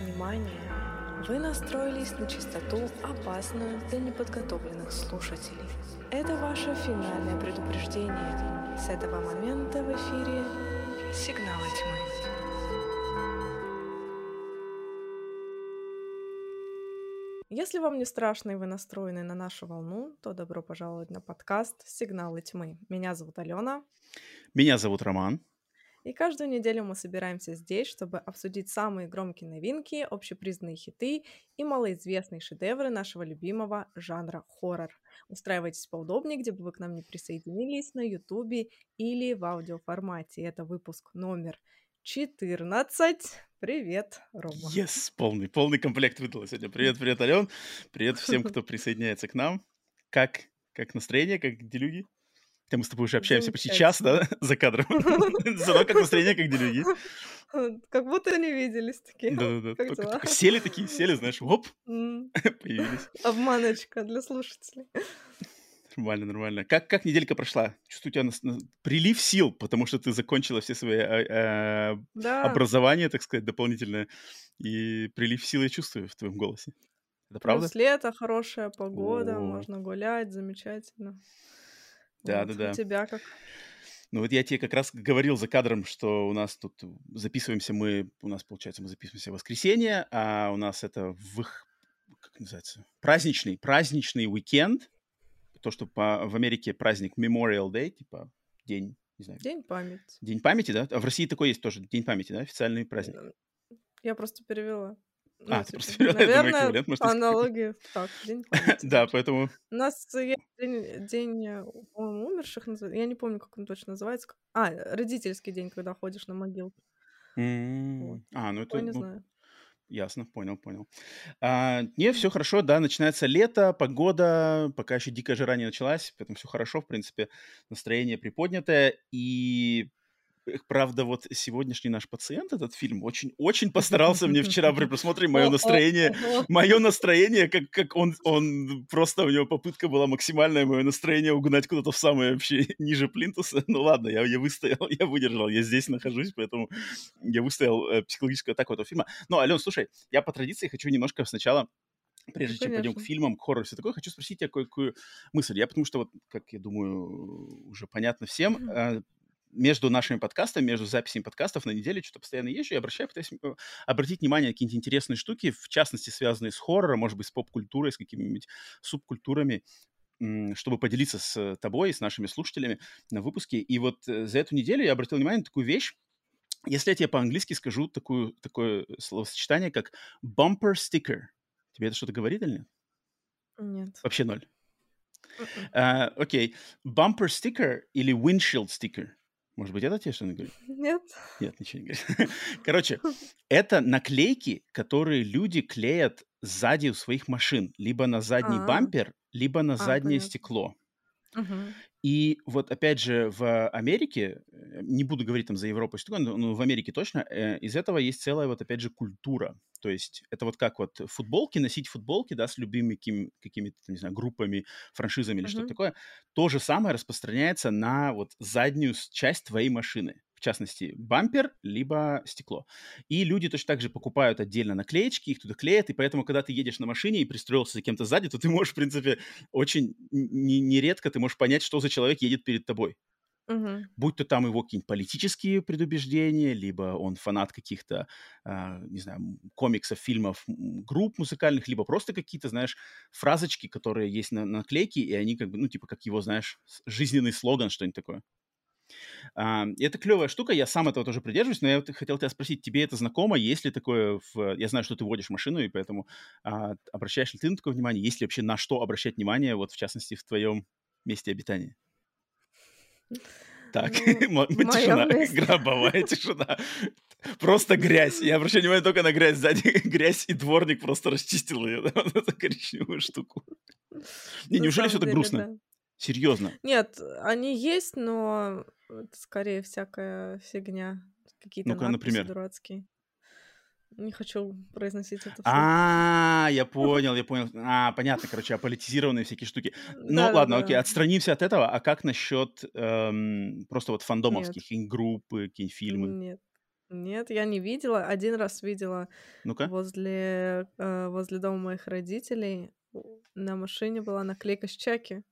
Внимание! Вы настроились на частоту, опасную для неподготовленных слушателей. Это ваше финальное предупреждение. С этого момента в эфире «Сигналы тьмы». Если вам не страшно и вы настроены на нашу волну, то добро пожаловать на подкаст «Сигналы тьмы». Меня зовут Алена. Меня зовут Роман. И каждую неделю мы собираемся здесь, чтобы обсудить самые громкие новинки, общепризнанные хиты и малоизвестные шедевры нашего любимого жанра хоррор. Устраивайтесь поудобнее, где бы вы к нам не присоединились, на ютубе или в аудиоформате. Это выпуск номер 14. Привет, Рома. Yes, полный, полный комплект выдала сегодня. Привет, привет, Ален. Привет всем, кто присоединяется к нам. Как, как настроение, как делюги? Хотя мы с тобой уже общаемся почти час, да, за кадром. Зато как настроение, как делюги. Как будто не виделись такие. Да-да-да. Сели такие, сели, знаешь, оп, появились. Обманочка для слушателей. Нормально, нормально. Как, как неделька прошла? Чувствую, у тебя на, на, прилив сил, потому что ты закончила все свои э, э, Да. образования, так сказать, дополнительное. И прилив сил я чувствую в твоем голосе. Это правда? Плюс лето, хорошая погода, О. можно гулять, замечательно. Да, Вот. да, да. У тебя как? Ну вот я тебе как раз говорил за кадром, что у нас тут записываемся мы, у нас получается мы записываемся в воскресенье, а у нас это в их, как называется, праздничный, праздничный уикенд, то, что по, в Америке праздник Memorial Day, типа день, не знаю, День памяти. день памяти, да? А в России такой есть тоже день памяти, да? Официальный праздник. Я просто перевела. Ну, А, ты типа, просто перевела, я думаю, Наверное, эквивалент, какой-то. аналогии так, день. Да, поэтому... У нас есть день, день э, умерших, я не помню, как он точно называется. А, родительский день, когда ходишь на могилку. М, Вот. А, ну это... Не ну, знаю. Ясно, понял, понял. А, не, все хорошо, да, начинается лето, погода, пока еще дикая жара не началась, поэтому все хорошо, в принципе, настроение приподнятое. И, правда, вот сегодняшний наш пациент, этот фильм, очень-очень постарался мне вчера при просмотре мое настроение мое настроение, как, как он, он просто, у него попытка была максимальная, мое настроение угнать куда-то в самое вообще ниже плинтуса. Ну ладно, я, я выстоял, я выдержал, я здесь нахожусь, поэтому я выстоял э, психологическую атаку этого фильма. Но, Ален, слушай, я по традиции хочу немножко сначала Прежде Ну, чем пойдем к фильмам, к хоррору все такое, хочу спросить тебя кое-какую мысль. Я потому что, вот, как я думаю, уже понятно всем. Между нашими подкастами, между записями подкастов на неделе что-то постоянно езжу и обращаю, пытаюсь э, обратить внимание на какие-нибудь интересные штуки, в частности, связанные с хоррором, может быть, с поп-культурой, с какими-нибудь субкультурами, чтобы поделиться с тобой и с нашими слушателями на выпуске. И вот э, за эту неделю я обратил внимание на такую вещь. Если я тебе по-английски скажу такую, такое словосочетание, как bumper sticker, тебе это что-то говорит или нет? Нет. Вообще ноль. Мгм. А, Окей. Bumper sticker или windshield sticker? Может быть, это тебе что-нибудь говорит? Нет. Нет, ничего не говорит. Короче, это наклейки, которые люди клеят сзади у своих машин. Либо на задний А. бампер, либо на А, заднее понятно. стекло. Мгм. И вот опять же в Америке, э, не буду говорить там за Европу, но но в Америке точно, э, из этого есть целая вот опять же культура. То есть это вот как вот футболки, носить футболки, да, с любыми каким- какими-то, не знаю, группами, франшизами или что-то Мгм. такое. То же самое распространяется на вот заднюю часть твоей машины. В частности, бампер, либо стекло. И люди точно так же покупают отдельно наклеечки, их туда клеят, и поэтому, когда ты едешь на машине и пристроился за кем-то сзади, то ты можешь, в принципе, очень нередко ты можешь понять, что за человек едет перед тобой. Мгм. Будь то там его какие-нибудь политические предубеждения, либо он фанат каких-то, а, не знаю, комиксов, фильмов, групп музыкальных, либо просто какие-то, знаешь, фразочки, которые есть на на наклейке, и они как бы, ну, типа, как его, знаешь, жизненный слоган, что-нибудь такое. И это клевая штука, я сам этого тоже придерживаюсь, но я вот хотел тебя спросить, тебе это знакомо, есть ли такое в... Я знаю, что ты водишь машину, и поэтому а, обращаешь ли ты на такое внимание, есть ли вообще на что обращать внимание, вот в частности, в твоем месте обитания? Так, Ну, тишина, месте. гробовая тишина. Просто грязь. Я обращаю внимание только на грязь сзади. Грязь, и дворник просто расчистил ее, да, вот эту коричневую штуку. Не, На неужели все так грустно? да. Серьезно? Нет, они есть, но это скорее всякая фигня. Какие-то надписи например. дурацкие. Не хочу произносить это. А, я понял, я понял. А, понятно, короче, аполитизированные всякие штуки. Ну, ладно, окей, отстранимся от этого. А как насчет эм, просто вот фандомовских, группы, какие-нибудь фильмы? Нет. Нет, я не видела. Один раз видела Ну-ка. возле, э, возле дома моих родителей. На машине была наклейка с Чаки.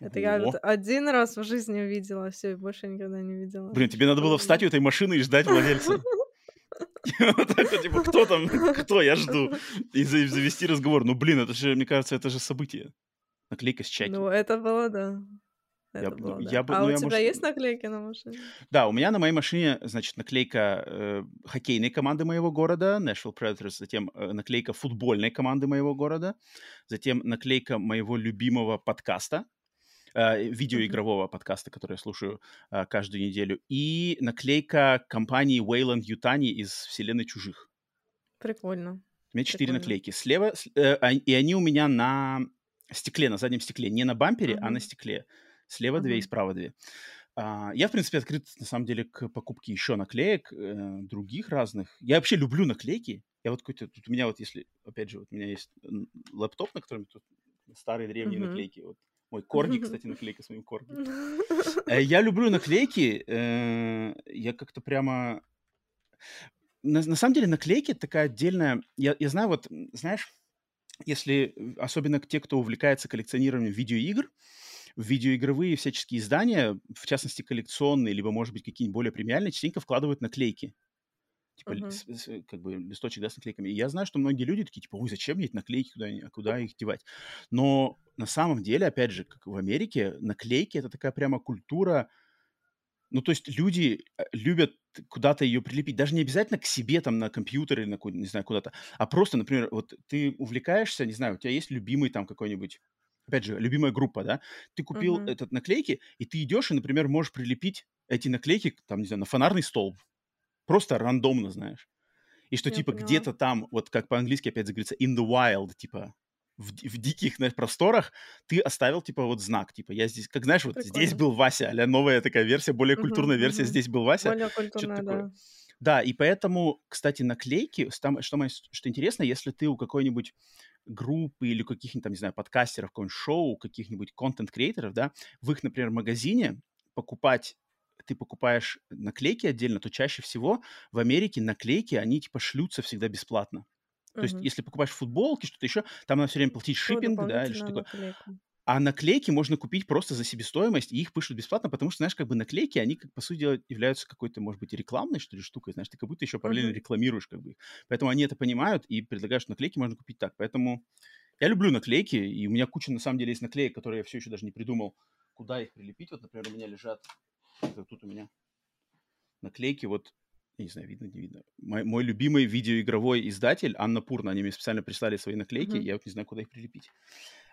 Это я вот О. один раз в жизни увидела, все, и больше никогда не видела. Блин, тебе надо было встать у этой машины и ждать владельца. Типа, кто там? Кто? Я жду. И за- завести разговор. Ну, блин, это же, мне кажется, это же событие. Наклейка с чаки. Ну, это было, да. Я Это ну, было, да. я бы- А ну, у я, тебя может, есть наклейки на машине? Да, у меня на моей машине, значит, наклейка э, хоккейной команды моего города, Nashville Predators, затем э, наклейка футбольной команды моего города, затем наклейка моего любимого подкаста, э, видеоигрового подкаста, который я слушаю э, каждую неделю, и наклейка компании Wayland Ютани из вселенной Чужих. Прикольно. У меня четыре наклейки. Слева, э, а- и они у меня на стекле, на заднем стекле. Не на бампере, а на стекле. Слева две и справа две. А, я, в принципе, открыт, на самом деле, к покупке еще наклеек, э, других разных. Я вообще люблю наклейки. Я вот какой-то... Тут у меня вот, если... Опять же, вот у меня есть лэптоп, на котором тут старые древние Мгм. наклейки. Вот мой корги, кстати, наклейка с моим корги. Э, Я люблю наклейки. э, Я как-то прямо... На, на самом деле наклейки такая отдельная... Я, я знаю, вот, знаешь, если э, особенно те, кто увлекается коллекционированием видеоигр, видеоигровые всяческие издания, в частности коллекционные, либо, может быть, какие-нибудь более премиальные, частенько вкладывают наклейки. Типа, Мгм. с- с- как бы листочек, да, с наклейками. И я знаю, что многие люди такие, типа, ой, зачем мне эти наклейки, куда, а куда их девать? Но на самом деле, опять же, как в Америке, наклейки — это такая прямо культура, ну, то есть люди э, любят куда-то ее прилепить, даже не обязательно к себе, там, на компьютер или на, не знаю, куда-то, а просто, например, вот ты увлекаешься, не знаю, у тебя есть любимый там какой-нибудь, опять же, любимая группа, да, ты купил Мгм. этот наклейки, и ты идешь и, например, можешь прилепить эти наклейки, там, не знаю, на фонарный столб, просто рандомно, знаешь. И что, Я типа, поняла. где-то там, вот как по-английски опять говорится, in the wild, типа, в, в диких знаешь, просторах ты оставил, типа, вот знак, типа, я здесь, как знаешь, вот здесь Прикольно. был Вася, а новая такая версия, более культурная версия, мгм. здесь был Вася, Более что-то культурная, такое. да. И поэтому, кстати, наклейки, там, что, что интересно, если ты у какой-нибудь группы или каких-нибудь, там, не знаю, подкастеров, какого-нибудь шоу, каких-нибудь контент-креаторов, да, в их, например, магазине покупать ты покупаешь наклейки отдельно, то чаще всего в Америке наклейки, они типа шлются всегда бесплатно. То есть, Мгм. если покупаешь футболки, что-то еще, там надо все время платить То шиппинг, да, или что такое. А наклейки можно купить просто за себестоимость, и их пишут бесплатно, потому что, знаешь, как бы наклейки, они, как по сути дела, являются какой-то, может быть, рекламной, что ли, штукой, знаешь, ты как будто еще параллельно Мгм. рекламируешь как бы их. Поэтому они это понимают и предлагают, что наклейки можно купить так. Поэтому я люблю наклейки, и у меня куча, на самом деле, есть наклеек, которые я все еще даже не придумал, куда их прилепить. Вот, например, у меня лежат, это тут у меня наклейки, вот, я не знаю, видно, не видно. Мой, мой любимый видеоигровой издатель, Анна Пурна, они мне специально прислали свои наклейки, Мгм. я вот не знаю, куда их прилепить.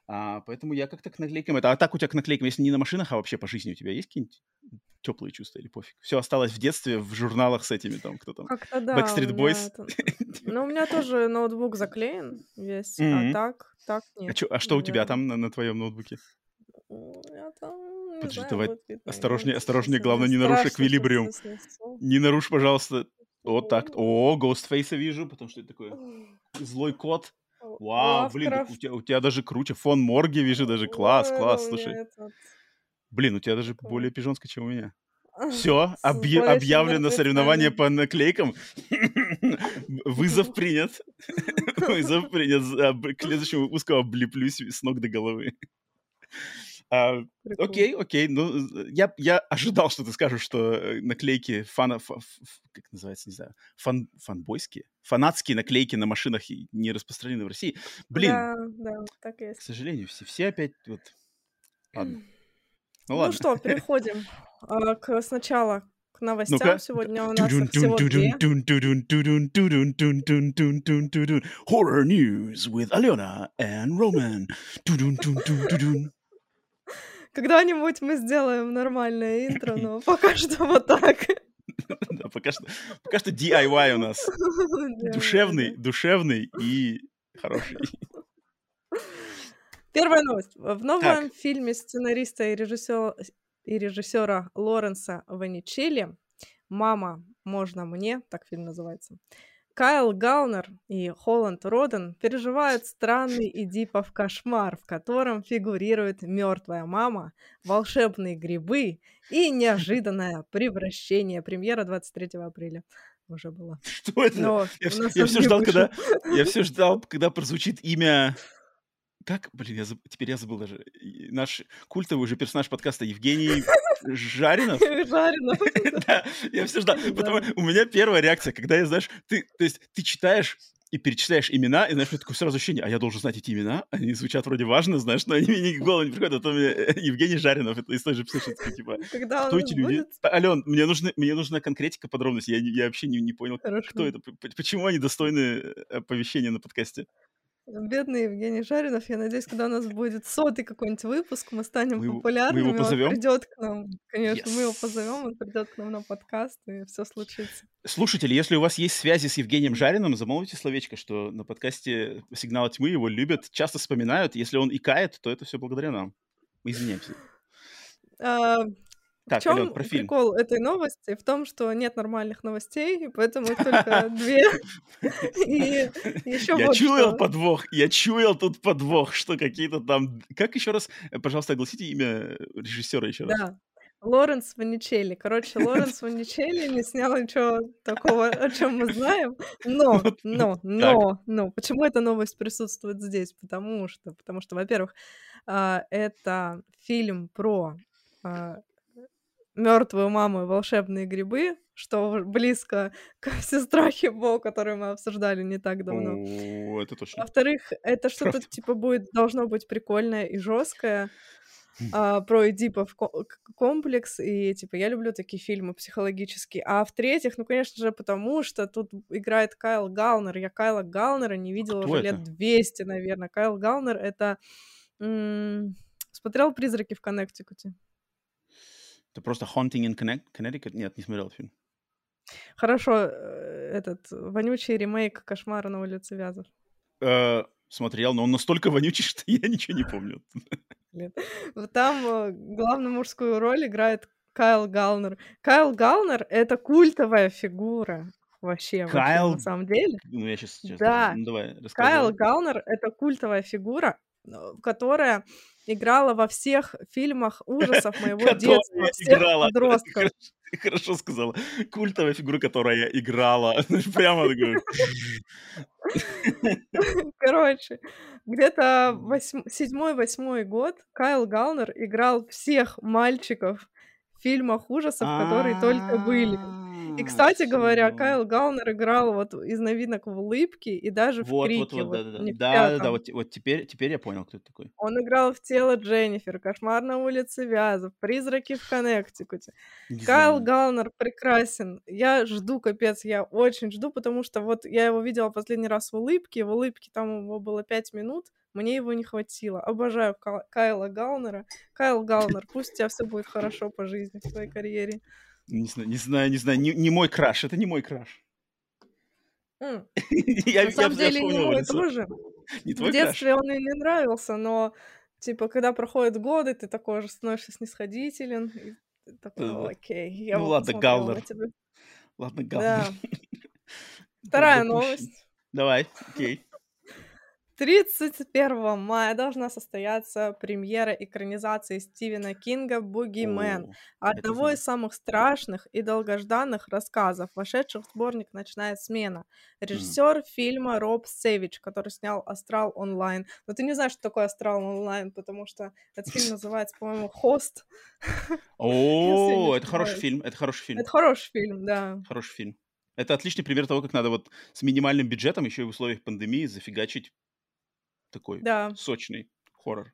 А, поэтому я как-то к наклейкам это. А так у тебя к наклейкам, если не на машинах, а вообще по жизни у тебя есть какие-нибудь теплые чувства или пофиг? Все осталось в детстве в журналах с этими там, кто там? Как-то да, Backstreet Boys? это... Ну, у меня тоже ноутбук заклеен весь, а Мгм. так, так А, нет, чё- а что у тебя там на, на твоем ноутбуке? У меня там, Подожди, знаю, давай видно. осторожнее, Нет, осторожнее, главное, не нарушь эквилибриум. Не нарушь, пожалуйста. Вот так. О, Ghostface вижу, потому что это такой злой кот. Вау, блин, так у Лавкрафт. тебя, у тебя даже круче. Фон Морги вижу даже. Класс, Ой, класс, слушай. этот, Блин, у тебя даже более пижонское, чем у меня. Все, зловещим объявлено соревнование по наклейкам. Вызов принят. Вызов принят. К следующему выпуску облеплюсь с ног до головы. А, окей, окей, ну, я, я ожидал, что ты скажешь, что э, наклейки фана... Ф, ф, как называется, не знаю, фан, фанбойские? Фанатские наклейки на машинах не распространены в России. Блин, да, да, так есть. к сожалению, все, все опять вот... Ладно. Ну, ну, ладно. ну что, переходим а, к сначала к новостям. ну -ка. Сегодня у нас их всего две. Horror news with Алена and Roman. Когда-нибудь мы сделаем нормальное интро, но пока что вот так. Да, пока что, пока что DIY у нас. Душевный, душевный и хороший. Первая новость. В новом Так. фильме сценариста и режиссера, и режиссера Лоренса Ваничелли «Мама, можно мне?» так фильм называется. Кайл Галнер и Холланд Роден переживают странный Эдипов кошмар, в котором фигурирует мертвая мама, волшебные грибы и неожиданное превращение. Премьера 23 апреля. уже была. Что это? Но Я, у вс- нас я все ждал, вышел. когда я все ждал, когда прозвучит имя. Как, блин, я заб- теперь я забыл даже. Наш культовый уже персонаж подкаста Евгений Жаринов. Жареного. Да, я все ждал. Потому у меня первая реакция, когда я, знаешь, ты, то есть ты читаешь и перечисляешь имена, и, знаешь, такое сразу ощущение, а я должен знать эти имена, они звучат вроде важно, знаешь, но они мне в голову не приходят, а то мне э, Евгений Жаринов, это из той же психической, типа, Когда кто эти люди? А, Ален, мне, нужны, мне нужна конкретика, подробности, я, я вообще не, не понял, кто Хорошо. это, п- п- почему они достойны э, оповещения на подкасте. Бедный Евгений Жаринов. Я надеюсь, когда у нас будет сотый какой-нибудь выпуск, мы станем Мы его, мы его популярными, он позовем? придет к нам. Конечно, мы его Yes. позовем, он придет к нам на подкаст, и все случится. Слушатели, если у вас есть связи с Евгением Жариным, замолвите словечко, что на подкасте «Сигнал тьмы» его любят, часто вспоминают. Если он икает, то это все благодаря нам. Мы извиняемся. А, В Так, Ален, чем про фильм. прикол этой новости? В том, что нет нормальных новостей, поэтому их только две. И еще Я чуял подвох, я чуял тут подвох, что какие-то там... Как еще раз, э, пожалуйста, огласите имя режиссера еще раз. Да. Лоренс Ваничелли. Короче, Лоренс Ваничелли не снял ничего такого, о чем мы знаем. Но, Вот, но, но, но. Почему эта новость присутствует здесь? Потому что, потому что, во-первых, а, это фильм про мертвую маму и волшебные грибы, что близко к сестрахе Бо, которую мы обсуждали не так давно. О, это точно. Во-вторых, это что-то типа будет должно быть прикольное и жесткое а, про Эдипов комплекс, и типа я люблю такие фильмы психологические. А в-третьих, ну, конечно же, потому что тут играет Кайл Галнер. Я Кайла Галнера не видела Кто уже это? лет 200, наверное. Кайл Галнер — это... м, Смотрел «Призраки в Коннектикуте»? Это просто Haunting in Connect- Connecticut? Нет, не смотрел фильм. Хорошо, э, этот вонючий ремейк «Кошмара на улице Вязов». Э, смотрел, но он настолько вонючий, что я ничего не помню. Там э, главную мужскую роль играет Кайл Галнер. Кайл Галнер — это культовая фигура. Вообще, вообще, Кайл... на самом деле. Ну, я сейчас... Да, Ну, давай, Кайл. Галнер — это культовая фигура, э, которая играла во всех фильмах ужасов моего детства, всех играла. подростков. Хорошо, хорошо сказала. Культовая фигура, которая играла. Прямо такой. Короче, где-то восьм- седьмой-восьмой год Кайл Галнер играл всех мальчиков в фильмах ужасов, которые только были. И, кстати говоря. Кайл Галнер играл вот из новинок в «Улыбке» и даже в Вот, вот, «Крике», вот, вот да-да-да. не в Да-да-да, пятом. вот те- вот теперь теперь я понял, кто это такой. Он играл в «Тело Дженнифер», «Кошмар на улице Вязов», «Призраки в Коннектикуте». Не Кайл знаю. Галнер прекрасен. Я жду, капец, я очень жду, потому что вот я его видела последний раз в «Улыбке», в «Улыбке» там его было пять минут, мне его не хватило. Обожаю Ка- Кайла Галнера. Кайл Галнер, пусть у тебя все будет хорошо по жизни, в твоей карьере. Не знаю, не знаю, не знаю. Не, не мой краш, это не мой краш. Я, На самом я деле, ему лицо. тоже. Не В краш? детстве он мне не нравился, но типа, когда проходят годы, ты такой уже становишься снисходителен. И такой. «О, окей, я Ну ладно, тебя. Ладно, Галнер. Да. Вторая новость. Давай, окей. 31 мая должна состояться премьера экранизации Стивена Кинга «Бугимен», одного из самых страшных и долгожданных рассказов, вошедших в сборник «Ночная смена». Режиссер фильма Роб Сэвидж, который снял «Астрал онлайн». Но ты не знаешь, что такое «Астрал онлайн», потому что этот фильм называется, по-моему, «Хост». О, это хороший фильм, это хороший фильм. Это хороший фильм, да. Хороший фильм. Это отличный пример того, как надо вот с минимальным бюджетом еще и в условиях пандемии зафигачить такой Да. сочный хоррор.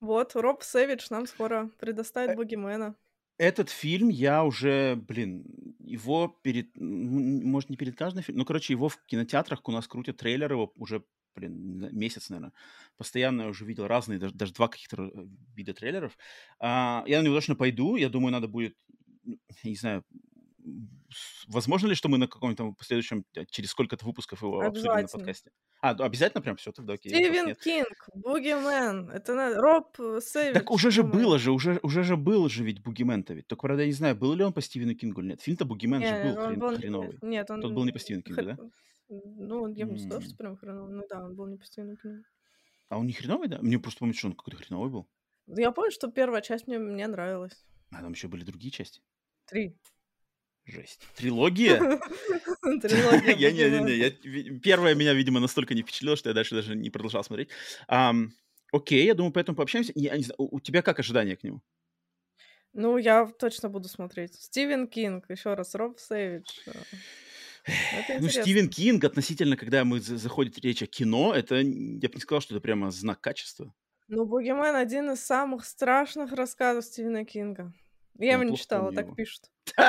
Вот, Роб Сэвидж нам скоро Э, предоставит «Бугимена». Этот фильм я уже, блин, его перед, может, не перед каждым фильмом, ну, короче, его в кинотеатрах у нас крутят трейлер его уже, блин, месяц, наверное. Постоянно я уже видел разные, даже, даже два каких-то э, вида трейлеров. А, я на него точно пойду, я думаю, надо будет, ну, не знаю, возможно ли, что мы на каком-то последующем, э, через сколько-то выпусков его обсудим на подкасте? А, обязательно прям все, тогда окей. Стивен. Кинг, Бугимен. Это на... Роб э, Сэвидж. Так уже же было же, уже, уже же был же ведь Бугимен-то ведь. Только, правда, я не знаю, был ли он по Стивену Кингу или нет. Фильм-то Бугимен же был хрен- был... хреновый. Нет, он... Тот был не по Стивену Кингу, хр- да? Ну, я бы не сказала, что прям хреновый. Ну да, он был не по Стивену Кингу. А он не хреновый, да? Мне просто помню, что он какой-то хреновый был. Я помню, что первая часть мне, мне нравилась. А там еще были другие части. Три. Жесть. Трилогия? Трилогия Я не, не, Первая меня, видимо, настолько не впечатлила, что я дальше даже не продолжал смотреть. Окей, я думаю, поэтому пообщаемся. У тебя как ожидания к нему? Ну, я точно буду смотреть. Стивен Кинг, еще раз, Роб Сэвидж. э, Ну. Стивен Кинг относительно, когда мы за- заходит речь о кино, это я бы не сказал, что это прямо знак качества. Ну, Бугимен один из самых страшных рассказов Стивена Кинга. Я его не читала, так пишут.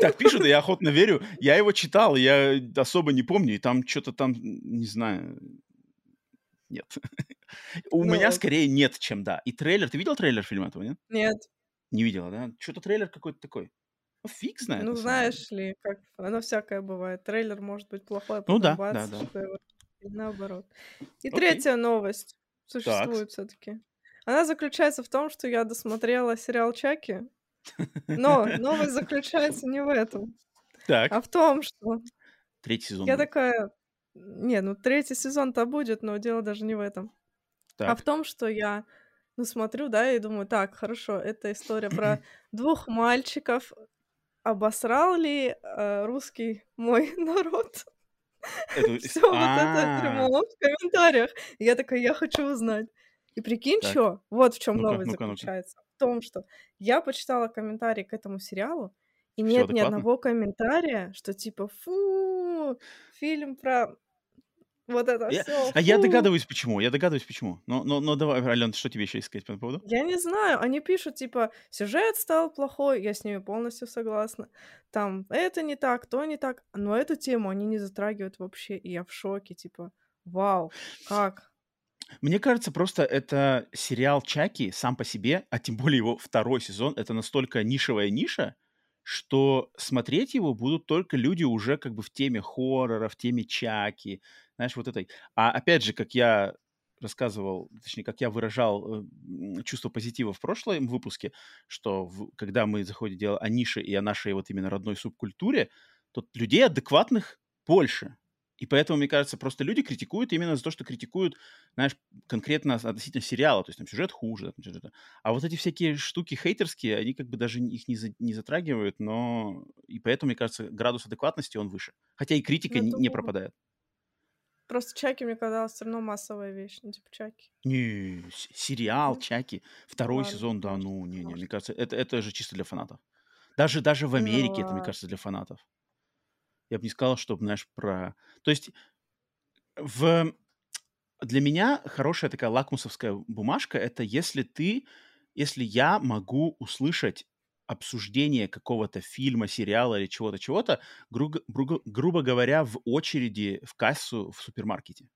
Так пишут, и я охотно верю. Я его читал, я особо не помню, и там что-то там, не знаю, нет. У Ну меня скорее нет, чем да. И трейлер, ты видел трейлер фильма этого, нет? Нет, Не видела, да? Что-то трейлер какой-то такой. Ну, фиг знает, ну знаешь ли, как оно всякое бывает. Трейлер может быть плохой, а Ну да, да, да. что его- и наоборот. И третья новость существует все-таки. Она заключается в том, что я досмотрела сериал Чаки, но новость заключается не в этом, Так, а в том, что третий сезон я будет. такая... Не, ну третий сезон-то будет, но дело даже не в этом. А в Так, том, что я, ну, смотрю, да, и думаю, так, хорошо, это история про двух мальчиков. Обосрал ли э, русский мой народ? Все вот это А, в комментариях. Я такая, я хочу узнать. И прикинь, Так. что? Вот в чем Ну-ка, новость ну-ка. заключается. В том, что я почитала комментарии к этому сериалу, и Всё нет ни адекватно? одного комментария, что типа, фу, фильм про вот это Я- все. А я догадываюсь, почему. Я догадываюсь, почему. Но, но, но давай, Ален, что тебе еще сказать по этому поводу? Я не знаю, они пишут, типа, сюжет стал плохой, я с ними полностью согласна. Там, это не так, то не так. Но эту тему они не затрагивают вообще, и я в шоке, типа, вау, как? Мне кажется, просто это сериал Чаки сам по себе, а тем более его второй сезон, это настолько нишевая ниша, что смотреть его будут только люди уже как бы в теме хоррора, в теме Чаки, знаешь, вот этой. А опять же, как я рассказывал, точнее, как я выражал э, чувство позитива в прошлом выпуске, что в- когда мы заходим дело о нише и о нашей вот именно родной субкультуре, то людей адекватных больше. И поэтому, мне кажется, просто люди критикуют именно за то, что критикуют, знаешь, конкретно относительно сериала, то есть там сюжет хуже, там, сюжет- а вот эти всякие штуки хейтерские, они как бы даже их не, за- не затрагивают, но и поэтому, мне кажется, градус адекватности он выше. Хотя и критика Ну, не, не да. пропадает. Просто Чаки мне казалось все равно массовая вещь, ну, типа, Чаки. Не, сериал, Ну, Чаки, второй ладно, сезон, да, ну, не, не, мне кажется, это, это же чисто для фанатов. Даже, даже в Ну, Америке это, мне кажется, для фанатов. Я бы не сказал, что, знаешь, про... То есть в... Для меня хорошая такая лакмусовская бумажка — это если ты, если я могу услышать обсуждение какого-то фильма, сериала или чего-то, чего-то, грубо, грубо, грубо говоря, в очереди в кассу в супермаркете.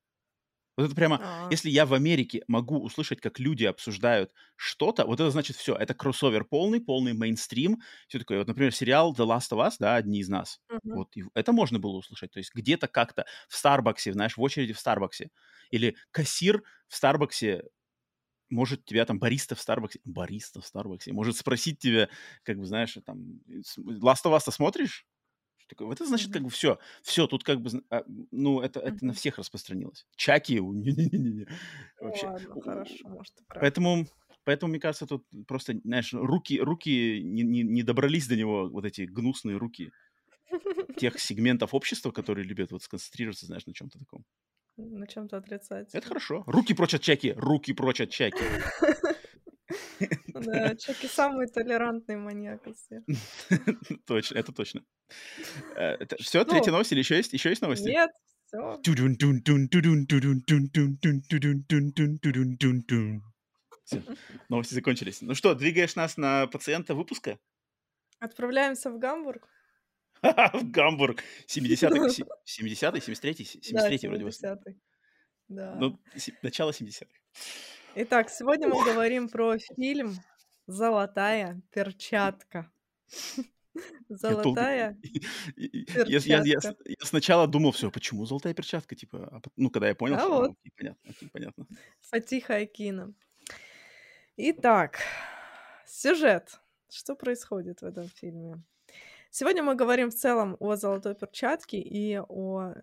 Вот это прямо, А, если я в Америке могу услышать, как люди обсуждают что-то, вот это значит все, это кроссовер полный, полный мейнстрим, все такое. Вот, например, сериал The Last of Us, да, одни из нас. мгм. Вот и это можно было услышать. То есть где-то как-то в Старбаксе, знаешь, в очереди в Старбаксе. Или кассир в Старбаксе может тебя там бариста в Старбаксе, бариста в Старбаксе, может спросить тебя, как бы, знаешь, там, с- Last of Us смотришь? Такое? Вот это значит, как бы все, все, тут как бы, а, ну, это, это на всех распространилось. Чаки. Ну Вообще. ладно, хорошо, может. Поэтому, поэтому, мне кажется, тут просто, знаешь, руки, руки не, не- не добрались до него, вот эти гнусные руки тех сегментов общества, которые любят вот сконцентрироваться, знаешь, на чем-то таком. На чем-то Это отрицательном. хорошо. Руки прочь от чаки, руки прочь от чаки. Да, Чаки самый толерантный маньяк из всех. Точно, это точно. Все, третья Что? новость или еще есть? Еще есть новости? Нет, все. Всё, новости закончились. Ну что, двигаешь нас на пациента выпуска? Отправляемся в Гамбург. В Гамбург. 70-й, се- 70-й, 73-й, се- Да, 73-й вроде бы. 70-й. Да. Ну, начало 70-х. Итак, сегодня мы говорим про фильм «Золотая перчатка». Золотая я, я- я перчатка. я сначала думал, все, почему золотая перчатка, типа, а ну, когда я понял, А вот. окей, понятно, окей, понятно. Фатиха Акина. Итак, сюжет. Что происходит в этом фильме? Сегодня мы говорим в целом о золотой перчатке и о...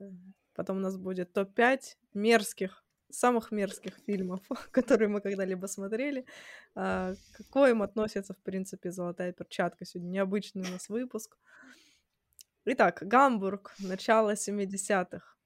Потом у нас будет топ-5 мерзких самых мерзких фильмов, которые мы когда-либо смотрели. А, к коим относится, в принципе, «Золотая перчатка». Сегодня необычный у нас выпуск. Итак, Гамбург, начало 70-х.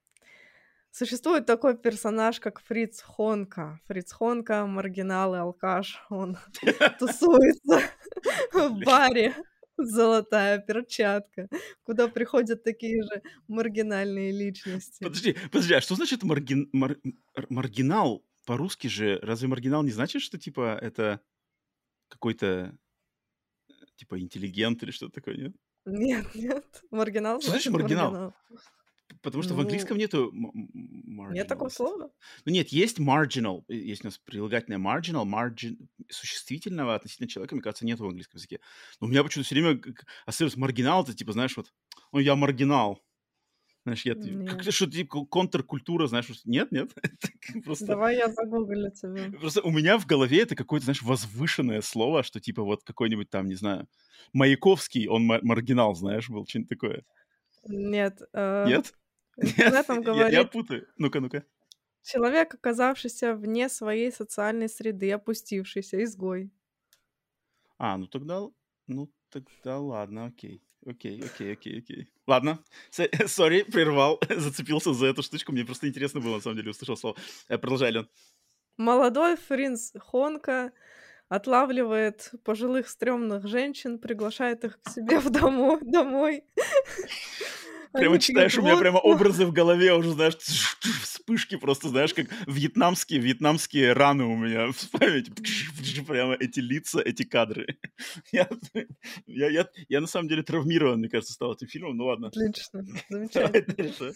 Существует такой персонаж, как Фриц Хонка. Фриц Хонка — маргинал и алкаш. Он тусуется в баре «Золотая перчатка», куда приходят такие же маргинальные личности. Подожди, подожди, а что значит маргин... мар... маргинал? По-русски же, разве маргинал не значит, что, типа, это какой-то, типа, интеллигент или что-то такое, нет? Нет, нет, маргинал Что значит значит маргинал? маргинал. Потому что в Ну, английском нету нет такого слова? Ну нет, есть marginal, есть у нас прилагательное marginal, margin, существительного относительно человека, мне кажется, нету в английском языке. Но у меня почему-то все время ассоциируется маргинал, это типа, знаешь, вот, ну я маргинал. Знаешь, я как что типа контркультура, знаешь, нет, нет, просто, Давай я загуглю тебе. просто у меня в голове это какое-то, знаешь, возвышенное слово, что типа вот какой-нибудь там, не знаю, Маяковский, он ма- маргинал, знаешь, был что-нибудь такое. Нет, э, Нет? Интернетом Я, я говорит путаю. Ну-ка, ну-ка. человек, оказавшийся вне своей социальной среды, опустившийся, изгой. А, ну тогда, ну тогда ладно, окей. Окей, окей, окей, окей. Ладно, сори, прервал, зацепился за эту штучку, мне просто интересно было, на самом деле, услышал слово. Э, Продолжай, Лен. Молодой Фринц Хонка отлавливает пожилых стрёмных женщин, приглашает их к себе в домо- домой. Прямо читаешь, у меня прямо образы в голове уже, знаешь, вспышки просто, знаешь, как вьетнамские, вьетнамские раны у меня в памяти. Прямо эти лица, эти кадры. Я, я, я, я на самом деле травмирован, мне кажется, стал этим фильмом, ну ладно. Отлично, замечательно.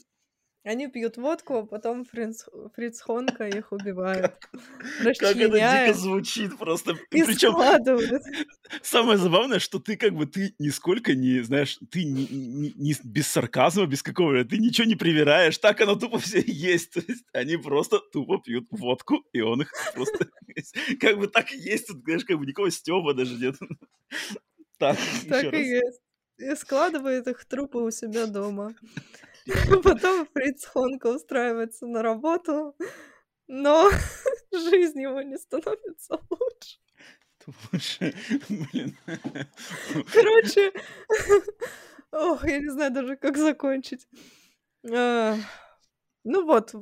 Они пьют водку, а потом Фринц, Фриц Хонка их убивает, Как это дико звучит просто. и Причем складывает. Самое забавное, что ты как бы, ты нисколько не, знаешь, ты не, не- не без сарказма, без какого ты ничего не привираешь, так оно тупо все есть. То есть они просто тупо пьют водку, и он их просто... Как бы так и есть, тут, знаешь, как бы никакого стёба даже нет. Так, Так и раз. есть. И складывает их трупы у себя дома. Потом Фриц Хонка устраивается на работу, но жизнь его не становится лучше. Лучше, блин. Короче, ох, я не знаю даже, как закончить. А, Ну вот,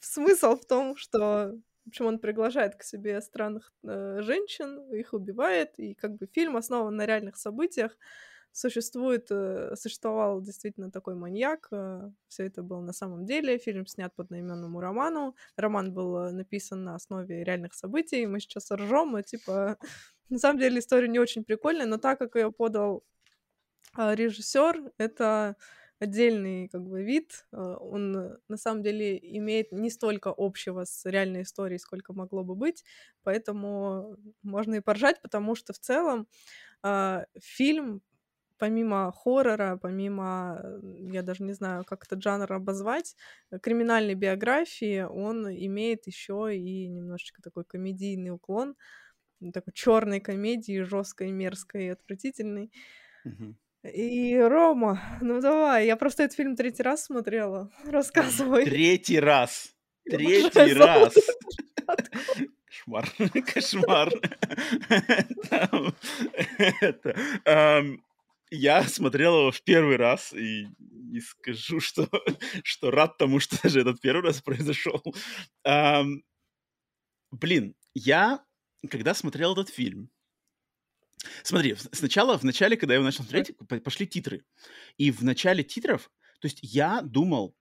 смысл в том, что в общем, он приглашает к себе странных э, женщин, их убивает, и как бы фильм основан на реальных событиях. Существует, э, существовал действительно такой маньяк, все это было на самом деле. Фильм снят по одноименному роману. Роман был э, написан на основе реальных событий. Мы сейчас ржем, но типа на самом деле история не очень прикольная, но так как ее подал режиссер, это отдельный как бы вид. э, Он э, на самом деле имеет не столько общего с реальной историей, сколько могло бы быть, поэтому можно и поржать, потому что в целом а, фильм помимо хоррора, помимо, э, я даже не знаю, как этот жанр обозвать, э, криминальной биографии, он имеет еще и немножечко такой комедийный уклон, такой черной комедии, жесткой, мерзкой и отвратительной. И Рома, ну давай, я просто этот фильм третий раз смотрела. Рассказывай. Третий раз. Третий раз. Кошмар. Кошмар. Я смотрел его в первый раз и не скажу, что, что рад тому, что даже этот первый раз произошел. Ам, Блин, я, когда смотрел этот фильм, Смотри, сначала, в начале, когда я его начал смотреть, по- пошли титры. И в начале титров, то есть я думал,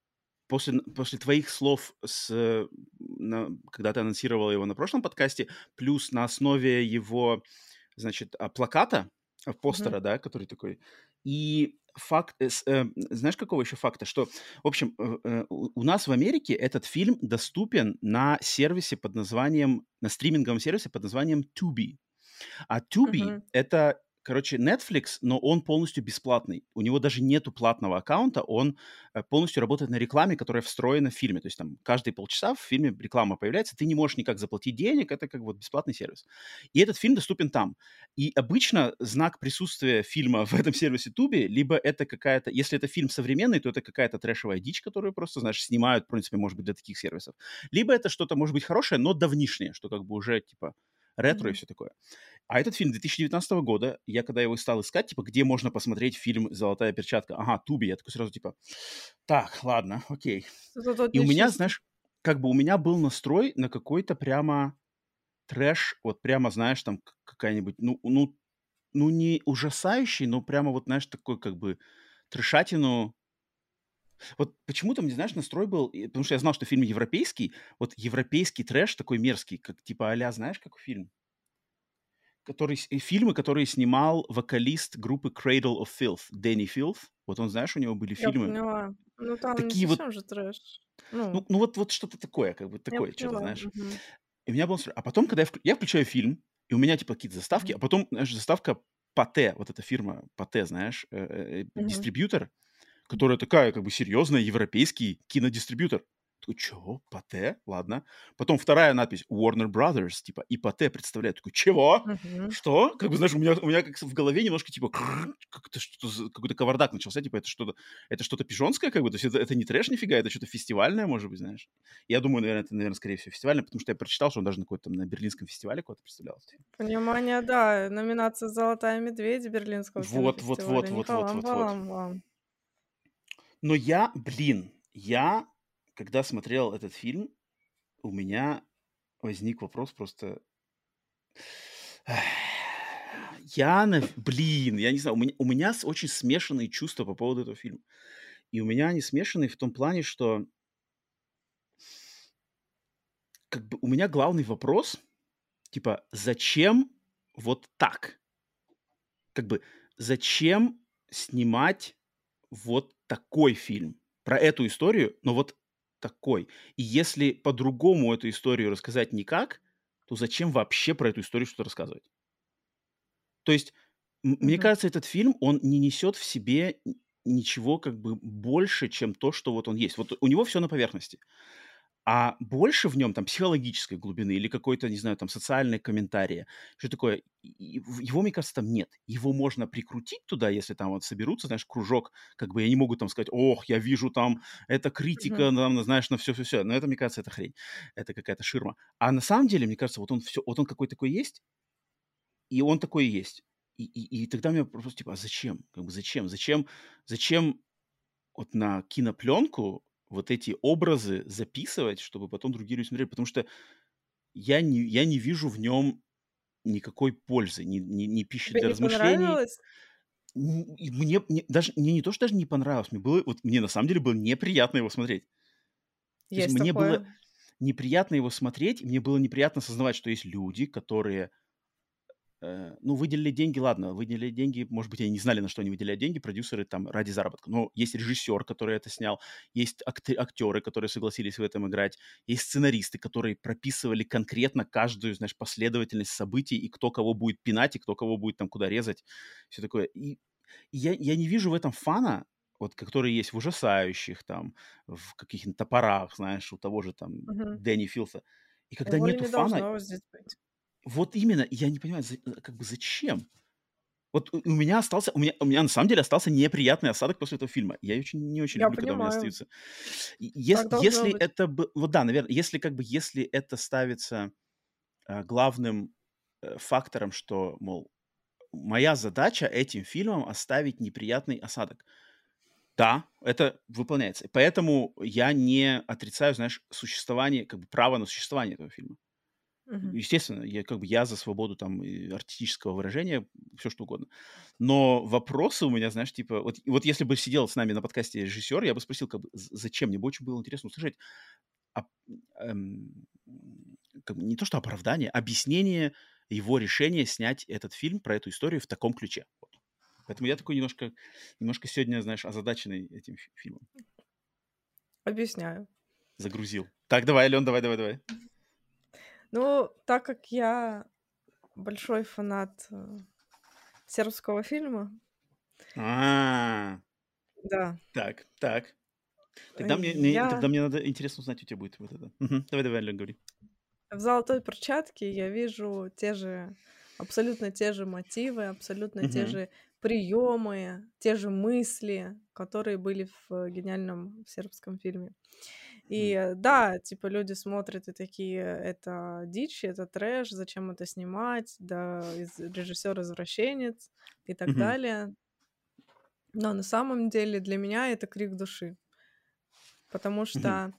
после, после твоих слов, с, э, на- когда ты анонсировал его на прошлом подкасте, плюс на основе его, значит, а, плаката, постера, да, который такой, и факт, э, э, знаешь, какого еще факта, что, в общем, э, э, у нас в Америке этот фильм доступен на сервисе под названием, на стриминговом сервисе под названием Tubi. А Tubi Мгм. это короче, Netflix, но он полностью бесплатный. У него даже нету платного аккаунта, он э, полностью работает на рекламе, которая встроена в фильме. То есть там каждые полчаса в фильме реклама появляется, ты не можешь никак заплатить денег, это как вот бесплатный сервис. И этот фильм доступен там. И обычно знак присутствия фильма в этом сервисе Туби, либо это какая-то, если это фильм современный, то это какая-то трэшевая дичь, которую просто, знаешь, снимают, в принципе, может быть, для таких сервисов. Либо это что-то, может быть, хорошее, но давнишнее, что как бы уже, типа, ретро mm-hmm. и все такое. А этот фильм 2019 года, я когда его стал искать, типа, где можно посмотреть фильм «Золотая перчатка», ага, Туби, я такой сразу, типа, так, ладно, окей. И у меня, знаешь, как бы у меня был настрой на какой-то прямо трэш, вот прямо, знаешь, там какая-нибудь, ну, ну, ну, не ужасающий, но прямо вот, знаешь, такой как бы трешатину вот почему-то, мне, знаешь, настрой был, потому что я знал, что фильм европейский, вот европейский трэш такой мерзкий, как типа а знаешь, как фильм? Который, фильмы, которые снимал вокалист группы Cradle of Filth, Дэнни Филth. Вот он, знаешь, у него были Я фильмы. поняла. Ну, там Такие вот, же трэш. ну, Ну, ну вот, вот что-то такое, как бы такое, что-то, знаешь. Мгм. И у меня был. А потом, когда я, вк- я включаю фильм, и у меня типа какие-то заставки, а потом, знаешь, заставка Пате, вот эта фирма Пате, знаешь, э, э, э, дистрибьютор, которая такая, как бы, серьезная, европейский кинодистрибьютор. Такой, чего? Пате? Ладно. Потом вторая надпись Warner Brothers, типа, и Пате представляет. Такой, чего? Мгм. Что? Как бы, знаешь, у меня, у меня как в голове немножко, типа, как-то что какой-то кавардак начался, типа, это что-то, это что-то пижонское, как бы, то есть это, это не трэш нифига, это что-то фестивальное, может быть, знаешь. Я думаю, наверное, это, наверное, скорее всего, фестивальное, потому что я прочитал, что он даже на какой-то там на берлинском фестивале кого-то представлял. фильм. Понимание, да. Номинация «Золотая медведь» Берлинского Вот, вот, вот, вот, вот, вот, вот. вам. Но я, блин, я, когда смотрел этот фильм, у меня возник вопрос просто... Я, блин, я не знаю, у меня, у меня очень смешанные чувства по поводу этого фильма. И у меня они смешанные в том плане, что как бы у меня главный вопрос, типа, зачем вот так? Как бы, зачем снимать вот такой фильм про эту историю, но вот такой? И если по-другому эту историю рассказать никак, то зачем вообще про эту историю что-то рассказывать? То есть, м- мне кажется, этот фильм, он не несет в себе ничего как бы больше, чем то, что вот он есть. Вот у него все на поверхности. А больше в нем там психологической глубины или какой-то, не знаю, там социальные комментарии, что такое, его, мне кажется, там нет. Его можно прикрутить туда, если там вот соберутся, знаешь, кружок, как бы, и они могут там сказать, ох, я вижу там, это критика, Мгм. там, знаешь, на все-все-все. Но это, мне кажется, это хрень. Это какая-то ширма. А на самом деле, мне кажется, вот он все, вот он какой такой есть, и он такой и есть. И, и, и тогда у меня просто типа, а зачем? Как бы зачем? Зачем? Зачем вот на кинопленку вот эти образы записывать, чтобы потом другие люди смотрели? Потому что я не, я не вижу в нем никакой пользы, ни, ни, ни пищи Тебе для не размышлений. Мне, мне даже мне не то, что даже не понравилось, мне было вот мне на самом деле было неприятно его смотреть. То есть Есть мне было такое. неприятно его смотреть, и мне было неприятно осознавать, что есть люди, которые ну, выделили деньги, ладно, выделили деньги, может быть, они не знали, на что они выделяют деньги, продюсеры там ради заработка. Но есть режиссер, который это снял, есть акты- актеры, которые согласились в этом играть, есть сценаристы, которые прописывали конкретно каждую, знаешь, последовательность событий, и кто кого будет пинать, и кто кого будет там куда резать, все такое. И я, я не вижу в этом фана, вот, который есть в ужасающих, там, в каких-нибудь топорах, знаешь, у того же там Мгм. Дэнни Филса. И когда Его нету не фана, здесь быть. Вот именно, я не понимаю, за- э, как бы зачем? Вот у, меня остался, у меня, у меня на самом деле остался неприятный осадок после этого фильма. Я очень не очень Я люблю, когда у меня понимаю. остаются. Ес- если быть. это бы, вот да, наверное, если как бы если это ставится э, главным э, фактором, что, мол, моя задача этим фильмом оставить неприятный осадок. Да, это выполняется. Поэтому я не отрицаю, знаешь, существование, как бы право на существование этого фильма. Мгм. Естественно, я как бы я за свободу там артистического выражения, все что угодно. Но вопросы у меня, знаешь, типа, вот, вот если бы сидел с нами на подкасте режиссер, я бы спросил, как бы, зачем? Мне бы очень было интересно услышать оп- эм, как бы не то что оправдание, объяснение его решения снять этот фильм про эту историю в таком ключе. Вот. Поэтому я такой немножко, немножко сегодня, знаешь, озадаченный этим фи- фильмом. Объясняю. Загрузил. Так, давай, Ален, давай, давай, давай. Ну, так как я большой фанат э, сербского фильма. А, Да. так, так. Тогда мне, мне- я тогда мне надо интересно узнать, у тебя будет вот это. Мгм. Давай, давай, Ален, говори. в «Золотой перчатке» я вижу те же, абсолютно те же мотивы, абсолютно те Мгм. же приемы, те же мысли, которые были в гениальном сербском фильме. И да, типа люди смотрят и такие, это дичь, это трэш, зачем это снимать, да, режиссер извращенец и так Мгм. далее. Но на самом деле для меня это крик души. Потому что,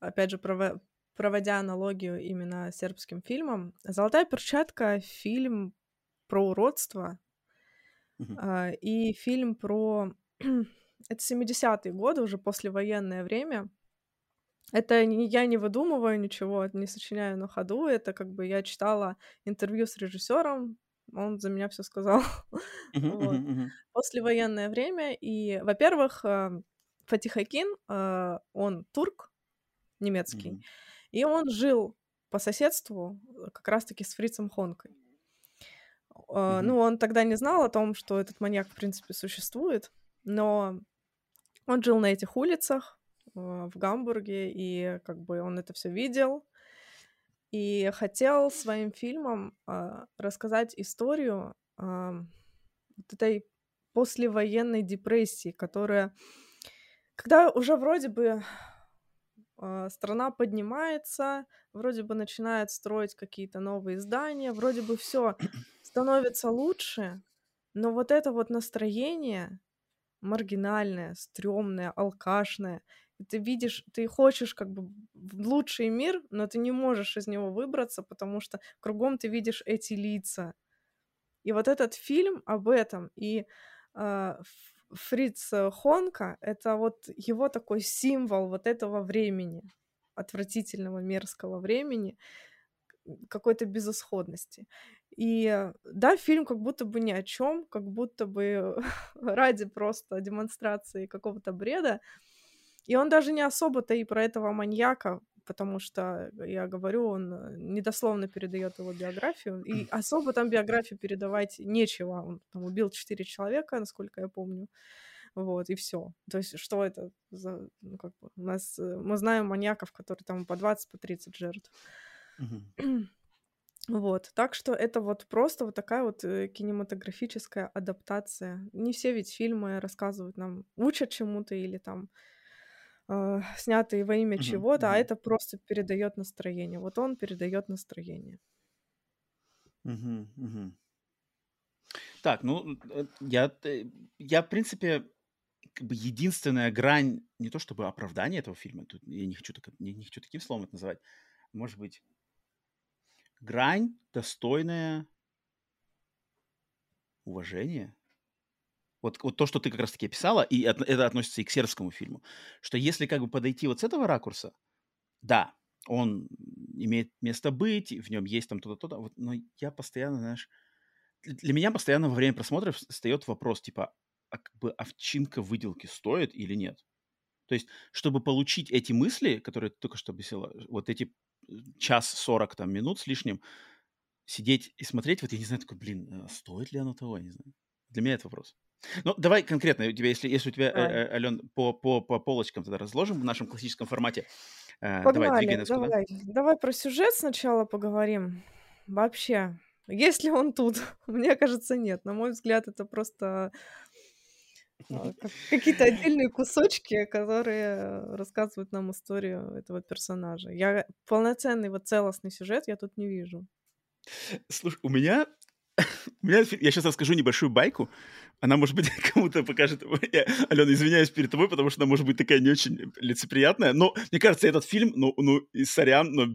опять же, прово- проводя аналогию именно сербским фильмом, «Золотая перчатка» — фильм про уродство, А, и фильм про... Это 70-е годы, уже послевоенное время. Это не, я не выдумываю ничего, не сочиняю на ходу. Это как бы я читала интервью с режиссером, он за меня все сказал. Вот. Послевоенное время. И, во-первых, э, Фатих Акин, э, он турк немецкий, и он жил по соседству э, как раз-таки с Фрицем Хонкой. Э. Ну, он тогда не знал о том, что этот маньяк, в принципе, существует, но он жил на этих улицах э, в Гамбурге, и как бы он это все видел, и хотел своим фильмом а, рассказать историю вот этой послевоенной депрессии, которая, когда уже вроде бы страна поднимается, вроде бы начинает строить какие-то новые здания, вроде бы все становится лучше, но вот это вот настроение маргинальное, стрёмное, алкашное, ты видишь, ты хочешь как бы лучший мир, но ты не можешь из него выбраться, потому что кругом ты видишь эти лица. И вот этот фильм об этом, и Ф- Фриц э, Хонка — это вот его такой символ вот этого времени, отвратительного, мерзкого времени, какой-то безысходности. И э, да, фильм как будто бы ни о чем, как будто бы ради просто демонстрации какого-то бреда. И он даже не особо-то и про этого маньяка, потому что, я говорю, он э, недословно передает его биографию. И особо там биографию передавать нечего. Он там убил четыре человека, насколько я помню. Вот, и все. То есть, что это за... Ну, как бы, у нас... э, Мы знаем маньяков, которые там по 20, по 30 жертв. Мгм. Вот, так что это вот просто вот такая вот э, кинематографическая адаптация. Не все ведь фильмы рассказывают нам, учат чему-то или там э, снятые во имя Мгм, чего-то, а мгм. это просто передает настроение. Вот он передает настроение. Мгм, мгм. Так, ну, э, я, т- я, в принципе, как бы единственная грань, не то чтобы оправдание этого фильма, тут я не хочу, так, не, не хочу таким словом это называть, может быть, грань достойная уважения. Вот, вот то, что ты как раз-таки описала, и от- это относится и к сербскому фильму, что если как бы подойти вот с этого ракурса, да, он имеет место быть, в нем есть там то-то, то-то, вот, но я постоянно, знаешь, для меня постоянно во время просмотров встает вопрос, типа, а как бы овчинка выделки стоит или нет? То есть, чтобы получить эти мысли, которые ты только что объяснила, вот эти час сорок там минут с лишним, сидеть и смотреть, вот я не знаю, такой, блин, а стоит ли оно того, я не знаю. Для меня это вопрос. Ну, давай конкретно, у тебя, если, если у тебя, Давай. э, э, Ален, по, по, по полочкам тогда разложим в нашем классическом формате. Э, давай, Погнали, двигай нас куда. давай. Давай про сюжет сначала поговорим. Вообще, есть ли он тут? Мне кажется, нет. На мой взгляд, это просто а, какие-то отдельные кусочки, которые рассказывают нам историю этого персонажа. Я полноценный вот целостный сюжет я тут не вижу. Слушай, у меня, у меня, я сейчас расскажу небольшую байку. Она, может быть, кому-то покажет... Я, Алена, извиняюсь перед тобой, потому что она может быть такая не очень лицеприятная. Но мне кажется, этот фильм, ну, ну и сорян, но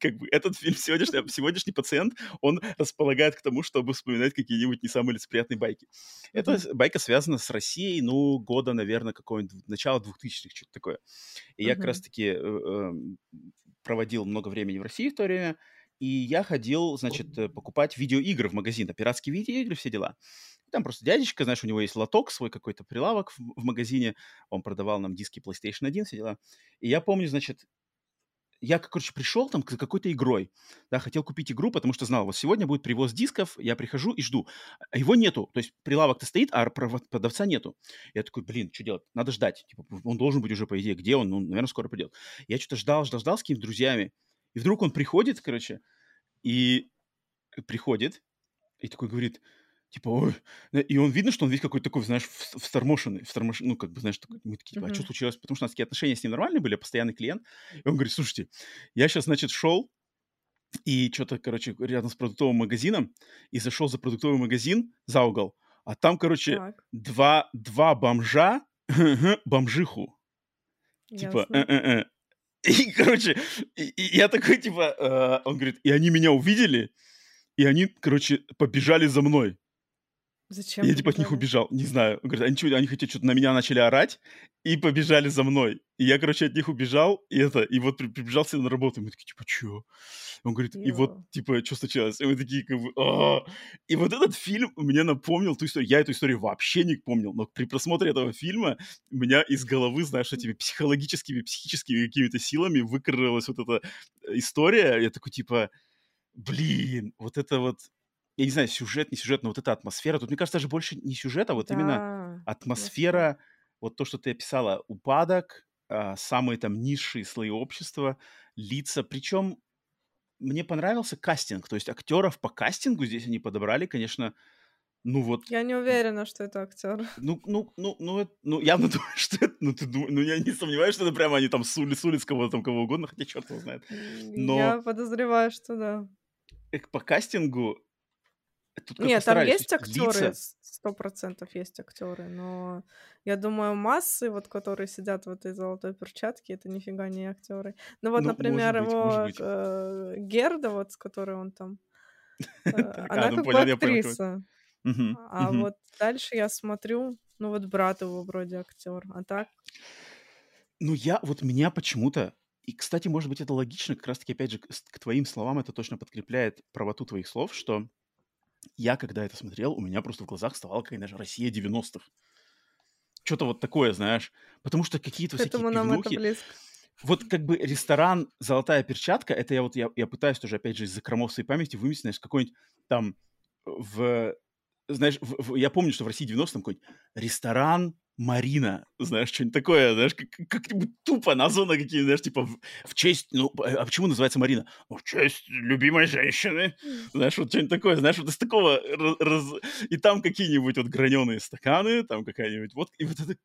как бы этот фильм, сегодняшний, сегодняшний пациент, он располагает к тому, чтобы вспоминать какие-нибудь не самые лицеприятные байки. Эта с- байка связана с Россией, ну, года, наверное, какого-нибудь, начала 2000-х, что-то такое. И я как раз-таки э, эм, проводил много времени в России в то время, и я ходил, значит, э, покупать видеоигры в магазин, да, пиратские видеоигры, все дела. Там просто дядечка, знаешь, у него есть лоток, свой какой-то прилавок в, в магазине, он продавал нам диски PlayStation 1, все дела. И я помню, значит, я, короче, пришел там за какой-то игрой, да, хотел купить игру, потому что знал, вот сегодня будет привоз дисков, я прихожу и жду. А его нету, то есть прилавок-то стоит, а продавца нету. Я такой, блин, что делать? Надо ждать. Типа, он должен быть уже, по идее, где он? Ну, наверное, скоро придет. Я что-то ждал, ждал, ждал с какими-то друзьями. И вдруг он приходит, короче, и приходит, и такой говорит, Типа, ой. И он видно, что он весь какой-то такой, знаешь, встормошенный, встормош... ну, как бы, знаешь, такой, мы такие, типа, а что случилось? Потому что у нас такие отношения с ним нормальные были, постоянный клиент. И он говорит, слушайте, я сейчас, значит, шел и что-то, короче, рядом с продуктовым магазином, и зашел за продуктовый магазин за угол, а там, короче, два, два бомжа, бомжиху. Типа, э-э-э. И, короче, и, и я такой, типа, э, он говорит, и они меня увидели, и они, короче, побежали за мной. Зачем? Я типа от них убежал, не знаю. Говорят, они, что, они хотят что-то на меня начали орать и побежали за мной. И я, короче, от них убежал, и это, и вот прибежался на работу. И мы такие, типа, чё? Он говорит, Йо. и вот, типа, что случилось? И мы такие, как бы, а И вот этот фильм мне напомнил ту историю. Я эту историю вообще не помнил, но при просмотре этого фильма у меня из головы, знаешь, этими психологическими, психическими какими-то силами выкрылась вот эта история. Я такой, типа, блин, вот это вот я не знаю, сюжет, не сюжет, но вот эта атмосфера. Тут, мне кажется, даже больше не сюжет, а вот да, именно атмосфера, вот то, что ты описала, упадок, а, самые там низшие слои общества, лица. Причем мне понравился кастинг, то есть актеров по кастингу здесь они подобрали, конечно, ну вот. Я не уверена, что это актер. Ну, ну, ну, ну, это, ну, явно думаю, что это, ну, ты думаешь, ну, я не сомневаюсь, что это прямо они там с улиц, с улиц кого-то там, кого угодно, хотя черт его знает. Но... Я подозреваю, что да. По кастингу Тут Нет, там есть актеры, сто процентов есть актеры, но я думаю, массы, вот которые сидят в этой золотой перчатке, это нифига не актеры. Ну вот, ну, например, быть, его э, Герда, вот с которой он там, э, она ну как бы актриса. А вот дальше я смотрю, ну вот брат его вроде актер, а так. Ну я, вот меня почему-то и, кстати, может быть, это логично, как раз-таки, опять же, к твоим словам это точно подкрепляет правоту твоих слов, что я, когда это смотрел, у меня просто в глазах вставала какая-то Россия 90-х. Что-то вот такое, знаешь. Потому что какие-то всякие нам пивнухи... это близко. Вот как бы ресторан «Золотая перчатка», это я вот, я, я пытаюсь тоже, опять же, из-за кромовской памяти выместить, знаешь, какой-нибудь там в... Знаешь, в, в, я помню, что в России 90-м какой-нибудь ресторан Марина, знаешь, что-нибудь такое, знаешь, как, как-нибудь тупо названо какие знаешь, типа в, в честь, ну, а почему называется Марина? Ну, в честь любимой женщины, знаешь, вот что-нибудь такое, знаешь, вот из такого, раз, и там какие-нибудь вот граненые стаканы, там какая-нибудь вот, и вот это,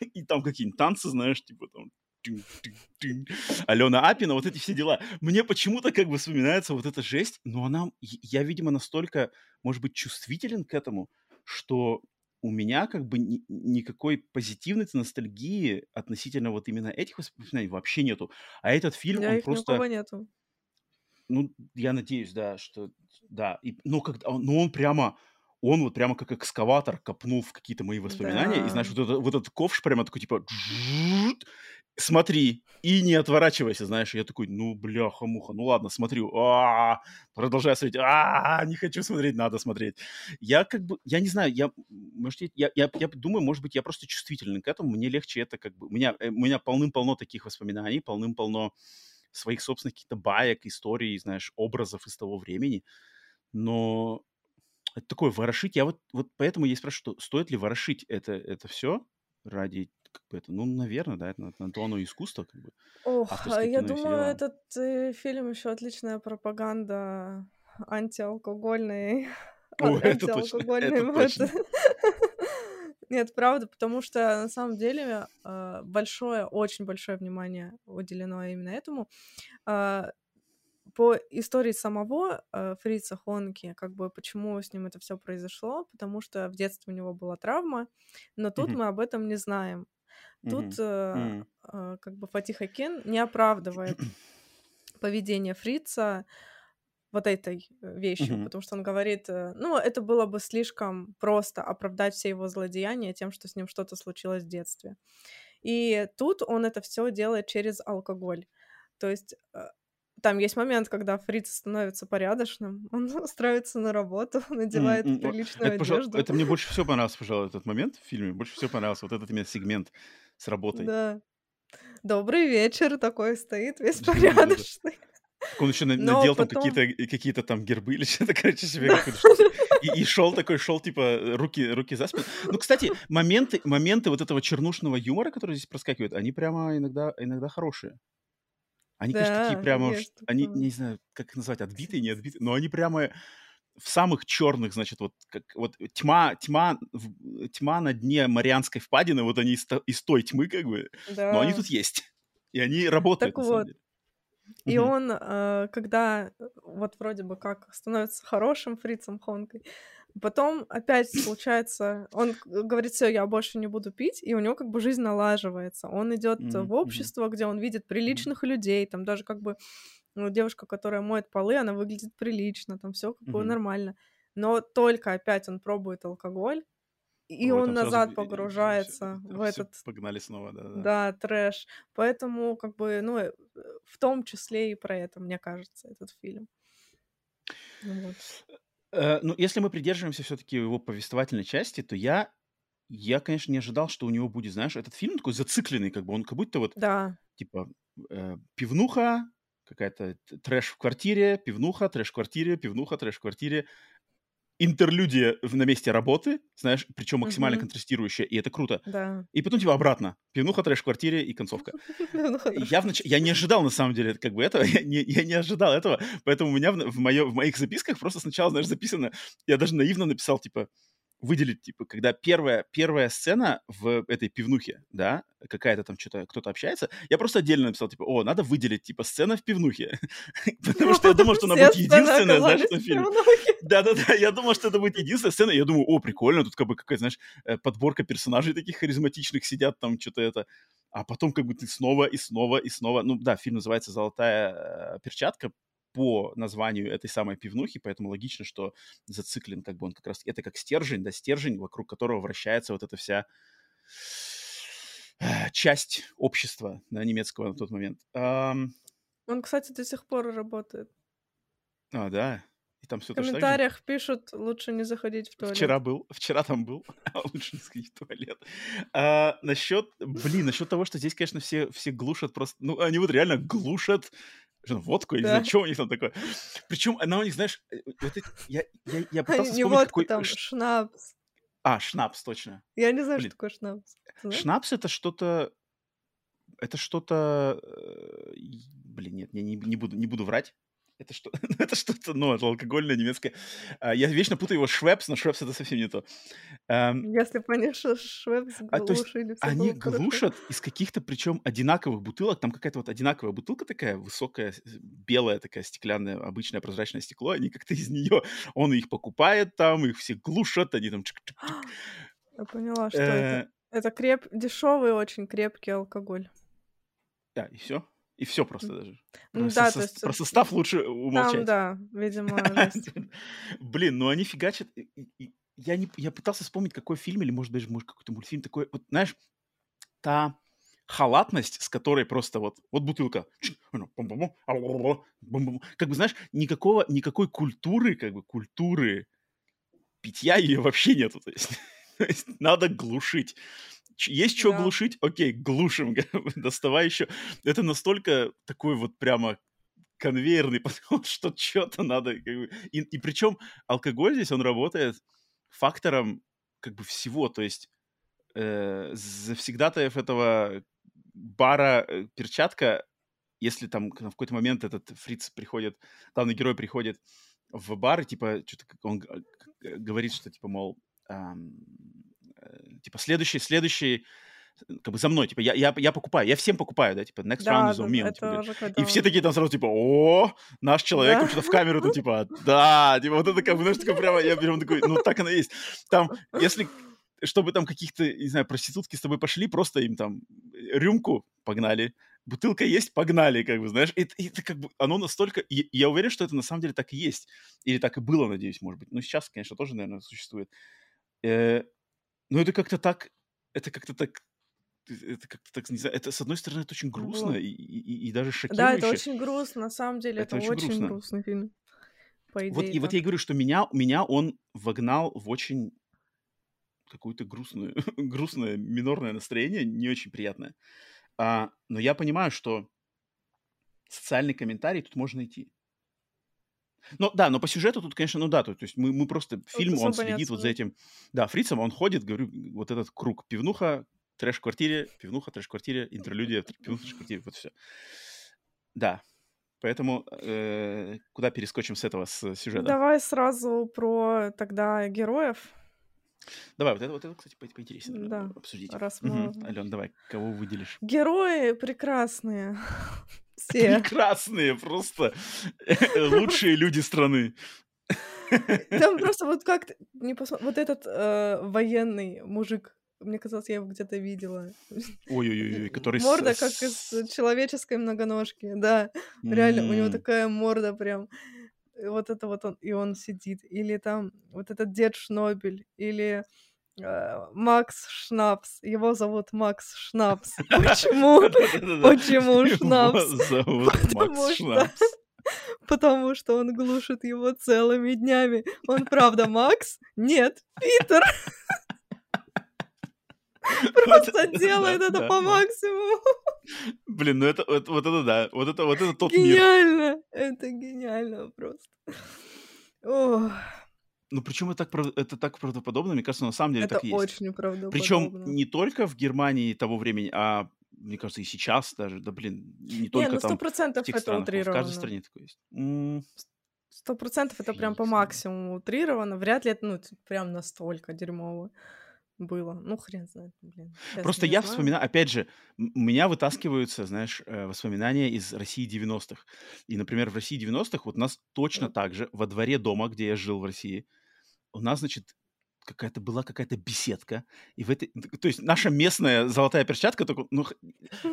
и там какие-нибудь танцы, знаешь, типа там Алена Апина, вот эти все дела. Мне почему-то как бы вспоминается вот эта жесть, но она, я, видимо, настолько, может быть, чувствителен к этому, что у меня как бы ни, никакой позитивной ностальгии относительно вот именно этих воспоминаний вообще нету. А этот фильм, да, он их просто... нету. Ну, я надеюсь, да, что... Да, и, ну, когда, ну, он прямо он вот прямо как экскаватор копнул в какие-то мои воспоминания, да. и знаешь, вот, это, вот этот ковш прямо такой, типа, смотри, и не отворачивайся, знаешь. Я такой, ну, бляха-муха, ну ладно, смотрю, а продолжаю смотреть, а не хочу смотреть, надо смотреть. Я как бы, я не знаю, я, может, я, я, я думаю, может быть, я просто чувствительный к этому, мне легче это как бы, у меня, э, у меня полным-полно таких воспоминаний, полным-полно своих собственных каких-то баек, историй, знаешь, образов из того времени, но это такое ворошить. Я вот, вот поэтому я спрашиваю, что стоит ли ворошить это, это все ради как бы это, ну, наверное, да, это на, то оно искусство, как бы. Ох, а я думаю, этот э, фильм еще отличная пропаганда антиалкогольной. О, это точно, это точно. Нет, правда, потому что на самом деле э, большое, очень большое внимание уделено именно этому. Э, по истории самого э, Фрица Хонки, как бы почему с ним это все произошло, потому что в детстве у него была травма, но тут mm-hmm. мы об этом не знаем. Тут mm-hmm. э, как бы Фатих Акен не оправдывает поведение Фрица вот этой э, вещью, mm-hmm. потому что он говорит, э, ну, это было бы слишком просто оправдать все его злодеяния тем, что с ним что-то случилось в детстве. И тут он это все делает через алкоголь. То есть там есть момент, когда Фриц становится порядочным, он устраивается на работу, надевает mm-hmm. приличную это, одежду. это мне больше всего понравился, пожалуй, этот момент в фильме. Больше всего понравился вот этот именно сегмент с работой. Да. Добрый вечер, такой стоит, весь порядочный. Он еще надел там потом... какие-то какие там гербы или что-то, короче, себе Да. и, и шел такой, шел типа руки, руки за спину. Ну, кстати, моменты, моменты вот этого чернушного юмора, который здесь проскакивает, они прямо иногда, иногда хорошие. Они, конечно, такие Да, прямо, они, не знаю, как их назвать, отбитые, не отбитые, но они прямо в самых черных, значит, вот как вот тьма, тьма, в- тьма на дне Марианской впадины, вот они из, из той тьмы как бы, но они Да. тут есть. И они работают, Так на самом вот, деле. и Мгм. он, э, когда э, вот вроде бы как становится хорошим фрицем Хонкой, потом опять случается, он говорит, все, я больше не буду пить, и у него как бы жизнь налаживается. Он идет Мгм, в общество, где он видит приличных людей, там даже как бы ну, девушка, которая моет полы, она выглядит прилично, там все как бы мгм. нормально. Но только опять он пробует алкоголь, и Ой, он сразу назад и погружается всё- в этот погнали снова, да-да-да. да, трэш. Поэтому, как бы, ну, э, в том числе и про это, мне кажется, этот фильм. Ну вот. Э, ну, если мы придерживаемся все-таки его повествовательной части, то я, я, конечно, не ожидал, что у него будет, знаешь, этот фильм такой зацикленный, как бы он как будто вот, Да, типа, э, пивнуха, какая-то трэш в квартире, пивнуха, трэш в квартире, пивнуха, трэш в квартире, интерлюдия на месте работы, знаешь, причем максимально Мгм. контрастирующая, и это круто. да. И потом, типа, обратно. Пивнуха, трэш в квартире и концовка. Я, внач- я не ожидал, на самом деле, как бы этого. Я не, я не ожидал этого. Поэтому у меня в, в, моё- в моих записках просто сначала, знаешь, записано... Я даже наивно написал, типа, выделить, типа, когда первая, первая сцена в этой пивнухе, да, какая-то там что-то, кто-то общается, я просто отдельно написал, типа, о, надо выделить, типа, сцена в пивнухе. Потому что я думал, что она будет единственная, знаешь, в фильме. Да-да-да, я думал, что это будет единственная сцена. Я думаю, о, прикольно, тут как бы какая, знаешь, э, подборка персонажей таких харизматичных сидят там, что-то это. А потом как бы ты снова и снова и снова... Ну да, фильм называется «Золотая э, перчатка» по названию этой самой пивнухи, поэтому логично, что зациклен как бы он как раз... Это как стержень, да, стержень, вокруг которого вращается вот эта вся часть общества да, немецкого на тот момент. Ам, Он, кстати, до сих пор работает. а, да. И там все В комментариях пишут, лучше не заходить в туалет. Вчера был, вчера там был, а лучше не сходить в туалет. А, насчет, блин, насчет того, что здесь, конечно, все, все глушат просто, ну, они вот реально глушат водку, я не знаю, Да. что у них там такое. Причем она у них, знаешь, э, вот эти- я, я, я пытался Не вспомнить, водку какой... там, шнапс. А, шнапс, точно. Я не знаю, Блин. что такое шнапс. Шнапс это что-то, это что-то, э, блин, нет, я не, не буду, не буду врать. Это что? это что-то, ну, это алкогольное немецкое. А, я вечно путаю его швепс, но швепс это совсем не то. Если бы они ш- швепс А, то есть Они глушат из каких-то, причем одинаковых бутылок. Там какая-то вот одинаковая бутылка такая, высокая, белая такая стеклянная, обычное прозрачное стекло. Они как-то из нее, он их покупает там, их все глушат, они там... Я поняла, что это. Э, Это креп... дешевый, очень крепкий алкоголь. Да, и все. И все просто даже. Ну Про, да, со- то есть про состав лучше Там, умолчать. да, видимо. Блин, ну они фигачат. Я, не, я пытался вспомнить, какой фильм, или, может, даже может, какой-то мультфильм такой. Вот, знаешь, та халатность, с которой просто вот, вот бутылка. бум-бум. Как бы, знаешь, никакого, никакой культуры, как бы, культуры питья ее вообще нету. То есть, то есть надо глушить. Есть что Да. глушить? Окей, глушим. Доставай еще. Это настолько такой вот прямо конвейерный подход, что что-то надо. Как бы. и, и причем алкоголь здесь, он работает фактором как бы всего. То есть э, завсегдатаев этого бара э, перчатка, если там в какой-то момент этот фриц приходит, главный герой приходит в бар, и типа что-то он г- г- говорит, что типа, мол, ам, э, типа следующий, следующий, э, как бы за мной, типа я, я, я покупаю, я всем покупаю, да, типа next round Да, is on да, me, типа, это когда И все такие там сразу типа, о, наш человек, Да. что-то в камеру, там типа, да, типа вот это как бы, знаешь, такое прямо, я прям такой, ну так оно и есть. Там, если, чтобы там каких-то, не знаю, проститутки с тобой пошли, просто им там рюмку погнали, бутылка есть, погнали, как бы, знаешь, и это как бы, оно настолько, и я уверен, что это на самом деле так и есть, или так и было, надеюсь, может быть, ну сейчас, конечно, тоже, наверное, существует. Но это как-то так, это как-то так, это как-то так, не знаю, это, с одной стороны, это очень грустно Вот. и, и, и даже Да, шокирующе. это очень грустно, на самом деле, Это это, очень очень, грустно. грустный фильм. По идее, Вот, и вот я и говорю, что меня, меня он вогнал в очень какую-то грустную, грустное минорное настроение, не очень приятное. А, но я понимаю, что социальный комментарий тут можно найти. Ну да, но по сюжету тут, конечно, ну да, то, то есть мы, мы просто фильм, он следит вот за этим, да, фрицем, он ходит, говорю, вот этот круг пивнуха, трэш-квартире, пивнуха, трэш-квартире, интерлюдия, пивнуха, трэш-квартире, вот все. Да, поэтому э, куда перескочим с этого, с сюжета? Давай сразу про тогда героев. Давай, вот это, вот это кстати, поинтереснее Да, обсудить. раз мы... Ален, давай, кого выделишь? Герои прекрасные. Все. Прекрасные просто. Лучшие люди страны. Там просто вот как не посмо- вот этот э, военный мужик, мне казалось, я его где-то видела. Ой-ой-ой, который... с- Морда как из человеческой многоножки, да. Реально, у него такая морда прям. Вот это вот он, и он сидит. Или там вот этот дед Шнобель, или э, Макс Шнапс. Его зовут Макс Шнапс. Почему? Почему Шнапс? зовут Макс. Шнапс. Потому что он глушит его целыми днями. Он правда Макс? Нет, Питер. Просто делает это по максимуму. Блин, ну это вот, вот это да, вот это вот это тот мир. Гениально. Это гениально просто. Ну причем это так, это так правдоподобно, мне кажется, на самом деле это так есть. очень Причем правдоподобно. не только в Германии того времени, а мне кажется и сейчас даже, да блин, не Не, только ну сто там в процентов это странах, а в каждой утрировано. стране такое есть. Сто процентов это прям по максимуму утрировано. Вряд ли это, ну, прям настолько дерьмово было. Ну, хрен знает, блин. Честно, Просто я знаю. вспоминаю, опять же, у меня вытаскиваются, знаешь, э, воспоминания из России 90-х. И, например, в России 90-х вот нас точно так же во дворе дома, где я жил в России, у нас, значит, какая-то была какая-то беседка. И в этой... То есть наша местная золотая перчатка, только, ну,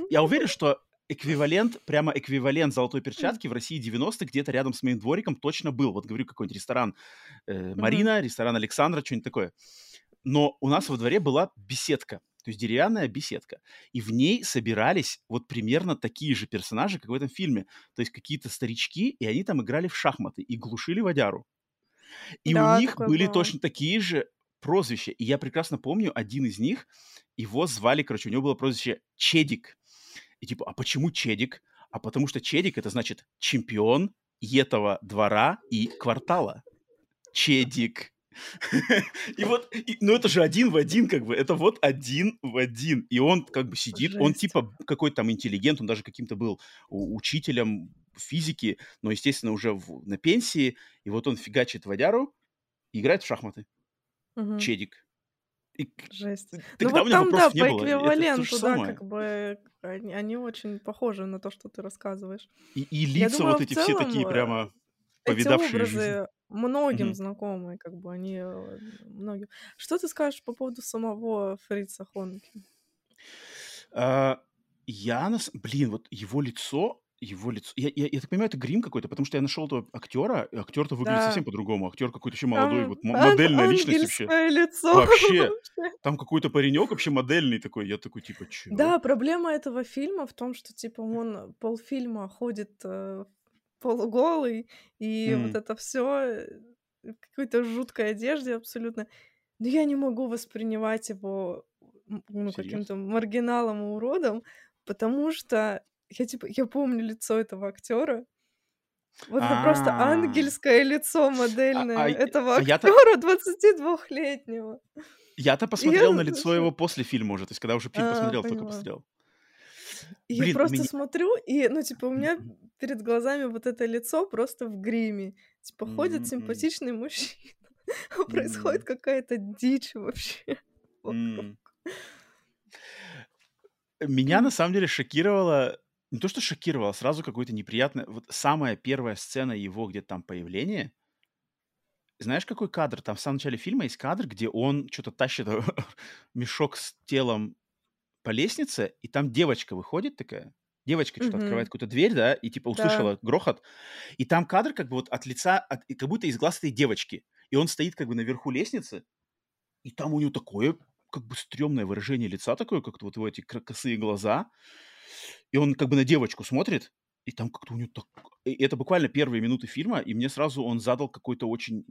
я уверен, что эквивалент, прямо эквивалент золотой перчатки в России 90-х где-то рядом с моим двориком точно был. Вот говорю, какой-нибудь ресторан э. Марина, ресторан Александра, что-нибудь такое. Но у нас во дворе была беседка, то есть деревянная беседка. И в ней собирались вот примерно такие же персонажи, как в этом фильме. То есть какие-то старички, и они там играли в шахматы и глушили водяру. И Да, у них были было. точно такие же прозвища. И я прекрасно помню, один из них, его звали, короче, у него было прозвище Чедик. И типа, а почему Чедик? А потому что Чедик это значит чемпион этого двора и квартала. Чедик. И вот, и- ну это же один в один, как бы, это вот один в один. И он как бы сидит, он Жесть. типа какой-то там интеллигент, он даже каким-то был учителем физики, но, естественно, уже в- на пенсии. И вот он фигачит водяру и играет в шахматы. Мгм. Чедик. И Жесть. Ну тогда у вот там, да, по эквиваленту, да, как бы они, они очень похожи на то, что ты рассказываешь. И, и лица думаю, вот эти все такие э, прямо эти повидавшие жизнь. образы многим Мгм. знакомы, как бы они э, многим. Что ты скажешь по поводу самого Фрица Хонки? А, я нас... Блин, вот его лицо, его лицо... Я, я, я так понимаю, это грим какой-то, потому что я нашел этого актера, и актер-то выглядит Да. совсем по-другому. Актер какой-то еще молодой, Там вот м- ан- модельная личность вообще. лицо. Вообще. Там какой-то паренек вообще модельный такой. Я такой, типа, чё? Да, проблема этого фильма в том, что типа он полфильма ходит э, полуголый, и вот М. это все в какой-то жуткой одежде абсолютно. Но я не могу воспринимать его ну, каким-то маргиналом и уродом, потому что я типа я помню лицо этого актера. Вот это просто А, ангельское лицо модельное а, этого а я-то, актера 22-летнего. я-то я посмотрел на лицо его после фильма уже, то есть когда уже фильм А, посмотрел, только посмотрел. И я просто меня... смотрю, и, ну, типа, у меня перед глазами вот это лицо просто в гриме. Типа, ходит симпатичный мужчина, а происходит какая-то дичь вообще. Меня на самом деле шокировало, не то что шокировало, а сразу какое-то неприятное, вот самая первая сцена его где-то там появления, знаешь, какой кадр? Там в самом начале фильма есть кадр, где он что-то тащит мешок с телом по лестнице, и там девочка выходит такая, девочка что-то открывает Мгм. какую-то дверь, да, и типа Да. услышала грохот, и там кадр как бы вот от лица, от- как будто из глаз этой девочки, и он стоит как бы наверху лестницы, и там у него такое как бы стрёмное выражение лица такое, как-то вот его эти косые глаза, и он как бы на девочку смотрит, и там как-то у него так... И это буквально первые минуты фильма, и мне сразу он задал какой-то очень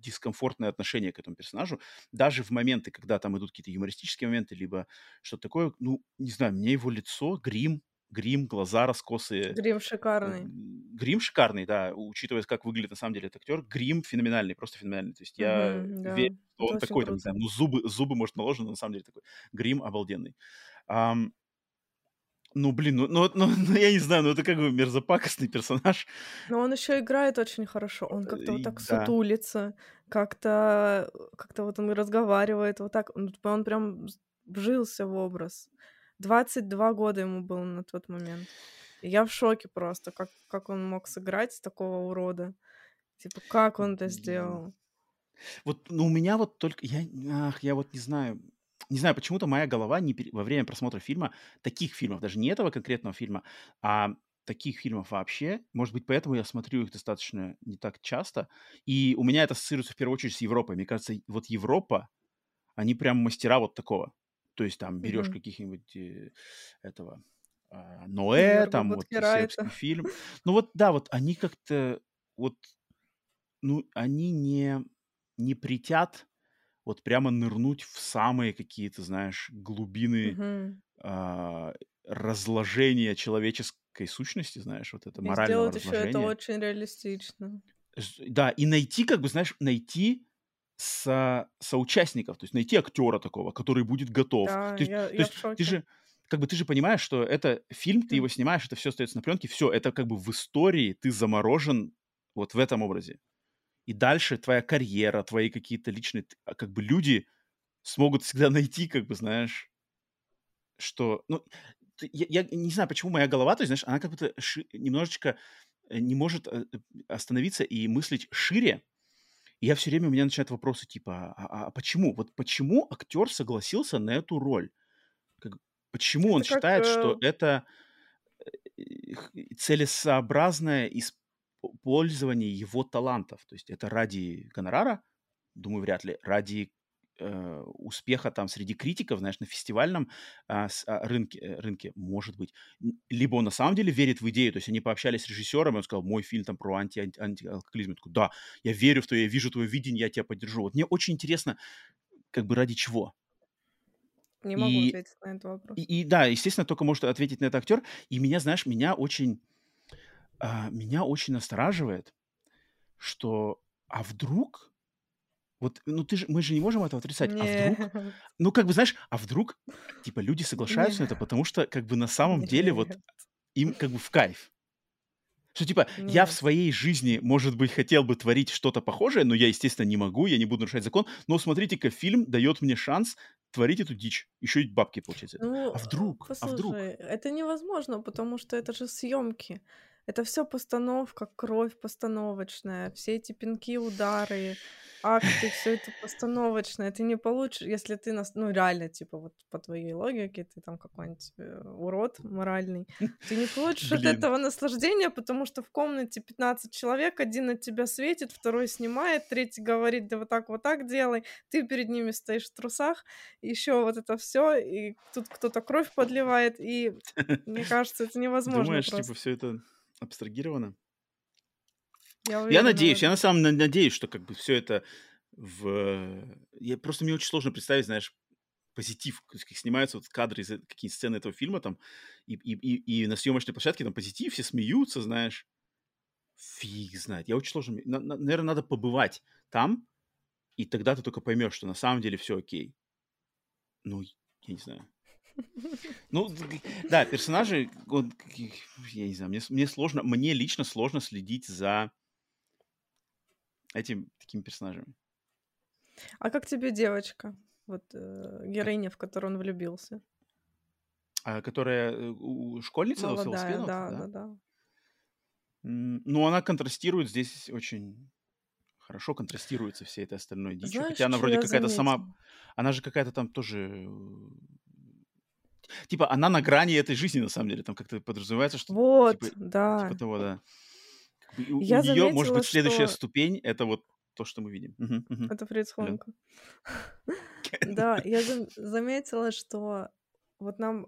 дискомфортное отношение к этому персонажу. Даже в моменты, когда там идут какие-то юмористические моменты, либо что-то такое, ну, не знаю, мне его лицо, грим, грим, глаза раскосые. Грим шикарный. Грим шикарный, да, учитывая, как выглядит на самом деле этот актер. Грим феноменальный, просто феноменальный. То есть я Мгм, да, верю, что он такой, там, не знаю, ну, зубы, зубы, может, наложены, но на самом деле такой. Грим обалденный. Ам, ну, блин, ну, ну, ну, ну, я не знаю, ну, это как бы мерзопакостный персонаж. Но он еще играет очень хорошо. Он как-то вот так да. сутулится, как-то как-то вот он разговаривает вот так. Он, он прям вжился в образ. 22 года ему было на тот момент. Я в шоке просто, как, как он мог сыграть такого урода. Типа, как он это сделал? Вот, ну, у меня вот только... Я, ах, я вот не знаю... Не знаю, почему-то моя голова не пере- во время просмотра фильма, таких фильмов, даже не этого конкретного фильма, а таких фильмов вообще, может быть, поэтому я смотрю их достаточно не так часто, и у меня это ассоциируется в первую очередь с Европой. Мне кажется, вот Европа, они прям мастера вот такого. То есть там берешь Мгм. каких-нибудь э, этого а, Ноэ, Йорга там вот сербский фильм. Ну вот, да, вот они как-то вот, ну, они не, не притят вот прямо нырнуть в самые какие-то, знаешь, глубины Мгм. а, разложения человеческой сущности, знаешь, вот это И морального сделать еще это разложения. очень реалистично. Да, и найти, как бы, знаешь, найти со, соучастников, то есть найти актера такого, который будет готов. Да, есть, я, то я есть в ты шоке. же, как бы, ты же понимаешь, что это фильм, ты его снимаешь, это все остается на пленке, все, это как бы в истории ты заморожен вот в этом образе. И дальше твоя карьера, твои какие-то личные, а, как бы, люди смогут всегда найти, как бы, знаешь, что, ну, я, я не знаю, почему моя голова, то есть, знаешь, она как будто ши- немножечко э, не может э, э, остановиться и мыслить шире. И я все время, у меня начинают вопросы типа, а, а- а почему? Вот почему актер согласился на эту роль? Как- почему он Это как... считает, э, что это э, х- использование его талантов? То есть это ради гонорара? Думаю, вряд ли. Ради э, успеха там среди критиков, знаешь, на фестивальном а, с- а, рынке, э, рынке, может быть. Либо он на самом деле верит в идею, то есть они пообщались с режиссером, и он сказал, мой фильм там про анти, анти- антиалкоголизм. Я такой, да, я верю в то, я вижу твое видение, я тебя поддержу. Вот мне очень интересно, как бы ради чего. Не могу И, ответить на этот вопрос. и, и да, естественно, только может ответить на это актер. И меня, знаешь, меня очень, а, меня очень настораживает, что, а вдруг, вот, ну ты же, мы же не можем этого отрицать, а вдруг Нет, Ну, как бы, знаешь, а вдруг, типа, люди соглашаются на это, потому что, как бы, на самом деле, вот им, как бы, в кайф. Что, типа, я в своей жизни, может быть, хотел бы творить что-то похожее, но я, естественно, не могу, я не буду нарушать закон. Но смотрите-ка, фильм дает мне шанс творить эту дичь. Еще и бабки получать. Ну, А э, вдруг? А вдруг? послушай, это невозможно, потому что это же съемки. Это все постановка, кровь постановочная, все эти пинки, удары, акты, все это постановочное. Ты не получишь, если ты нас, ну реально, типа вот по твоей логике, ты там какой-нибудь э, урод моральный, ты не получишь от Блин. этого наслаждения, потому что в комнате 15 человек, один на тебя светит, второй снимает, третий говорит, да вот так, вот так делай, ты перед ними стоишь в трусах, еще вот это все, и тут кто-то кровь подливает, и мне кажется, это невозможно Думаешь, просто. типа, все это абстрагировано? Я Я уверена в надеюсь, я на самом деле надеюсь, что как бы все это в... Я просто мне очень сложно представить, знаешь, позитив, как снимаются вот кадры из э- какие сцены этого фильма там, и, и, и, и на съемочной площадке там позитив, все смеются, знаешь. Фиг знает. Я очень сложно... наверное, надо побывать там, и тогда ты только поймешь, что на самом деле все окей. Ну, я не знаю. Ну, да, персонажи, он, я не знаю, мне, мне сложно, мне лично сложно следить за этим такими персонажами. А как тебе девочка? Вот э, героиня, в которую он влюбился. А, которая э, у- школьница Молодая, да, да, да? да. Ну, она контрастирует здесь очень хорошо контрастируется всей этой остальной дичью. Знаешь, Хотя она вроде какая-то сама, она же какая-то там тоже, э, типа, она на грани этой жизни на самом деле. Там как-то подразумевается, что Вот, типа, да. типа того, да. Бы и у, Я нее может быть следующая что ступень, это вот то, что мы видим. Это Фриц. Хонка. Да, я зам- заметила, что вот нам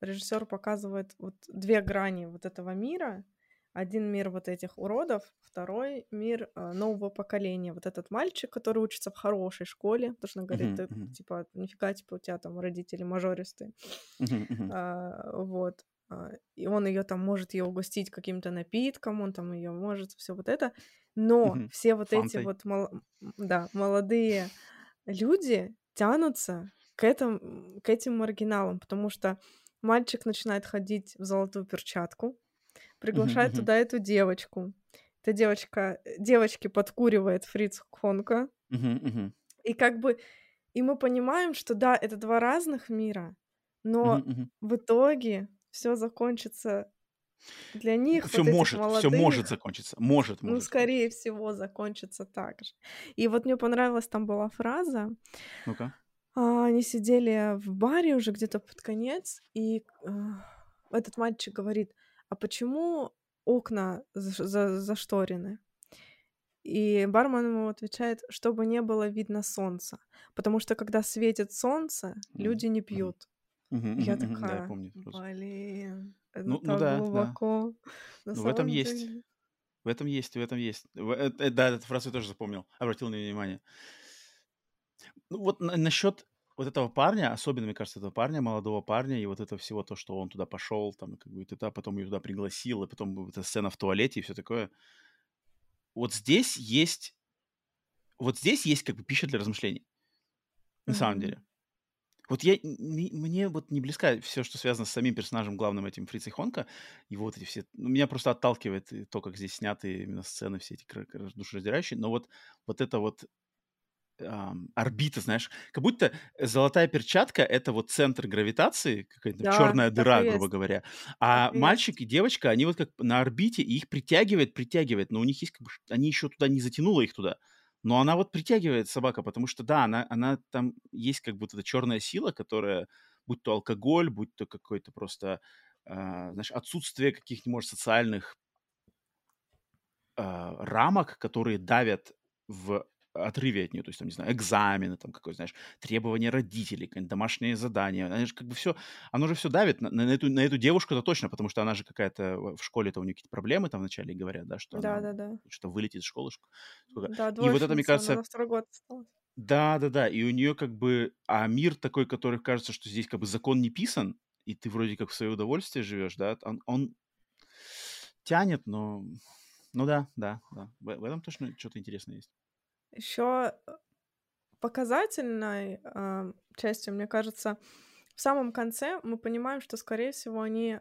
режиссер показывает вот две грани вот этого мира. Один мир вот этих уродов, второй мир э, нового поколения. Вот этот мальчик, который учится в хорошей школе, потому что он говорит, ты, мгм. типа, нифига, типа, у тебя там родители мажористые. Мгм, мгм. А, вот. А, И он ее там может ее угостить каким-то напитком, он там ее может, все вот это. Но Мгм. все вот эти Фантой. вот мол- да, молодые люди тянутся к, этому, к этим маргиналам, потому что мальчик начинает ходить в золотую перчатку, приглашает туда эту девочку. Эта девочка, э, девочки подкуривает Фриц Хонка, и как бы, и мы понимаем, что да, это два разных мира, но в итоге все закончится для них, Все вот может, все может молодых, закончиться. Может, ну, может скорее закончиться. всего, закончится так же. И вот мне понравилась там была фраза, Ну-ка. а, они сидели в баре уже где-то под конец, и а, этот мальчик говорит, а почему окна заш- за- зашторены? И бармен ему отвечает, чтобы не было видно солнца. Потому что когда светит солнце, М, люди не пьют. И я мгм. Да, я такая, помню блин, это Ну, ну так да, да. глубоко. На Ну, в этом самом есть. деле. В этом есть, в этом есть. Э, э, да, эту фразу я тоже запомнил. Обратил на нее внимание. Ну, вот на- насчет вот этого парня, особенно, мне кажется, этого парня, молодого парня, и вот это всего то, что он туда пошел, там, и как бы туда, потом ее туда пригласил, и потом эта сцена в туалете и все такое. Вот здесь есть, вот здесь есть как бы пища для размышлений, на самом деле. Вот я, мне вот не близко все, что связано с самим персонажем главным этим Фрица Хонка, его вот эти все, ну, меня просто отталкивает и то, как здесь сняты именно сцены все эти душераздирающие, но вот, вот это вот ам, орбита, знаешь, как будто золотая перчатка это вот центр гравитации, какая-то Да, черная так дыра, грубо есть, говоря, так а есть. мальчик и девочка, они вот как на орбите, и их притягивает, притягивает, но у них есть как бы, они еще туда не затянуло их туда, но она вот притягивает собака, потому что да, она, она там есть как будто эта черная сила, которая, будь то алкоголь, будь то какой-то просто, а, знаешь, отсутствие каких-нибудь, может, социальных а, рамок, которые давят в отрыве от нее, то есть, там, не знаю, экзамены, там, какое, знаешь, требования родителей, какое-нибудь домашнее задание, она же как бы все, оно же все давит на, на эту, на эту девушку-то точно, потому что она же какая-то в школе-то у нее какие-то проблемы там вначале говорят, да, что она Да-да-да. что вылетит из школы. сколько. Да, И вот это, мне она кажется, второй год осталась. да-да-да, и у нее как бы, а мир такой, который кажется, что здесь как бы закон не писан, и ты вроде как в свое удовольствие живешь, да, он, он тянет, но, ну да, да, да, в, в этом точно что-то интересное есть. Еще показательной а, частью, мне кажется, в самом конце мы понимаем, что, скорее всего, они,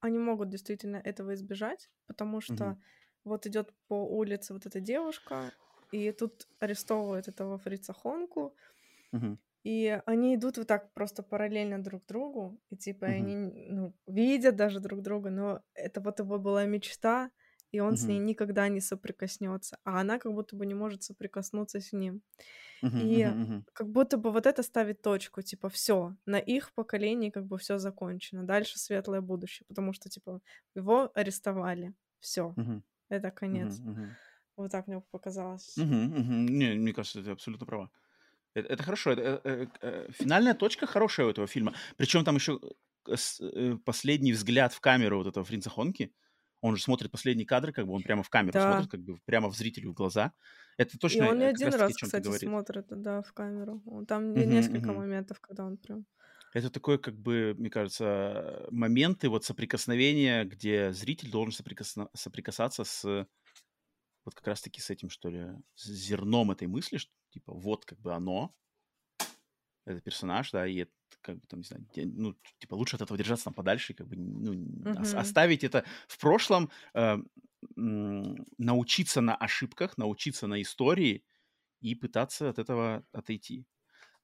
они могут действительно этого избежать, потому что Мгм. вот идет по улице вот эта девушка, и тут арестовывают этого фрица Хонку, Мгм. и они идут вот так просто параллельно друг другу, и типа Мгм. они ну, видят даже друг друга, но это вот его была мечта, и он с ней никогда не соприкоснется, а она как будто бы не может соприкоснуться с ним. Мгм. И как будто бы вот это ставит точку, типа, все, на их поколении как бы все закончено, дальше светлое будущее, потому что, типа, его арестовали, все, это конец. Вот так мне показалось. Не, мне кажется, ты абсолютно права. Это, это хорошо. Это, э, э, э, финальная точка хорошая у этого фильма. Причем там еще последний взгляд в камеру вот этого Фринца Хонки. Он же смотрит последний кадр, как бы он прямо в камеру Да. смотрит, как бы прямо в зрителю в глаза. Это И точно он не э, один раз, ты кстати, говорит. смотрит, да, в камеру. Там Мгм, несколько мгм. моментов, когда он прям... Это такой, как бы, мне кажется, моменты вот соприкосновения, где зритель должен соприкосно- соприкасаться с вот как раз-таки с этим, что ли, с зерном этой мысли, что типа вот как бы оно, это персонаж, да, и как бы там, не знаю, ну, типа лучше от этого держаться там подальше, как бы, ну, Мгм. оставить это в прошлом, э, научиться на ошибках, научиться на истории и пытаться от этого отойти.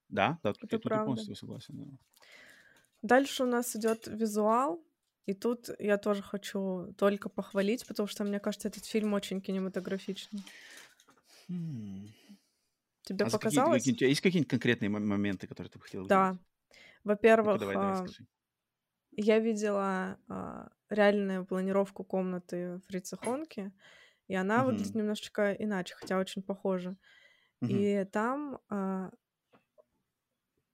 Да, да, тут, Это я, тут я полностью согласен. да. Дальше у нас идет визуал, и тут я тоже хочу только похвалить, потому что мне кажется, этот фильм очень кинематографичный. М. Тебе А за какие, показалось? какие- у тебя есть какие-нибудь конкретные мо- моменты, которые ты бы хотела Да. выделить? Во-первых, давай, давай, а, я видела а, реальную планировку комнаты Фрица Хонки, и она выглядит Мгм. немножечко иначе, хотя очень похожа. Мгм. И там а,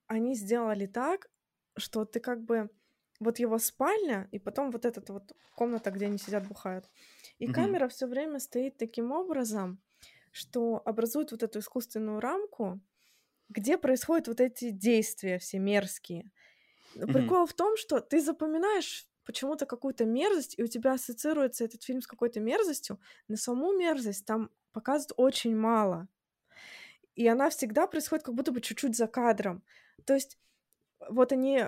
они сделали так, что ты как бы вот его спальня, и потом вот эта вот комната, где они сидят, бухают. И Мгм. камера все время стоит таким образом, что образует вот эту искусственную рамку, где происходят вот эти действия все мерзкие. Но Мгм. Прикол в том, что ты запоминаешь почему-то какую-то мерзость, и у тебя ассоциируется этот фильм с какой-то мерзостью, но саму мерзость там показывают очень мало. И она всегда происходит как будто бы чуть-чуть за кадром. То есть вот они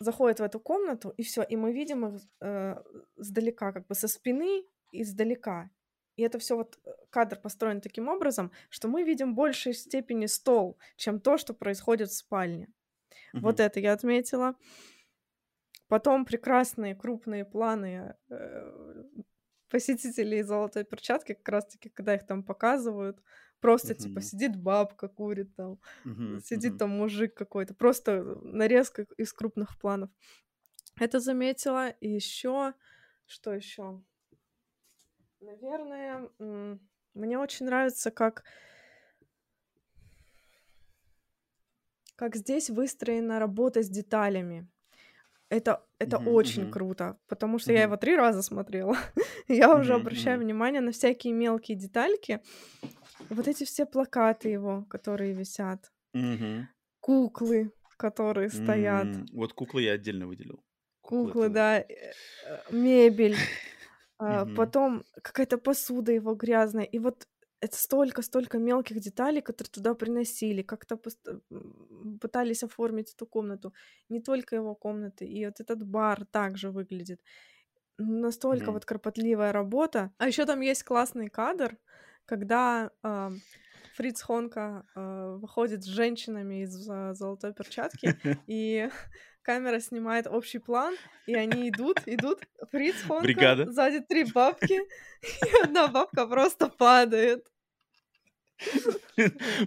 заходят в эту комнату, и все, и мы видим их э, сдалека, как бы со спины и издалека. И это все вот э, кадр построен таким образом, что мы видим в большей степени стол, чем то, что происходит в спальне. Вот Мгм. это я отметила. Потом прекрасные крупные планы э, посетителей золотой перчатки, как раз-таки, когда их там показывают. Просто, типа, Мгм. сидит бабка, курит там, Мгм. сидит Мгм. там мужик какой-то. Просто нарезка из крупных планов. Это заметила. И еще, что еще? Наверное, мне очень нравится, как как здесь выстроена работа с деталями. Это, это Мгм. очень круто, потому что я Мгм. его три раза смотрела. Я уже Мгм. обращаю Мгм. внимание на всякие мелкие детальки. Вот эти все плакаты его, которые висят, Мгм. куклы, которые стоят, М, Вот куклы я отдельно выделил. Куклы куклы, это... да, э, э, мебель, Мгм. потом какая-то посуда его грязная. И вот это столько-столько мелких деталей, которые туда приносили, как-то пост- пытались оформить эту комнату. Не только его комнаты, и вот этот бар также выглядит. Настолько Мгм. вот кропотливая работа. А еще там есть классный кадр, когда а, Фриц Хонка а, выходит с женщинами из а, золотой перчатки, и камера снимает общий план, и они идут, идут. Фриц Хонка, Бригада. сзади три бабки, и одна бабка просто падает.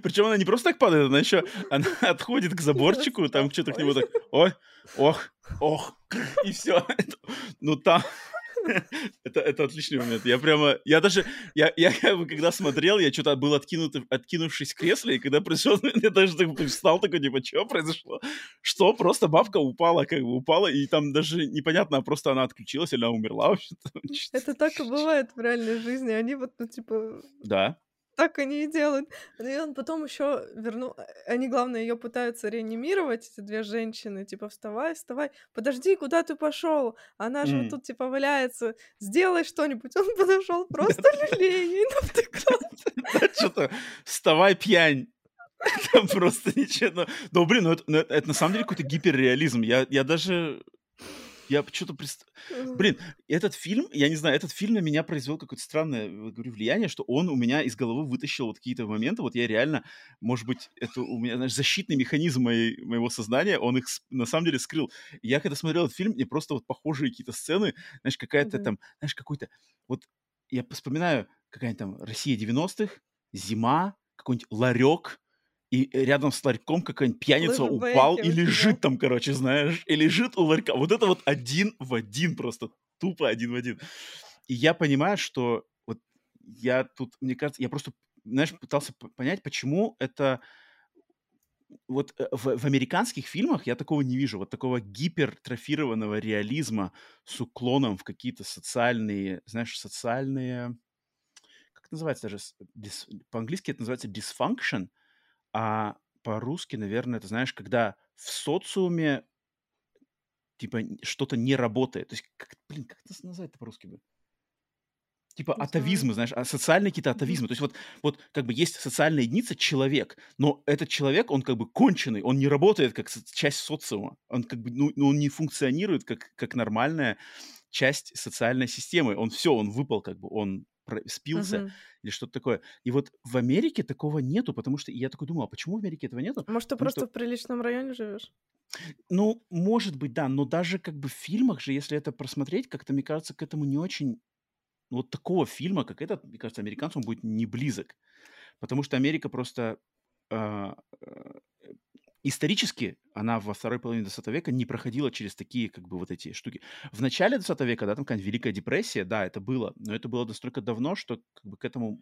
Причем она не просто так падает, она еще она отходит к заборчику, там что-то к нему так, ой, ох, ох, и все. Ну там это, это отличный момент. Я прямо, я даже, я, я как бы когда смотрел, я что-то был откинут, откинувшись в кресле, и когда пришел, я даже так встал такой, типа, что произошло? Что? Просто бабка упала, как бы упала, и там даже непонятно, просто она отключилась или она умерла вообще-то. Это так и бывает в реальной жизни. Они вот, ну, типа, Да. Так они и делают. Ну, И он потом еще вернул. Они, главное, ее пытаются реанимировать, эти две женщины. Типа, вставай, вставай. Подожди, куда ты пошел? Она же вот М. тут, типа, валяется. Сделай что-нибудь. Он подошел, просто люлей ей навтыкал. Вставай, пьянь. Там просто ничего. Ну, ну, блин, ну это, ну, это на самом деле какой-то гиперреализм. Я, я даже... Я что-то... Прист... Блин, этот фильм, я не знаю, этот фильм на меня произвел какое-то странное, вот говорю, влияние, что он у меня из головы вытащил вот какие-то моменты, вот я реально, может быть, это у меня, знаешь, защитный механизм моей, моего сознания, он их на самом деле скрыл. Я когда смотрел этот фильм, мне просто вот похожие какие-то сцены, знаешь, какая-то Мгм. там, знаешь, какой-то, вот я вспоминаю, какая-нибудь там Россия 90-х, зима, какой-нибудь ларек, и рядом с ларьком какая-нибудь пьяница Лыжебайки упал и лежит там, короче, знаешь, и лежит у ларька. Вот это вот один в один просто, тупо один в один. И я понимаю, что вот я тут, мне кажется, я просто, знаешь, пытался понять, почему это вот э, в, в американских фильмах я такого не вижу, вот такого гипертрофированного реализма с уклоном в какие-то социальные, знаешь, социальные, как это называется даже, по-английски это называется dysfunction, а по-русски, наверное, это, знаешь, когда в социуме, типа, что-то не работает. То есть, как, блин, как это назвать по-русски бы? Типа Не атовизмы, знаешь, а социальные какие-то атовизмы. То есть вот, вот как бы есть социальная единица человек, но этот человек, он как бы конченый, он не работает как со- часть социума, он как бы, ну, ну, он не функционирует как, как нормальная часть социальной системы. Он все, он выпал как бы, он спился Мгм. или что-то такое. И вот в Америке такого нету, потому что я такой думал, а почему в Америке этого нету? Может, ты Потому что просто в приличном районе живешь? ну, может быть, да, но даже как бы в фильмах же, если это просмотреть, как-то, мне кажется, к этому не очень... ну, Вот такого фильма, как этот, мне кажется, американцам будет не близок. Потому что Америка просто... а, э, исторически она во второй половине 20 века не проходила через такие, как бы, вот эти штуки. В начале 20 века, да, там какая-нибудь Великая депрессия, да, это было, но это было настолько давно, что как бы к этому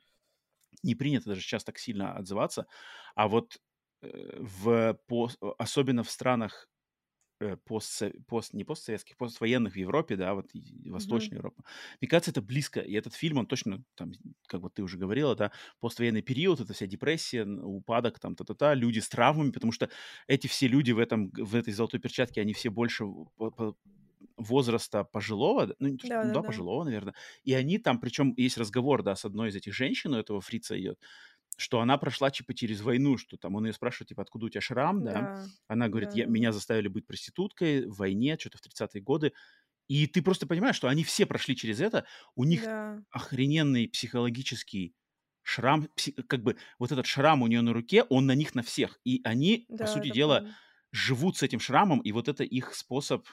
не принято даже сейчас так сильно отзываться. А вот э, в, по, особенно в странах пост, пост, не постсоветских, поствоенных в Европе, да, вот Восточная mm-hmm. Европа. Мне кажется, это близко. И этот фильм, он точно, там, как вот ты уже говорила, да, поствоенный период, это вся депрессия, упадок, там, та-та-та, люди с травмами, потому что эти все люди в, этом, в этой золотой перчатке, они все больше возраста пожилого, ну, да, да, да, пожилого, наверное, и они там, причем есть разговор, да, с одной из этих женщин, у этого фрица идет, что она прошла, типа, через войну, что там, он ее спрашивает, типа, откуда у тебя шрам, да, да она говорит, да. я, меня заставили быть проституткой в войне, что-то в 30-е годы, и ты просто понимаешь, что они все прошли через это, у них да. охрененный психологический шрам, как бы вот этот шрам у нее на руке, он на них на всех, и они, да, по сути дела, правильно. живут с этим шрамом, и вот это их способ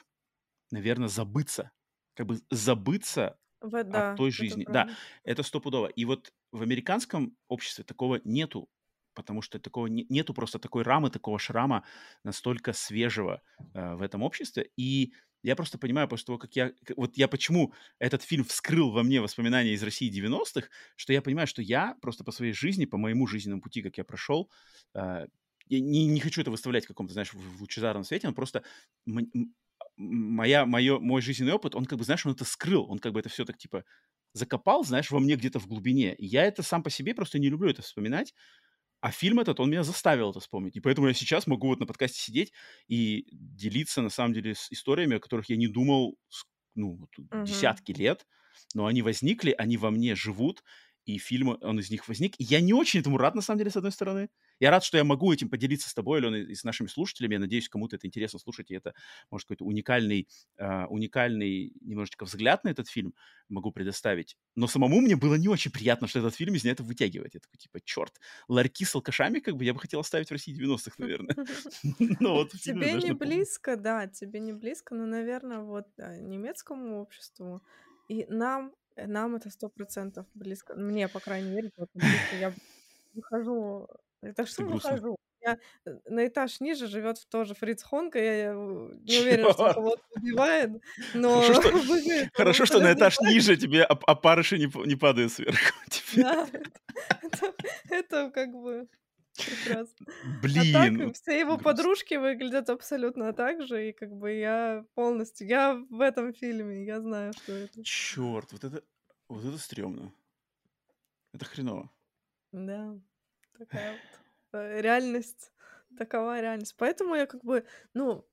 наверное, забыться. Как бы забыться в, да, от той жизни. Да, это стопудово. И вот в американском обществе такого нету, потому что такого не, нету просто такой рамы, такого шрама настолько свежего э, в этом обществе. И я просто понимаю, после того, как я... Вот я почему этот фильм вскрыл во мне воспоминания из России 90-х, что я понимаю, что я просто по своей жизни, по моему жизненному пути, как я прошел, э, я не, не хочу это выставлять в каком-то, знаешь, в лучезарном свете, но просто моя, моё, мой жизненный опыт, он как бы, знаешь, он это скрыл, он как бы это все так типа закопал, знаешь, во мне где-то в глубине. И я это сам по себе просто не люблю это вспоминать. А фильм этот, он меня заставил это вспомнить. И поэтому я сейчас могу вот на подкасте сидеть и делиться, на самом деле, с историями, о которых я не думал, ну, вот, uh-huh. десятки лет. Но они возникли, они во мне живут, и фильм, он из них возник. И я не очень этому рад, на самом деле, с одной стороны. Я рад, что я могу этим поделиться с тобой, Алена, и с нашими слушателями. Я надеюсь, кому-то это интересно слушать, и это, может, какой-то уникальный, э, уникальный немножечко взгляд на этот фильм могу предоставить. Но самому мне было не очень приятно, что этот фильм из это вытягивать. Я такой, типа, черт, ларьки с алкашами, как бы, я бы хотел оставить в России 90-х, наверное. Тебе не близко, да, тебе не близко, но, наверное, вот немецкому обществу и нам нам это сто процентов близко. Мне, по крайней мере, близко. Я выхожу это что выхожу? Я э, на этаж ниже живет тоже Фриц Хонка. Я не уверена, что кого-то убивает, но... Хорошо, что, хорошо, что на этаж ниже тебе опарыши не, не падают сверху. Да, это, это как бы Прекрасно. Блин. А так все его подружки выглядят абсолютно так же, и как бы я полностью, я в этом фильме, я знаю, что это. Черт, вот это, вот это стрёмно. Это хреново. Да, такая вот э, реальность, такова реальность. Поэтому я как бы, ну,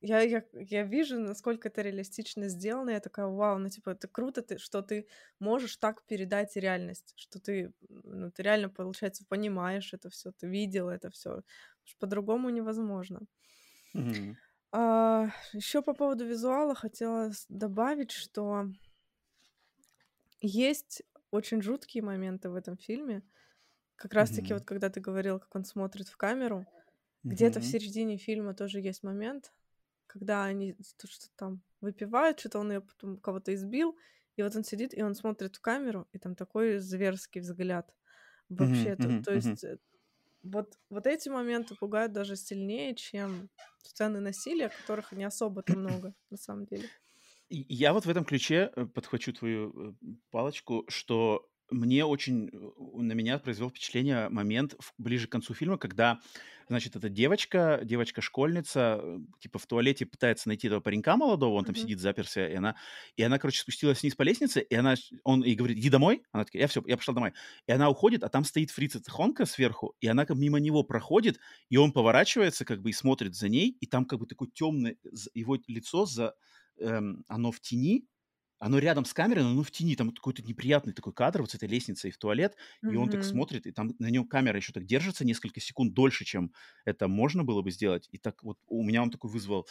я, я, я вижу, насколько это реалистично сделано. Я такая, вау, ну типа это круто, ты, что ты можешь так передать реальность, что ты, ну, ты реально, получается, понимаешь это все, ты видел это все. По-другому невозможно. Mm-hmm. А, еще по поводу визуала хотела добавить, что есть очень жуткие моменты в этом фильме. Как раз-таки mm-hmm. вот когда ты говорил, как он смотрит в камеру, mm-hmm. где-то в середине фильма тоже есть момент, когда они что-то там выпивают, что-то он ее потом кого-то избил, и вот он сидит, и он смотрит в камеру, и там такой зверский взгляд. Вообще, mm-hmm, то, mm-hmm, то есть mm-hmm. вот, вот эти моменты пугают даже сильнее, чем сцены насилия, которых не особо-то много, на самом деле. Я вот в этом ключе э, подхвачу твою э, палочку, что мне очень, на меня произвел впечатление момент ближе к концу фильма, когда Значит, эта девочка, девочка-школьница, э, типа в туалете пытается найти этого паренька молодого, он там mm-hmm. сидит, заперся, и она, и она, короче, спустилась вниз по лестнице, и она, он ей говорит, иди домой. Она такая, я все, я пошла домой. И она уходит, а там стоит фриц Хонка сверху, и она как мимо него проходит, и он поворачивается как бы и смотрит за ней, и там как бы такой темный, его лицо за, эм, оно в тени, оно рядом с камерой, но оно в тени, там какой-то неприятный такой кадр вот с этой лестницей в туалет, mm-hmm. и он так смотрит, и там на нем камера еще так держится несколько секунд дольше, чем это можно было бы сделать, и так вот у меня он такой вызвал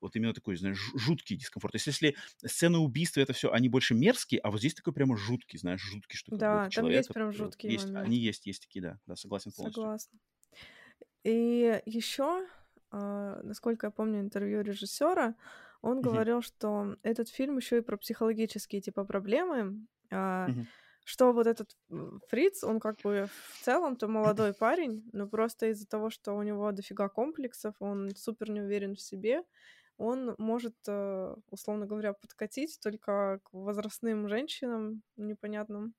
вот именно такой, знаешь, жуткий дискомфорт. То есть если сцены убийства это все, они больше мерзкие, а вот здесь такой прямо жуткий, знаешь, жуткий, что да, там человек, есть прям жуткие есть, Они есть, есть такие, да, да, согласен полностью. Согласна. И еще, э, насколько я помню интервью режиссера, он mm-hmm. говорил, что этот фильм еще и про психологические типа проблемы, а, mm-hmm. что вот этот Фриц, он как бы в целом-то молодой парень, но просто из-за того, что у него дофига комплексов, он супер не уверен в себе, он может, э, условно говоря, подкатить только к возрастным женщинам непонятным.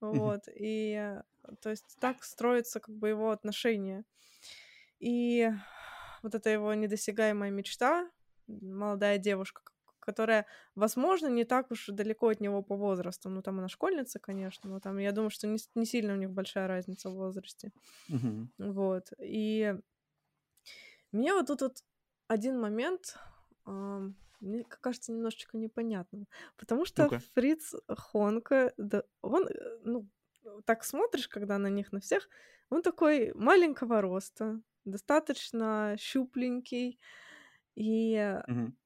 Вот. И то есть так строится как бы его отношения. И вот эта его недосягаемая мечта, молодая девушка, которая, возможно, не так уж далеко от него по возрасту. Ну, там она школьница, конечно, но там, я думаю, что не, не сильно у них большая разница в возрасте. Мгм. Вот. И мне вот тут вот один момент, ам, мне кажется, немножечко непонятным. Потому что Ну-ка. Фриц Хонка, да, он, э, ну, так смотришь, когда на них на всех, он такой маленького роста, достаточно щупленький, и Мгм.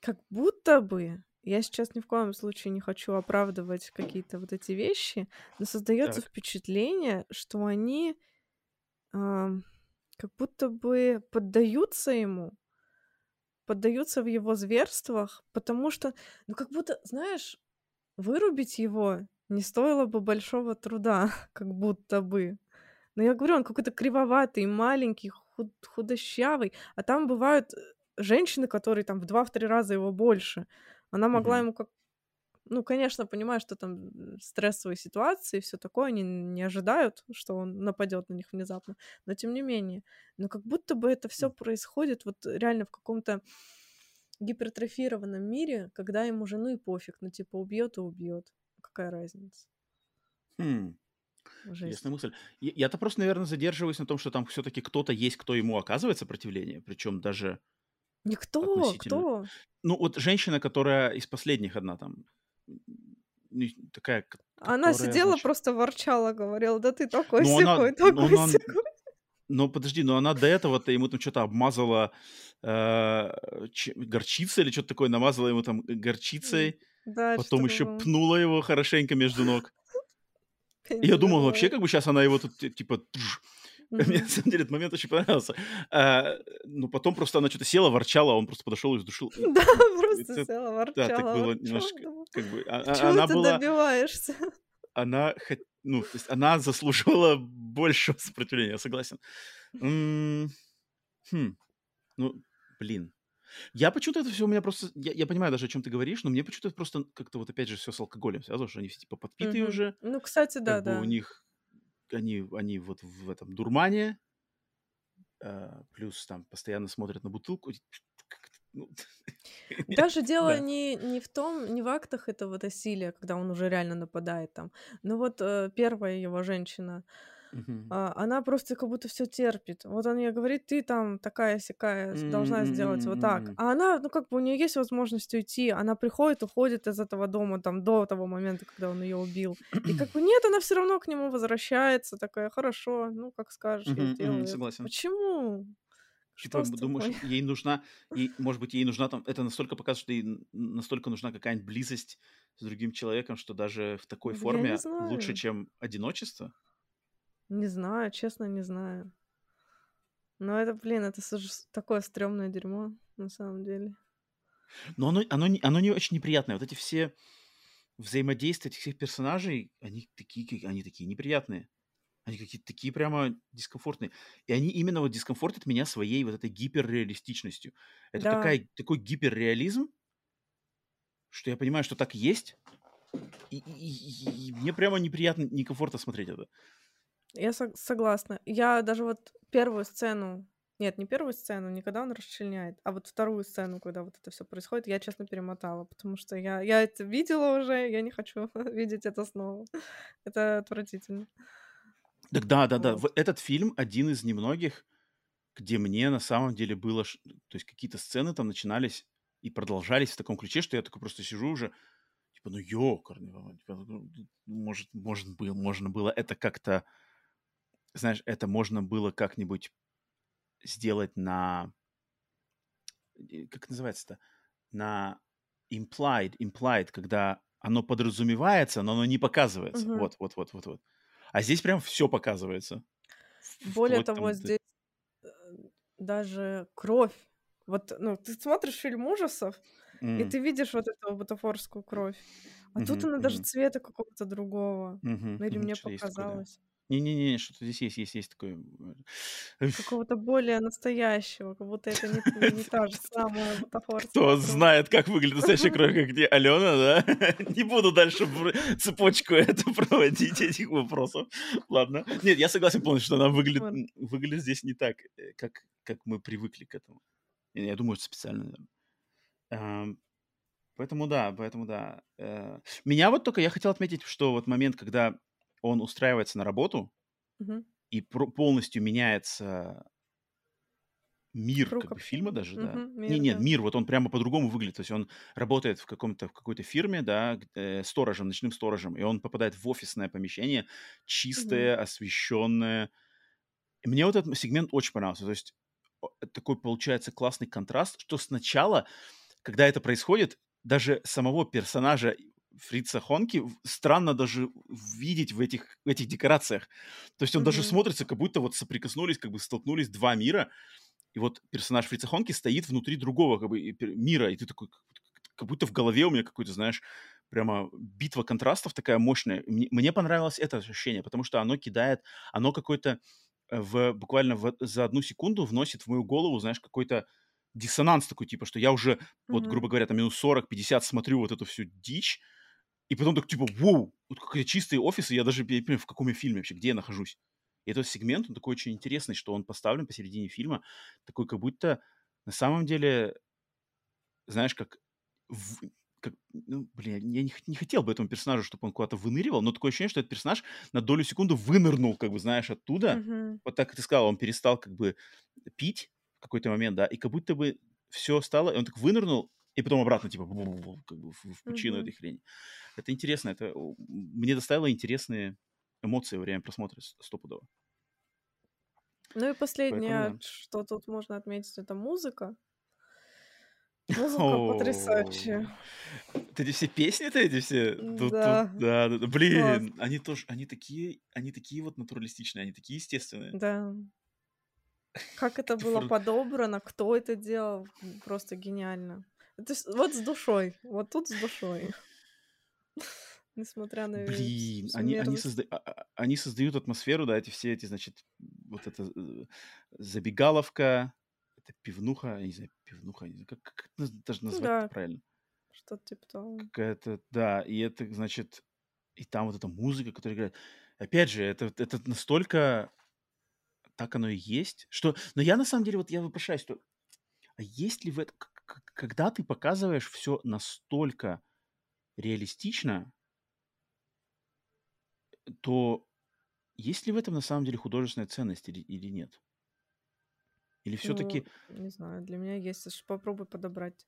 как будто бы, я сейчас ни в коем случае не хочу оправдывать какие-то вот эти вещи, но создается Так. впечатление, что они ам, как будто бы поддаются ему, поддаются в его зверствах, потому что, ну, как будто, знаешь, вырубить его не стоило бы большого труда, как будто бы. Но я говорю, он какой-то кривоватый, маленький, худ- худощавый, а там бывают э, женщины, которые там в два-три раза его больше. Она могла Мгм. ему как... Ну, конечно, понимаю, что там стрессовые ситуации и все такое, они не ожидают, что он нападет на них внезапно, но тем не менее. Но как будто бы это все происходит вот реально в каком-то гипертрофированном мире, когда ему жену и пофиг, ну типа убьет и убьет. Какая разница? Хм. Жесть. Интересная мысль. Я-то просто, наверное, задерживаюсь на том, что там все-таки кто-то есть, кто ему оказывает сопротивление, причем даже Никто, кто? Ну, вот женщина, которая из последних одна там, ну, такая, Она которая, сидела, значит... просто ворчала, говорила, да ты такой Ну, она, сякой, ну, такой она, сякой. ну, подожди, но она до этого-то ему там что-то обмазала э, горчицей или что-то такое, намазала ему там горчицей, Да, потом еще было. пнула его хорошенько между ног. Я думал, вообще, как бы сейчас она его тут, ти- типа, тш. мне на самом деле этот момент очень понравился. А, но потом просто она что-то села, ворчала, а он просто подошел и сдушил. И- Да, просто села, да, так ворчала, было ворчала. немножко, как бы, а- а- Чего ты добиваешься? она, ну, то есть она заслуживала большего сопротивления, я согласен. Хм, ну, блин. Я почему-то это все у меня просто... Я, я понимаю даже, о чем ты говоришь, но мне почему-то просто как-то вот опять же все с алкоголем связано, что они все типа подпитые Мгм. уже, Ну, кстати, да, как бы у да. них... Они, они вот в этом дурмане, а, плюс там постоянно смотрят на бутылку. ну, Даже дело Да. не, не в том, не в актах этого насилия, когда он уже реально нападает там. Но вот э, первая его женщина, А, она просто как будто все терпит. Вот он ей говорит, ты там такая сякая, должна сделать вот так. А она, ну как бы у нее есть возможность уйти, она приходит, уходит из этого дома там до того момента, когда он ее убил. И как бы нет, она все равно к нему возвращается, такая, хорошо, ну как скажешь, я сделаю. это». согласен. Почему? Типа, Что думаешь, ей нужна, ей, может быть, ей нужна там, это настолько показывает, что ей настолько нужна какая-нибудь близость с другим человеком, что даже в такой Я форме лучше, чем одиночество. Не знаю, честно, не знаю. Но это, блин, это такое стрёмное дерьмо, на самом деле. Но оно, оно, не- оно не очень неприятное. Вот эти все взаимодействия этих всех персонажей, они такие, они такие неприятные. Они какие-то такие прямо дискомфортные. И они именно вот дискомфортят меня своей вот этой гиперреалистичностью. Это Да, такая, такой гиперреализм, что я понимаю, что так есть, и, и- и- и мне прямо неприятно, некомфортно смотреть это. Я сог- согласна. Я даже вот первую сцену, нет, не первую сцену, не когда он расчленяет, а вот вторую сцену, когда вот это все происходит, я, честно, перемотала, потому что я, я это видела уже, я не хочу видеть это снова. Это отвратительно. Так да, да, да. Вот. Этот фильм один из немногих, где мне на самом деле было... То есть какие-то сцены там начинались и продолжались в таком ключе, что я такой просто сижу уже, типа, ну ёкарный, типа, ну, может, может было, можно было это как-то... Знаешь, это можно было как-нибудь сделать на... э, Как называется-то? На implied, implied, когда оно подразумевается, но оно не показывается. Мгм. Вот, вот, вот, вот, вот. А здесь прям все показывается. Более Вплоть там того, до... здесь э, даже кровь. Вот, ну, ты смотришь фильм ужасов, и М, ты видишь вот эту бутафорскую кровь. А тут Мгм, она даже мгм. цвета какого-то другого. Мгм, Ну или мгм. мне показалось. Не-не-не, что-то здесь есть есть есть такое. э, Какого-то более настоящего, как будто это не не та же самая бутафорская Кто знает, как выглядит настоящая кровь, как не Алена, да? Не буду дальше цепочку эту проводить, этих вопросов. Ладно. Нет, я согласен полностью, что она выглядит выглядит здесь не так, э, как как мы привыкли к этому. И я думаю, это специально, наверно. Ам, поэтому да, поэтому да. Э, меня вот только я хотел отметить, что вот момент, когда он устраивается на работу Мгм. и про полностью меняется мир как бы фильма даже, да. Мгм. Не Мир, нет, да. мир, вот он прямо по-другому выглядит. То есть он работает в каком-то в какой-то фирме, да, э, сторожем, ночным сторожем, и он попадает в офисное помещение, чистое, освещенное. И мне вот этот сегмент очень понравился. То есть такой получается классный контраст, что сначала, когда это происходит, даже самого персонажа Фрица Хонки странно даже видеть в этих в этих декорациях. То есть он даже Мгм. смотрится, как будто вот соприкоснулись, как бы столкнулись 2 мира. И вот персонаж Фрица Хонки стоит внутри другого как бы мира, и ты такой, как будто в голове у меня какой-то, знаешь, прямо битва контрастов такая мощная. Мне мне понравилось это ощущение, потому что оно кидает, оно какое-то, э, в буквально в за одну секунду вносит в мою голову, знаешь, какой-то диссонанс такой, типа, что я уже, вот, Мгм. грубо говоря, там минут 40-50 смотрю вот эту всю дичь, и потом так типа: "Воу, вот какие чистые офисы". Я даже не понимаю, в каком я фильме вообще, где я нахожусь. И этот сегмент, он такой очень интересный, что он поставлен посередине фильма, такой, как будто на самом деле, знаешь, как в как, ну, блин, я не не хотел бы этому персонажу, чтобы он куда-то выныривал, но такое ощущение, что этот персонаж на долю секунды вынырнул, как бы, знаешь, оттуда. Мгм. Вот так, как ты сказала, он перестал как бы пить в какой-то момент, да, и как будто бы все стало, и он так вынырнул, и потом обратно, типа, как бы в пучину Мгм. этой хрени. Это интересно, это мне доставило интересные эмоции во время просмотра стопудово. Ну и Поэтому последнее, да. что тут можно отметить, это музыка. Музыка потрясающая. Вот эти все песни-то, эти все, тут тут, Да, класс. блин, они тоже, они такие они такие вот натуралистичные, они такие естественные. Да. Как это было подобрано, кто это делал, просто гениально. Это с вот с душой, вот тут с душой. Несмотря на Блин, они они созда а а они создают атмосферу, да, эти все эти, значит, вот эта, э, забегаловка, это пивнуха, я не знаю, пивнуха, не знаю, как как это даже Ну назвать-то да, правильно? что-то типа того. Какая-то, да, и это, значит, и там вот эта музыка, которая играет. Опять же, это это настолько так оно и есть, что но я на самом деле, вот я вопрошаюсь, что, а есть ли в этом когда ты показываешь все настолько реалистично, то есть ли в этом на самом деле художественная ценность или или нет? Или все Ну, не знаю, для меня есть, попробуй подобрать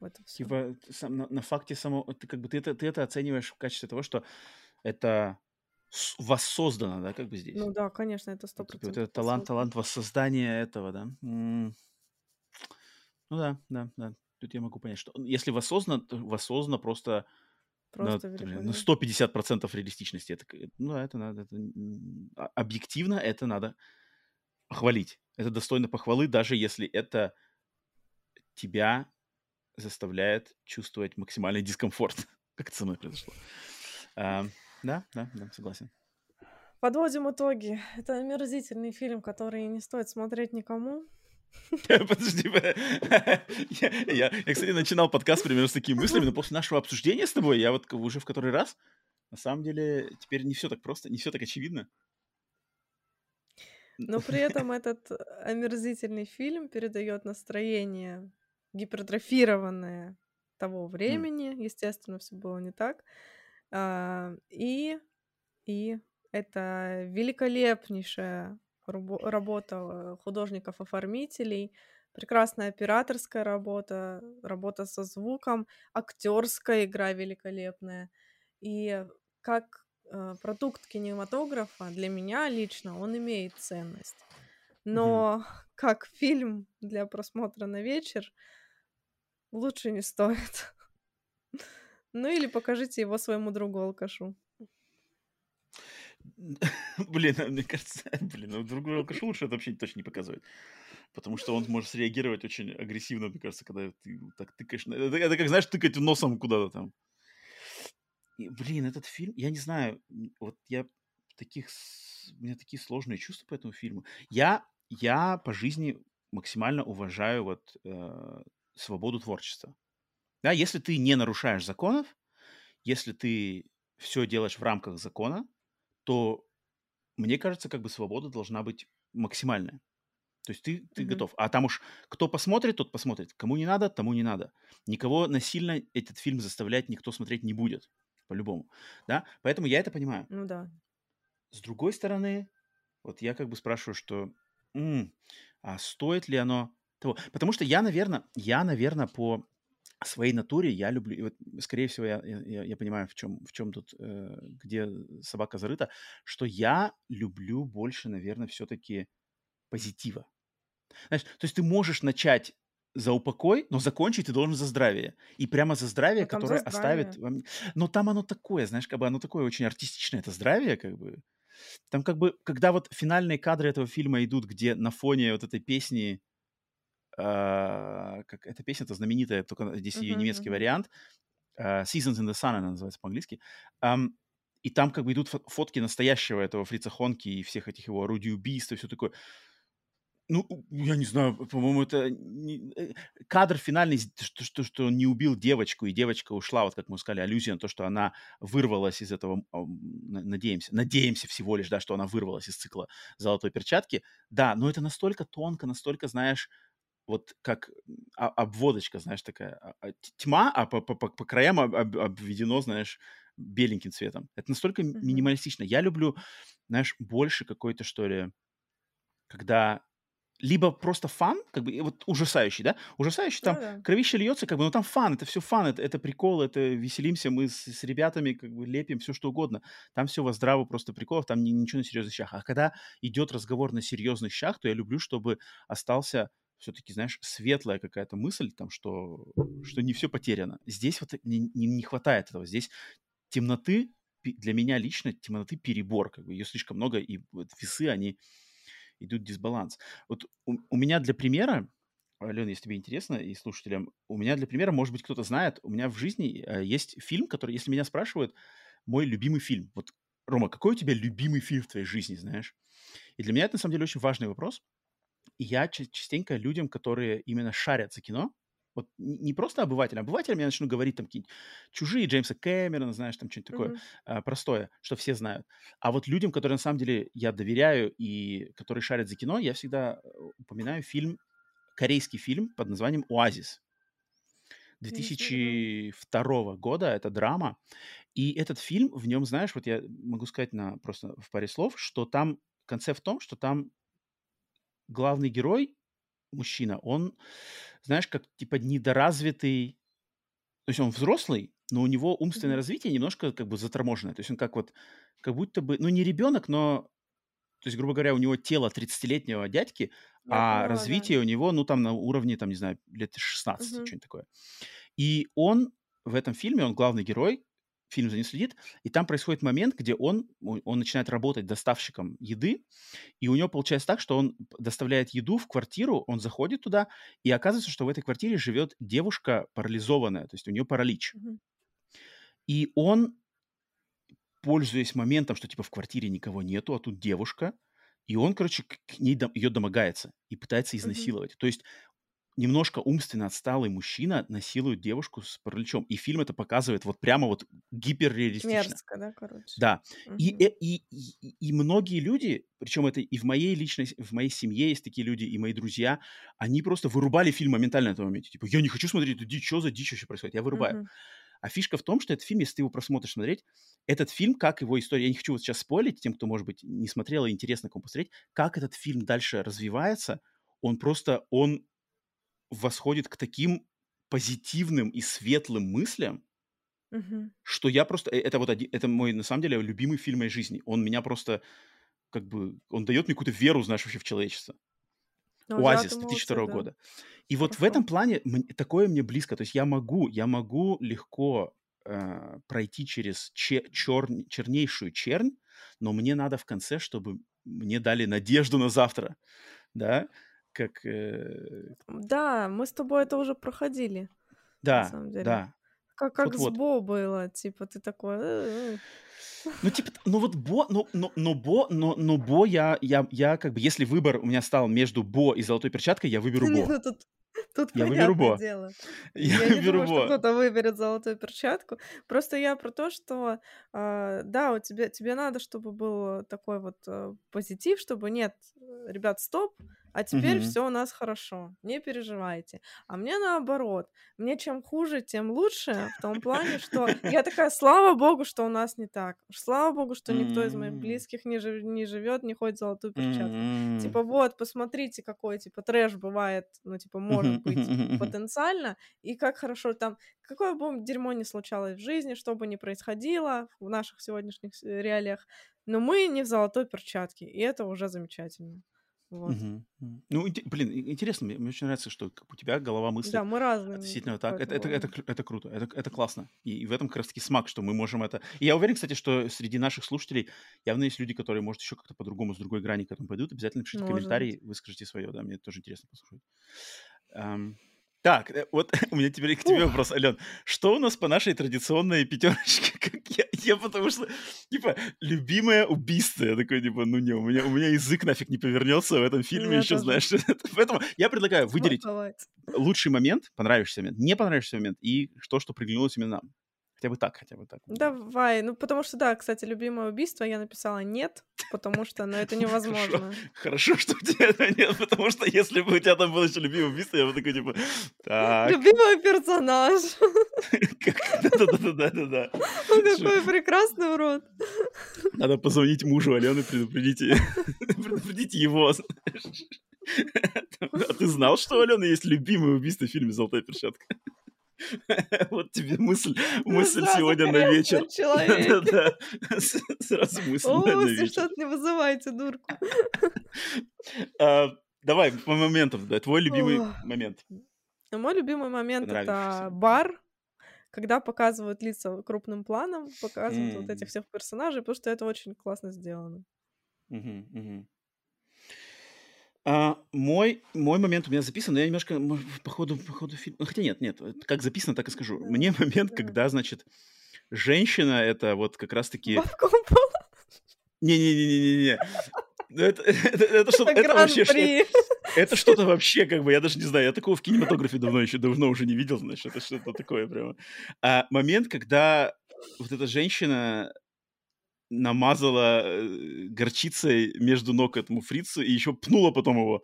в это всё. типа, т сам на на факте само ты как бы ты это ты это оцениваешь в качестве того, что это воссоздано, да, как бы здесь? Ну да, конечно, это Вот типа вот 100 этот талант талант воссоздания этого, да? М. Ну да, да, да. Тут я могу понять, что он если воссоздано, то воссоздано просто на, Просто на великолепно. 150 реалистичности. Это ну да, это надо, это, а объективно это надо похвалить. Это достойно похвалы, даже если это тебя заставляет чувствовать максимальный дискомфорт, как это со мной произошло. Ам, да, да, да, согласен. Подводим итоги. Это омерзительный фильм, который не стоит смотреть никому. Подожди, я кстати, начинал подкаст примерно с такими мыслями, но после нашего обсуждения с тобой я вот уже в который раз, на самом деле, теперь не все так просто, не все так очевидно. Но при этом этот омерзительный фильм передает настроение гипертрофированное того времени. Естественно, все было не так. А, и и это великолепнейшая работа, э, художников-оформителей, прекрасная операторская работа, работа со звуком, актерская игра великолепная. И как, э, продукт кинематографа для меня лично он имеет ценность. Но как фильм для просмотра на вечер лучше не стоит. Ну или покажите его своему другу-алкашу. Блин, а мне кажется, блин, ну другой алкашу лучше это вообще точно не показывать. Потому что он может среагировать очень агрессивно, мне кажется, когда ты так тыкаешь. Это, это как, знаешь, тыкать носом куда-то там. и, блин, этот фильм, я не знаю, вот я таких, у меня такие сложные чувства по этому фильму. Я, я по жизни максимально уважаю вот э, свободу творчества. Да, если ты не нарушаешь законов, если ты все делаешь в рамках закона, то мне кажется, как бы свобода должна быть максимальная. То есть ты, ты Мгм. готов. А там уж кто посмотрит, тот посмотрит. Кому не надо, тому не надо. Никого насильно этот фильм заставлять никто смотреть не будет. По-любому. Да? Поэтому я это понимаю. Ну да. С другой стороны, вот я как бы спрашиваю, что м, а стоит ли оно того? Потому что я, наверное, я, наверное, по своей натуре я люблю, и вот, скорее всего, я, я, я понимаю, в чем, в чем тут, э, где собака зарыта, что я люблю больше, наверное, все-таки позитива. Знаешь, то есть ты можешь начать за упокой, но закончить ты должен за здравие. И прямо за здравие, Ну там за которое оставит... здравие. вам- Но там оно такое, знаешь, как бы оно такое очень артистичное, это здравие, как бы. Там как бы, когда вот финальные кадры этого фильма идут, где на фоне вот этой песни, а, как эта песня, это знаменитая, только здесь ее немецкий вариант, а, Seasons in the Sun она называется по-английски, и там как бы идут фо- фотки настоящего этого Фрица Хонки и всех этих его орудий убийств и все такое. Ну, я не знаю, по-моему, это не- э, кадр финальный, что, что, что он не убил девочку, и девочка ушла, вот как мы сказали, аллюзия на то, что она вырвалась из этого, надеемся, надеемся всего лишь, да, что она вырвалась из цикла золотой перчатки. Да, но это настолько тонко, настолько, знаешь, вот как а- обводочка, знаешь, такая а- а, тьма, а по, по- по- краям об- об- обведено, знаешь, беленьким цветом. Это настолько минималистично. Я люблю, знаешь, больше какой-то, что ли, когда либо просто фан, как бы вот ужасающий, да, ужасающий, там Да-да. кровище льется, как бы, но там фан, это все фан, это, это прикол, это веселимся, мы с, с ребятами как бы лепим все что угодно. Там все во здраво просто приколов, там ни- ничего на серьезных щах. А когда идет разговор на серьезных щах, то я люблю, чтобы остался все-таки, знаешь, светлая какая-то мысль, там, что, что не все потеряно. Здесь вот не, не, не хватает этого. Здесь темноты, для меня лично темноты перебор, как бы ее слишком много, и вот весы, они идут дисбаланс. Вот у, у меня для примера, Алена, если тебе интересно, и слушателям, у меня для примера, может быть, кто-то знает, у меня в жизни э, есть фильм, который, если меня спрашивают, мой любимый фильм. Вот, Рома, какой у тебя любимый фильм в твоей жизни, знаешь? И для меня это, на самом деле, очень важный вопрос. И я ча- частенько людям, которые именно шарят за кино, вот не просто обывателям, обывателям я начну говорить там какие-нибудь чужие Джеймса Кэмерона, знаешь, там что-нибудь такое а, простое, что все знают. А вот людям, которые на самом деле я доверяю и которые шарят за кино, я всегда э, упоминаю фильм, корейский фильм под названием «Оазис». Не смотрела. 2002 года, это драма. И этот фильм, в нем, знаешь, вот я могу сказать на, просто в паре слов, что там, концепт в том, что там главный герой, мужчина, он, знаешь, как типа недоразвитый, то есть он взрослый, но у него умственное развитие немножко как бы заторможенное. То есть он как вот, как будто бы, ну не ребенок, но, то есть, грубо говоря, у него тело 30-летнего дядьки, Я а да. развитие у него, ну там на уровне, там, не знаю, лет 16, Мгм. что-нибудь такое. И он в этом фильме, он главный герой, фильм за ним следит, и там происходит момент, где он, он начинает работать доставщиком еды, и у него получается так, что он доставляет еду в квартиру, он заходит туда, и оказывается, что в этой квартире живет девушка парализованная, то есть у нее паралич. И он, пользуясь моментом, что типа в квартире никого нету, а тут девушка, и он, короче, к, ней ее домогается и пытается изнасиловать. То есть немножко умственно отсталый мужчина насилует девушку с параличом. И фильм это показывает вот прямо вот гиперреалистично. Мерзко, да, короче. Да. И, Мгм. э- и, и, и многие люди, причем это и в моей личной, в моей семье есть такие люди, и мои друзья, они просто вырубали фильм моментально на этом моменте. Типа, я не хочу смотреть эту дичь, что за дичь вообще происходит? Я вырубаю. Мгм. А фишка в том, что этот фильм, если ты его просмотришь смотреть, этот фильм, как его история, я не хочу вот сейчас спойлить тем, кто, может быть, не смотрел и интересно кому посмотреть, как этот фильм дальше развивается, он просто, он восходит к таким позитивным и светлым мыслям, Мгм. что я просто... э, Это вот один, это мой, на самом деле, любимый фильм моей жизни. Он меня просто, как бы, он дает мне какую-то веру, знаешь, вообще в человечество. Ну, Оазис ребята молодцы, 2002 да. года. И вот в этом плане такое мне близко. То есть я могу, я могу легко э, пройти через че- черн- чернейшую чернь, но мне надо в конце, чтобы мне дали надежду на завтра, да, как, э, Да, мы с тобой это уже проходили, на да, самом деле. да. Как, как с Вот-вот. Бо было, типа ты такой... Ну, типа, ну вот Бо, ну, но, но Бо, но, но Бо я, я, я как бы, если выбор у меня стал между Бо и Золотой Перчаткой, я выберу Не, Бо. ну тут, тут Я выберу Бо. дело. Я Я не выберу думаю, что Бо. кто-то выберет золотую перчатку. Просто я про то, что а, да, у тебя тебе надо, чтобы был такой вот э, позитив, чтобы нет, э, ребят, стоп, а теперь Мгм. все у нас хорошо, не переживайте. А мне наоборот, мне чем хуже, тем лучше, в том плане, что я такая, слава богу, что у нас не так, слава богу, что никто из моих близких не, жив- не живет, не ходит в золотую перчатку. Типа, вот, посмотрите, какой, типа, трэш бывает, ну, типа, может быть потенциально, и как хорошо там, какое бы дерьмо ни случалось в жизни, что бы ни происходило в наших сегодняшних реалиях, но мы не в золотой перчатке, и это уже замечательно. Вот. Ну, блин, интересно, мне, мне очень нравится, что у тебя голова мыслит Да, мы разные по так. Это, это, это, это круто, это, это классно. И, и в этом как раз-таки смак, что мы можем это... И я уверен, кстати, что среди наших слушателей явно есть люди, которые, может, еще как-то по-другому, с другой грани к этому пойдут. Обязательно пишите Может комментарии, выскажите свое, да, мне тоже интересно послушать. Так, э, вот у меня теперь к тебе Ух, вопрос, Ален. Что у нас по нашей традиционной пятерочке? Как я, я потому что, типа, любимое убийство. Я такой, типа, ну не, у меня, у меня язык нафиг не повернется в этом фильме еще, знаешь. Поэтому я предлагаю выделить лучший момент, понравившийся момент, не понравившийся момент и то, что приглянулось именно нам. Хотя бы так, хотя бы так. Давай, ну потому что, да, кстати, любимое убийство я написала нет, потому что, ну, это невозможно. хорошо, что у тебя этого нет, потому что если бы у тебя там было еще любимое убийство, я бы такой, типа, так, Любимый персонаж. да-да-да-да-да. Слушай, какой прекрасный урод. Надо позвонить мужу Алены, предупредите, предупредите его. А ты знал, что у Алены есть любимое убийство в фильме «Золотая перчатка»? Вот тебе мысль, Ну, мысль сегодня на вечер. Сразу мысль на вечер. что-то не вызывайте дурку. А, Давай, по моментам, да, твой любимый момент. Мой любимый момент это бар, когда показывают лица крупным планом, показывают вот этих всех персонажей, потому что это очень классно сделано. А, Мой, мой момент у меня записан, но я немножко по ходу, по ходу фильма... Хотя нет, нет, как записано, так и скажу. Мне момент, да. когда, значит, женщина, это вот как раз-таки... Не-не-не-не-не. Ну, Это, это, это что-то, это вообще, что- это что-то вообще, как бы, я даже не знаю, я такого в кинематографе давно еще, давно уже не видел, значит, это что-то такое прямо. А момент, когда вот эта женщина намазала э, горчицей между ног этому фрицу и еще пнула потом его.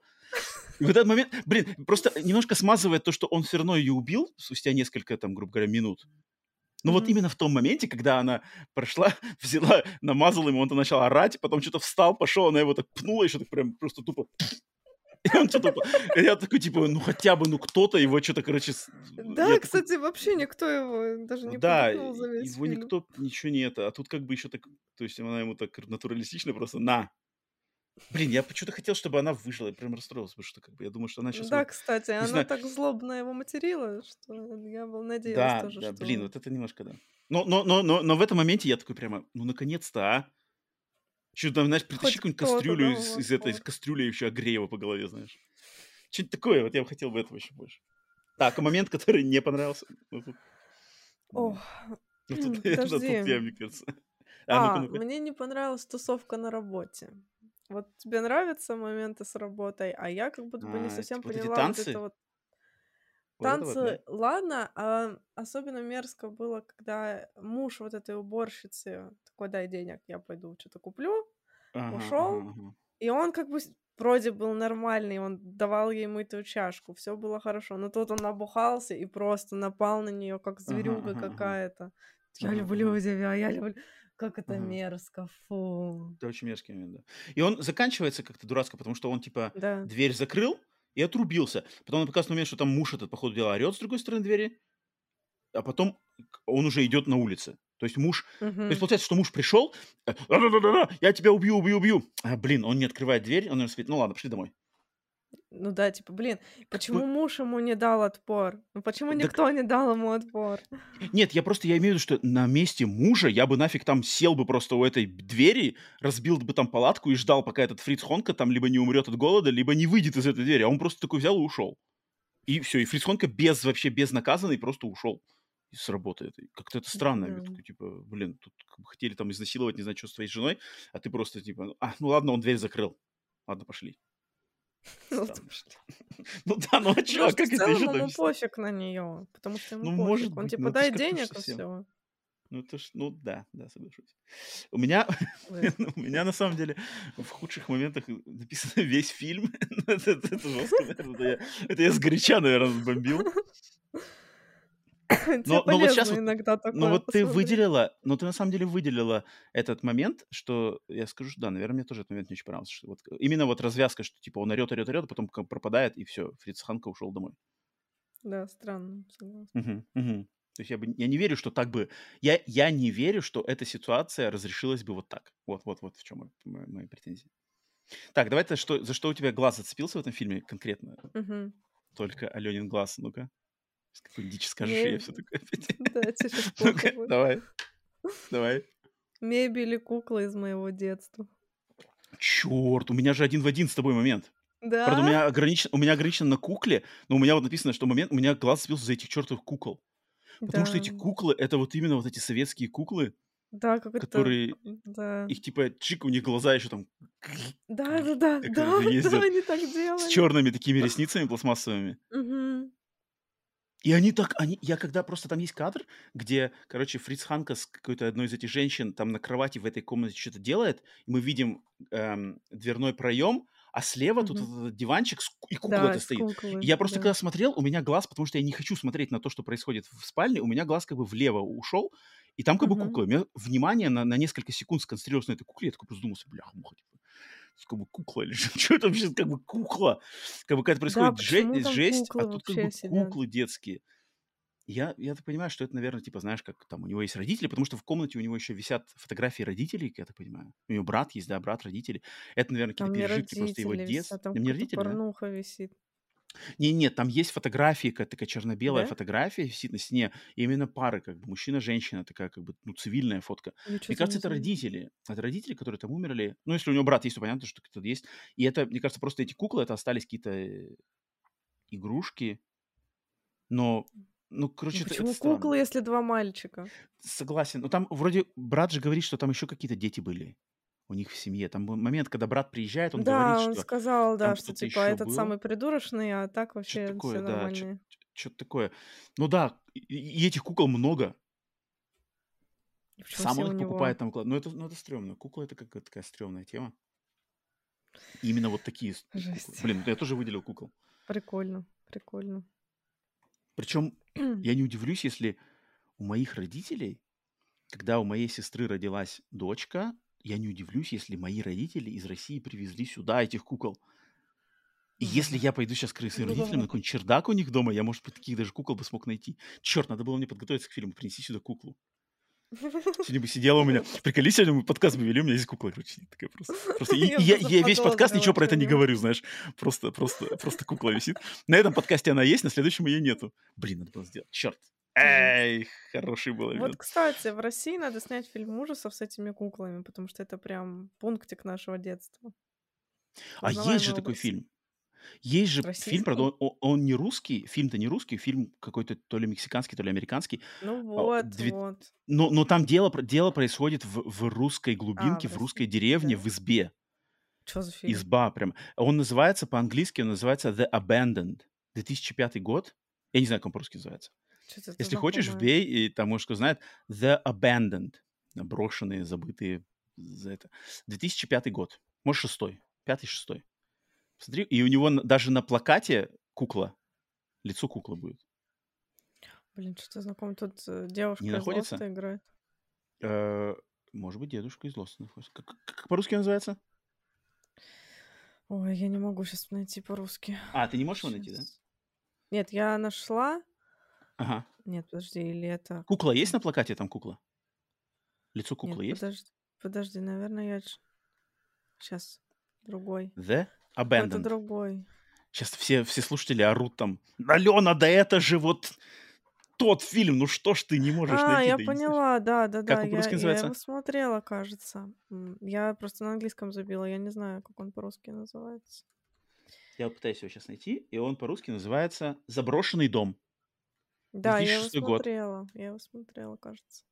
И в этот момент, блин, просто немножко смазывает то, что он все равно ее убил спустя несколько, там, грубо говоря, минут. Но вот Мгм. именно в том моменте, когда она прошла, взяла, намазала ему, он-то начал орать, потом что-то встал, пошел, она его так пнула, еще так прям просто тупо... И он что-то... Я такой, типа, ну хотя бы, ну кто-то его что-то, короче... Да, кстати, вообще никто его даже не да, его никто ничего не это, а тут как бы еще так, то есть она ему так натуралистично просто на. Блин, я почему-то хотел, чтобы она выжила, я прям расстроился, потому что как бы я думаю, что она сейчас Да, его, кстати, она знаю, так злобно его материла, что я был надеялась да, тоже, да, блин, что... вот это немножко, да. Но, но, но, но, но в этом моменте я такой прямо, ну наконец-то, а? Что там, знаешь, притащи какую-нибудь кастрюлю да, из, из этой кастрюли еще огрей его по голове, знаешь. Что-нибудь такое, вот я бы хотел бы этого еще больше. Так, а момент, который не понравился. Ну, Ох, ну, тут, подожди. я, мне кажется. А, А, мне не понравилась тусовка на работе. Вот тебе нравятся моменты с работой, а я как будто бы не А, совсем типа поняла вот это вот Вот это вот, да? танцы. Ладно, а особенно мерзко было, когда муж вот этой уборщицы такой, дай денег, я пойду что-то куплю, Ага, ушел, ага, ага. и он как бы вроде был нормальный, он давал ей мытую чашку, все было хорошо, но тут он набухался и просто напал на нее как зверюга ага, ага. какая-то. Я Ага, люблю тебя, я люблю. Как это Ага. мерзко, фу. Это очень мерзкий момент, да. И он заканчивается как-то дурацко, потому что он, типа, Да. дверь закрыл и отрубился. Потом он показывает момент, что там муж этот, по ходу дела, орет с другой стороны двери, а потом он уже идет на улице. То есть муж... То есть получается, что муж пришел, э, «Да-да-да-да, я тебя убью, убью, убью. А, блин, он не открывает дверь, он, наверное, спит. Ну ладно, пошли домой. Ну да, типа, блин, почему муж ему не дал отпор? Ну почему никто не дал ему отпор? Нет, я просто, я имею в виду, что на месте мужа я бы нафиг там сел бы просто у этой двери, разбил бы там палатку и ждал, пока этот Фриц Хонка там либо не умрет от голода, либо не выйдет из этой двери. А он просто такой взял и ушел. И все, и Фриц Хонка без, вообще безнаказанный просто ушел. сработает. Как-то это странно. Я Да. такой, типа, блин, тут хотели там изнасиловать, не знаю, что с твоей женой, а ты просто, типа, а, ну ладно, он дверь закрыл. Ладно, пошли. Ну. Ну да, ну а чё, а как это еще ему пофиг на нее, потому что ему Ну, пофиг. Он типа ну дай денег и все. Ну, это ж, ну да, да, соглашусь. У меня, у меня на самом деле в худших моментах написан весь фильм. Это, это, это жестко, наверное. Это я, это я сгоряча, наверное, бомбил. Но, но вот сейчас иногда но такое вот ты выделила, но ты на самом деле выделила этот момент, что я скажу, что да, наверное, мне тоже этот момент не очень понравился. Что вот именно вот развязка, что типа он орет, орет, орет, а потом пропадает, и все, Фриц Ханка ушел домой. Да, странно, согласна. Мгм, мгм. То есть я, бы, я не верю, что так бы... Я, я не верю, что эта ситуация разрешилась бы вот так. Вот, вот, вот в чем мои, мои претензии. Так, давай ты что, за что у тебя глаз зацепился в этом фильме конкретно? Мгм. Только Аленин глаз, ну-ка. Какую дичь скажешь, я все такое опять. Да, тебе сейчас плохо Ну-ка, будет. давай, давай. Мебель и кукла из моего детства. Черт, у меня же один в один с тобой момент. Правда, у Да? меня ограничен, у меня ограничено на кукле, но у меня вот написано, что момент, у меня глаз зацепился за этих чертовых кукол. Потому что Да. эти куклы, это вот именно вот эти советские куклы, Да, как которые, Да. их типа чик, у них глаза еще там Да, да, да, да, да, они так с делали. черными такими ресницами пластмассовыми. Мгм. И они так, они, я когда просто там есть кадр, где, короче, Фриц Ханка с какой-то одной из этих женщин там на кровати в этой комнате что-то делает, и мы видим эм, дверной проем, а слева тут Мгм. вот этот диванчик и кукла Да, это стоит. И куклы, я просто да. когда смотрел, у меня глаз, потому что я не хочу смотреть на то, что происходит в спальне, у меня глаз как бы влево ушел, и там как бы Мгм. кукла. У меня внимание на, на несколько секунд сконцентрировалось на этой кукле, я такой просто задумался, бляха, муха, это как бы кукла или что это вообще как бы кукла? Как бы какая-то Да, происходит жесть, почему там жесть, а тут как бы куклы детские. Я, я так понимаю, что это, наверное, типа, знаешь, как там у него есть родители, потому что в комнате у него еще висят фотографии родителей, я так понимаю. У него брат есть, да, брат, родители. Это, наверное, какие-то Там пережитки просто его детства. висят, там Не родители, да? порнуха висит. Не, нет, там есть фотографии, какая-то такая черно-белая Да? фотография висит на стене. И именно пары, как бы мужчина-женщина, такая как бы, ну, цивильная фотка. Я Мне кажется, это родители. Это родители, которые там умерли. Ну, если у него брат есть, то понятно, что кто-то есть. И это, мне кажется, просто эти куклы, это остались какие-то э, игрушки. Но, ну, Ну короче, это, это почему странно. куклы, если два мальчика? Согласен. Но там вроде брат же говорит, что там еще какие-то дети были у них в семье. Там был момент, когда брат приезжает, он говорит, Да, он что сказал, да, что типа этот был. самый придурочный, а так вообще все такое, да, нормальные. что-то такое. Ну да, и, и этих кукол много. И Сам все он их него? покупает там. Ну это, ну это стрёмно. Кукла это какая-то такая стрёмная тема. И именно вот такие куклы. Блин, я тоже выделил кукол. Прикольно, прикольно. Причем я не удивлюсь, если у моих родителей, когда у моей сестры родилась дочка, я не удивлюсь, если мои родители из России привезли сюда этих кукол. И если я пойду сейчас к своим родителям на какой-нибудь чердак у них дома, я, может быть, таких даже кукол бы смог найти. Черт, надо было мне подготовиться к фильму, принеси сюда куклу. Сегодня бы сидела у меня. Приколи, сегодня мы подкаст бы вели, у меня есть кукла, короче, такая просто. Просто и, Я я, я весь подкаст ничего про это не говорю, знаешь. Просто, просто, просто кукла висит. На этом подкасте она есть, на следующем ее нету. Блин, надо было сделать. Черт. Эй, хороший был Вот, элемент. кстати, в России надо снять фильм ужасов с этими куклами, потому что это прям пунктик нашего детства. А есть же такой фильм. Есть же фильм, Российский? правда, он, он- не русский, фильм-то не русский, фильм какой-то то ли мексиканский, то ли американский. Ну А, вот, две- вот. Но, но там дело, дело происходит в, в русской глубинке, А, в в русской деревне, да. в избе. Что за фильм? Изба прям. Он называется по-английски, он называется The Abandoned. 2005 год. Я не знаю, как он по-русски называется. Если хочешь, вбей, и там, кто знает. The Abandoned. Брошенные, забытые за это. 2005 год. Может, шестой. Пятый, шестой. Смотри, и у него даже на плакате кукла. Лицо куклы будет. Блин, что-то знакомое. Тут э, девушка Не из находится? Лоста играет. Э, Может быть, дедушка из Лоста находится. Как, как- по-русски называется? Ой, я не могу сейчас найти по-русски. А, ты не можешь его найти, да? Нет, я нашла. Ага. Нет, подожди, или это... Кукла есть на плакате там кукла? Лицо Нет, куклы есть? подожди, подожди, наверное, я... Сейчас, другой. The Это Abandoned. другой. Сейчас все, все слушатели орут там. Алена, да это же вот тот фильм. Ну что ж ты не можешь А, найти? я да поняла, да, да, да. Как он Я, по-русски я называется? его смотрела, кажется. Я просто на английском забила, я не знаю, как он по-русски называется. Я вот пытаюсь его сейчас найти, и он по-русски называется «Заброшенный дом». Да, я его 2006 год. смотрела. Я его смотрела, кажется.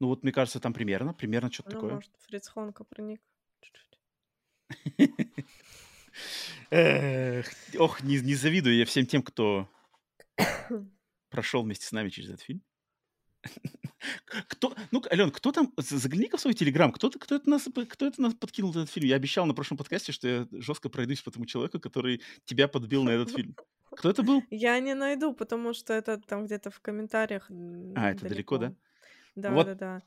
Ну вот, мне кажется, там примерно, примерно что-то Ну, такое. может, Фриц Хонка проник чуть-чуть. Ох, не, завидую я всем тем, кто прошел вместе с нами через этот фильм. Кто, ну, Ален, кто там, загляни-ка в свой телеграм, кто, кто, это нас, кто это нас подкинул этот фильм? Я обещал на прошлом подкасте, что я жестко пройдусь по тому человеку, который тебя подбил на этот фильм. Кто это был? Я не найду, потому что это там где-то в комментариях А, это далеко, да? Да, Вот да, да.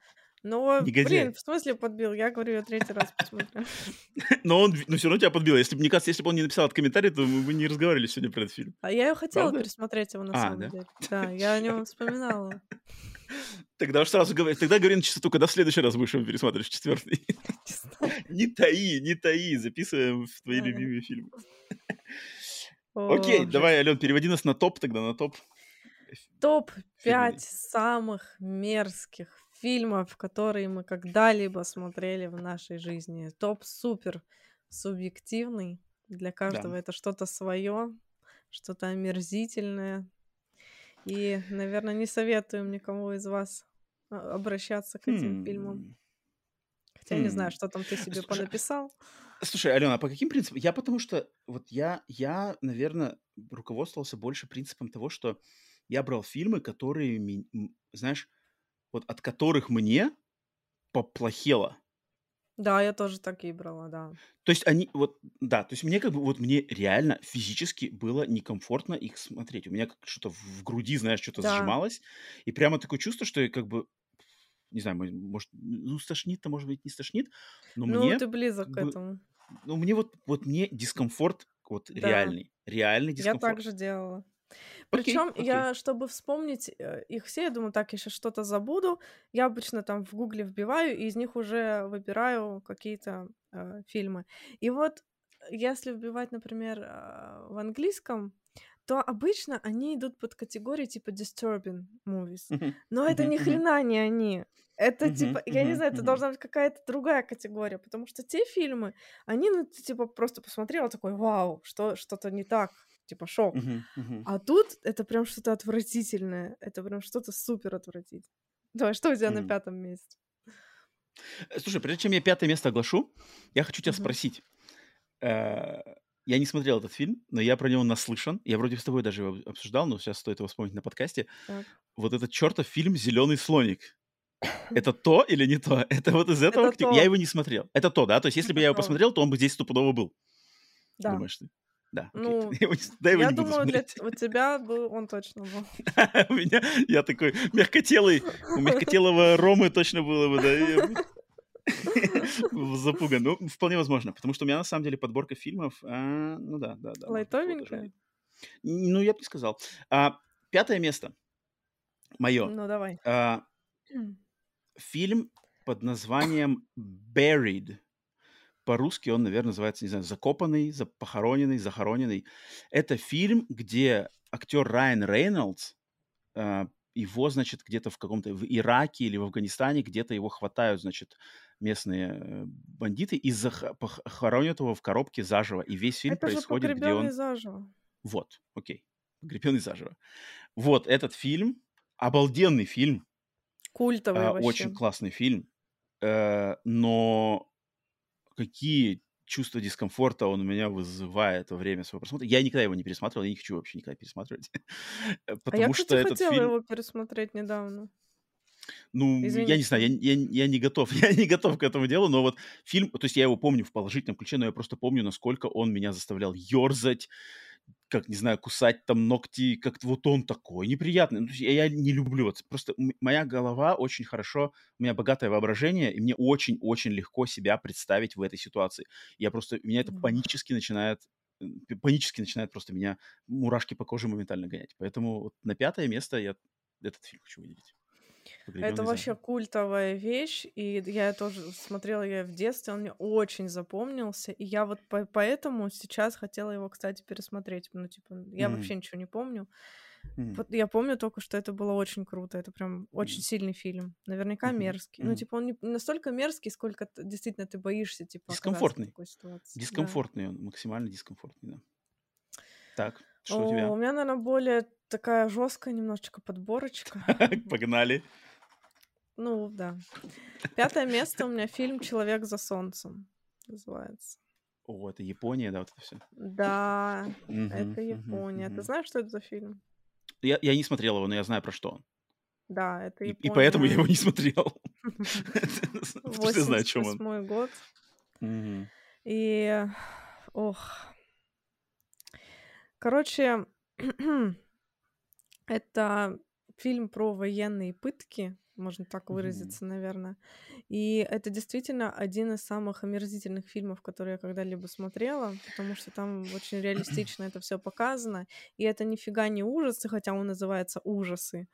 Но, негодяй. блин, в смысле подбил? Я говорю, я третий раз посмотрю. Но он, но все равно тебя подбил. Если бы, мне кажется, если бы он не написал этот комментарий, то мы бы не разговаривали сегодня про этот фильм. А я ее хотела Правда? пересмотреть его на А, самом да? деле. Да, я о нем вспоминала. Тогда уж сразу говори, тогда говори на чистоту, когда в следующий раз будешь его пересматривать, четвертый. Не таи, не таи, записываем в твои любимые фильмы. Окей, давай, Ален, переводи нас на топ тогда, на топ. Топ-5 Фирменный. самых мерзких фильмов, которые мы когда-либо смотрели в нашей жизни. Топ супер субъективный. Для каждого это что-то свое, что-то омерзительное. И, наверное, не советуем никому из вас а, обращаться к этим фильмам. Хотя я не знаю, что там ты себе Слушай, понаписал. Слушай, Алена, а по каким принципам? Я потому что вот я, я, наверное, руководствовался больше принципом того, что я брал фильмы, которые, знаешь, вот от которых мне поплохело. Да, я тоже такие брала, да. То есть они, вот, да, то есть мне как бы, вот мне реально физически было некомфортно их смотреть. У меня как что-то в груди, знаешь, что-то Да. сжималось. И прямо такое чувство, что я как бы, не знаю, мо- может, ну, стошнит-то, может быть, не стошнит, но Ну, мне, ты близок к этому. ну, мне вот, вот мне дискомфорт вот Да. реальный, реальный Я дискомфорт. так же делала. Причем я, чтобы вспомнить э, их все, я думаю, так, я сейчас что-то забуду. Я обычно там в гугле вбиваю, и из них уже выбираю какие-то э, фильмы. И вот если вбивать, например, э, в английском, то обычно они идут под категории типа disturbing movies. Но это ни хрена не они. Это типа, я не знаю, это должна быть какая-то другая категория, потому что те фильмы, они, ну, ты, типа, просто посмотрела такой, вау, что, что-то не так, типа, шок. А тут это прям что-то отвратительное, это прям что-то супер отвратительное. Давай, что у тебя на пятом месте? Э, Слушай, прежде чем я пятое место оглашу, я хочу тебя спросить. Я не смотрел этот фильм, но я про него наслышан. Я вроде с тобой даже его обсуждал, но сейчас стоит его вспомнить на подкасте. Так. Вот этот чертов фильм «Зеленый слоник». Это то или не то? Это вот из этого? Это Я его не смотрел. Это то, да? То есть если бы я его посмотрел, то он бы здесь стопудово был. Да. Думаешь ты? Да. Ну, Я его не- да, его я не думаю, для у тебя был, он точно был. У меня, я такой мягкотелый, у мягкотелого Ромы точно было бы, да, запуган. Ну, вполне возможно, потому что у меня на самом деле подборка фильмов, а, ну да, да, да. Лайтовенькая? Ну, я бы не сказал. А, пятое место мое. Ну, давай. А, фильм под названием Buried. По-русски он, наверное, называется, не знаю, закопанный, за- похороненный, захороненный. Это фильм, где актер Райан Рейнольдс, его, значит, где-то в каком-то в Ираке или в Афганистане где-то его хватают, значит, местные э, бандиты и зах- его в коробке заживо. И весь фильм Это же происходит, где погребенный он... заживо. Вот, окей. Погребенный заживо. Вот этот фильм, обалденный фильм, Культовый а, вообще. очень классный фильм, э, но какие чувства дискомфорта он у меня вызывает во время своего просмотра. Я никогда его не пересматривал, я не хочу вообще никогда пересматривать. А я, Потому что кстати, этот хотела фильм, его пересмотреть недавно. Ну, я Извини, не знаю, я, я- я не готов, я не готов к этому делу, но вот фильм, то есть я его помню в положительном ключе, но я просто помню, насколько он меня заставлял ерзать, как, не знаю, кусать там ногти, как-то вот он такой неприятный. Ну, я, я не люблю, вот просто моя голова очень хорошо, у меня богатое воображение, и мне очень-очень легко себя представить в этой ситуации. Я просто, меня это панически начинает, панически начинает просто меня мурашки по коже моментально гонять. Поэтому вот на пятое место я этот фильм хочу выделить. Это «Погребенный вообще заживо». культовая вещь, и я тоже смотрела я в детстве, он мне очень запомнился, и я вот по- поэтому сейчас хотела его, кстати, пересмотреть. Ну, типа, я Мгм. вообще ничего не помню. Вот я помню только, что это было очень круто, это прям очень Мгм. сильный фильм. Наверняка Мгм. мерзкий. Ну, Мгм. типа, он не настолько мерзкий, сколько действительно ты боишься, типа, Дискомфортный. такой ситуации. Да. Дискомфортный он, максимально дискомфортный, да. Так, что у О, тебя? у меня, наверное, более такая жесткая немножечко подборочка. Погнали. Ну, да. Пятое место у меня фильм «Человек за солнцем» называется. О, это Япония, да, вот это все. Да, это Япония. Ты знаешь, что это за фильм? Я, я не смотрел его, но я знаю, про что он. Да, это И, и поэтому я Япония. его не смотрел. Потому знаю, о чем он. 88 год. И, ох, короче, это фильм про военные пытки, можно так выразиться, наверное. И это действительно один из самых омерзительных фильмов, которые я когда-либо смотрела, потому что там очень реалистично это все показано. И это нифига не ужасы, хотя он называется ужасы.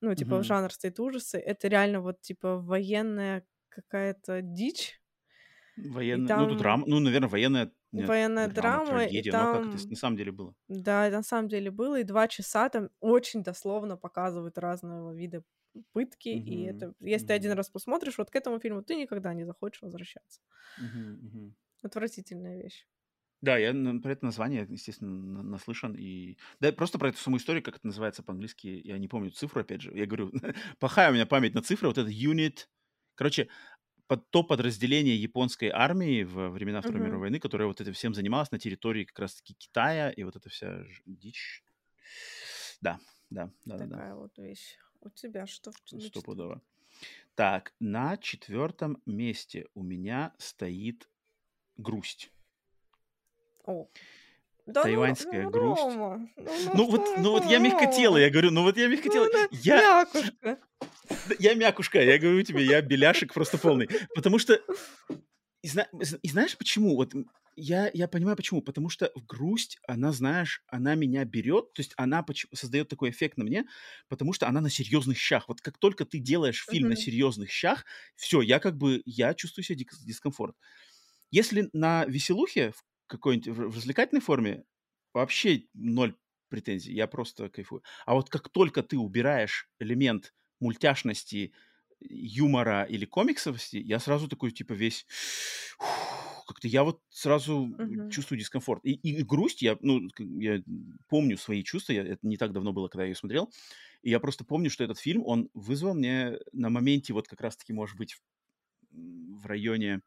Ну, типа, Мгм. жанр стоит ужасы. Это реально вот, типа, военная какая-то дичь. Военная, ну, тут там драма, ну, наверное, военная, нет, военная драма, драма, и трагедия, но как это там на самом деле было? Да, на самом деле было, и 2 часа там очень дословно показывают разного вида пытки, и Мгм, это если ты один раз посмотришь вот к этому фильму, ты никогда не захочешь возвращаться. мгм, мгм. Отвратительная вещь. Да, я про это название, естественно, на- наслышан. И... Да, просто про эту саму историю, как это называется по-английски, я не помню цифру, опять же. Я говорю, плохая у меня память на цифры. Вот это unit. Короче, под, то подразделение японской армии во времена Второй мировой Мгм. войны, которое вот этим всем занималось на территории как раз-таки Китая, и вот эта вся дичь. Да, да, да, да, да, Такая вот вещь. У тебя что? стопудово. Так, на четвертом месте у меня стоит грусть. О. Да ну, Тайваньская ну, грусть. Рома, ну, ну Ну вот, что ну вот я мягкотелый, Рома? я говорю, ну вот я Ну, мягкотелый. она Я, мякушка. я мякушка, я говорю тебе, я беляшек просто полный. Потому что, и, зна- и знаешь почему? Вот я, я понимаю почему. Потому что в грусть, она, знаешь, она меня берет, то есть она создает такой эффект на мне, потому что она на серьезных щах. Вот как только ты делаешь фильм на Мгм. серьезных щах, все, я как бы, я чувствую себе дик- дискомфорт. Если на веселухе в какой-нибудь в развлекательной форме, вообще ноль претензий, я просто кайфую. А вот как только ты убираешь элемент мультяшности, юмора или комиксовости, я сразу такой, типа, весь... Как-то я вот сразу Мгм. чувствую дискомфорт. И, и грусть, я, ну, я помню свои чувства, я, это не так давно было, когда я ее смотрел, и я просто помню, что этот фильм, он вызвал мне на моменте вот как раз-таки, может быть, в, в районе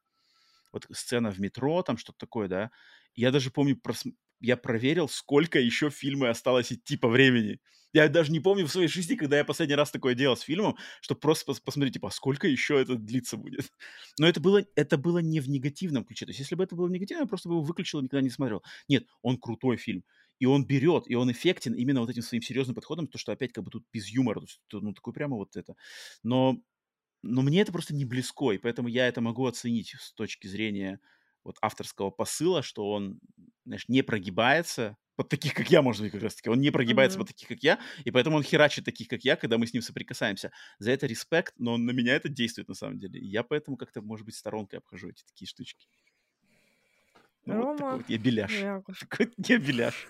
вот сцена в метро, там что-то такое, да. Я даже помню, прос- я проверил, сколько еще фильма осталось идти по времени. Я даже не помню в своей жизни, когда я последний раз такое делал с фильмом, чтобы просто пос- посмотреть, типа, а сколько еще это длиться будет. Но это было, это было не в негативном ключе. То есть, если бы это было в негативном, я просто бы его выключил и никогда не смотрел. Нет, он крутой фильм. И он берет, и он эффектен именно вот этим своим серьезным подходом, то, что опять как бы тут без юмора, то есть, ну, такой прямо вот это. Но но мне это просто не близко, и поэтому я это могу оценить с точки зрения вот авторского посыла, что он, знаешь, не прогибается под таких, как я, может быть, как раз-таки. Он не прогибается Мгм. под таких, как я, и поэтому он херачит таких, как я, когда мы с ним соприкасаемся. За это респект, но на меня это действует на самом деле. И я поэтому как-то, может быть, сторонкой обхожу эти такие штучки. Ну, вот такой Рома вот я беляш. Такой я беляш.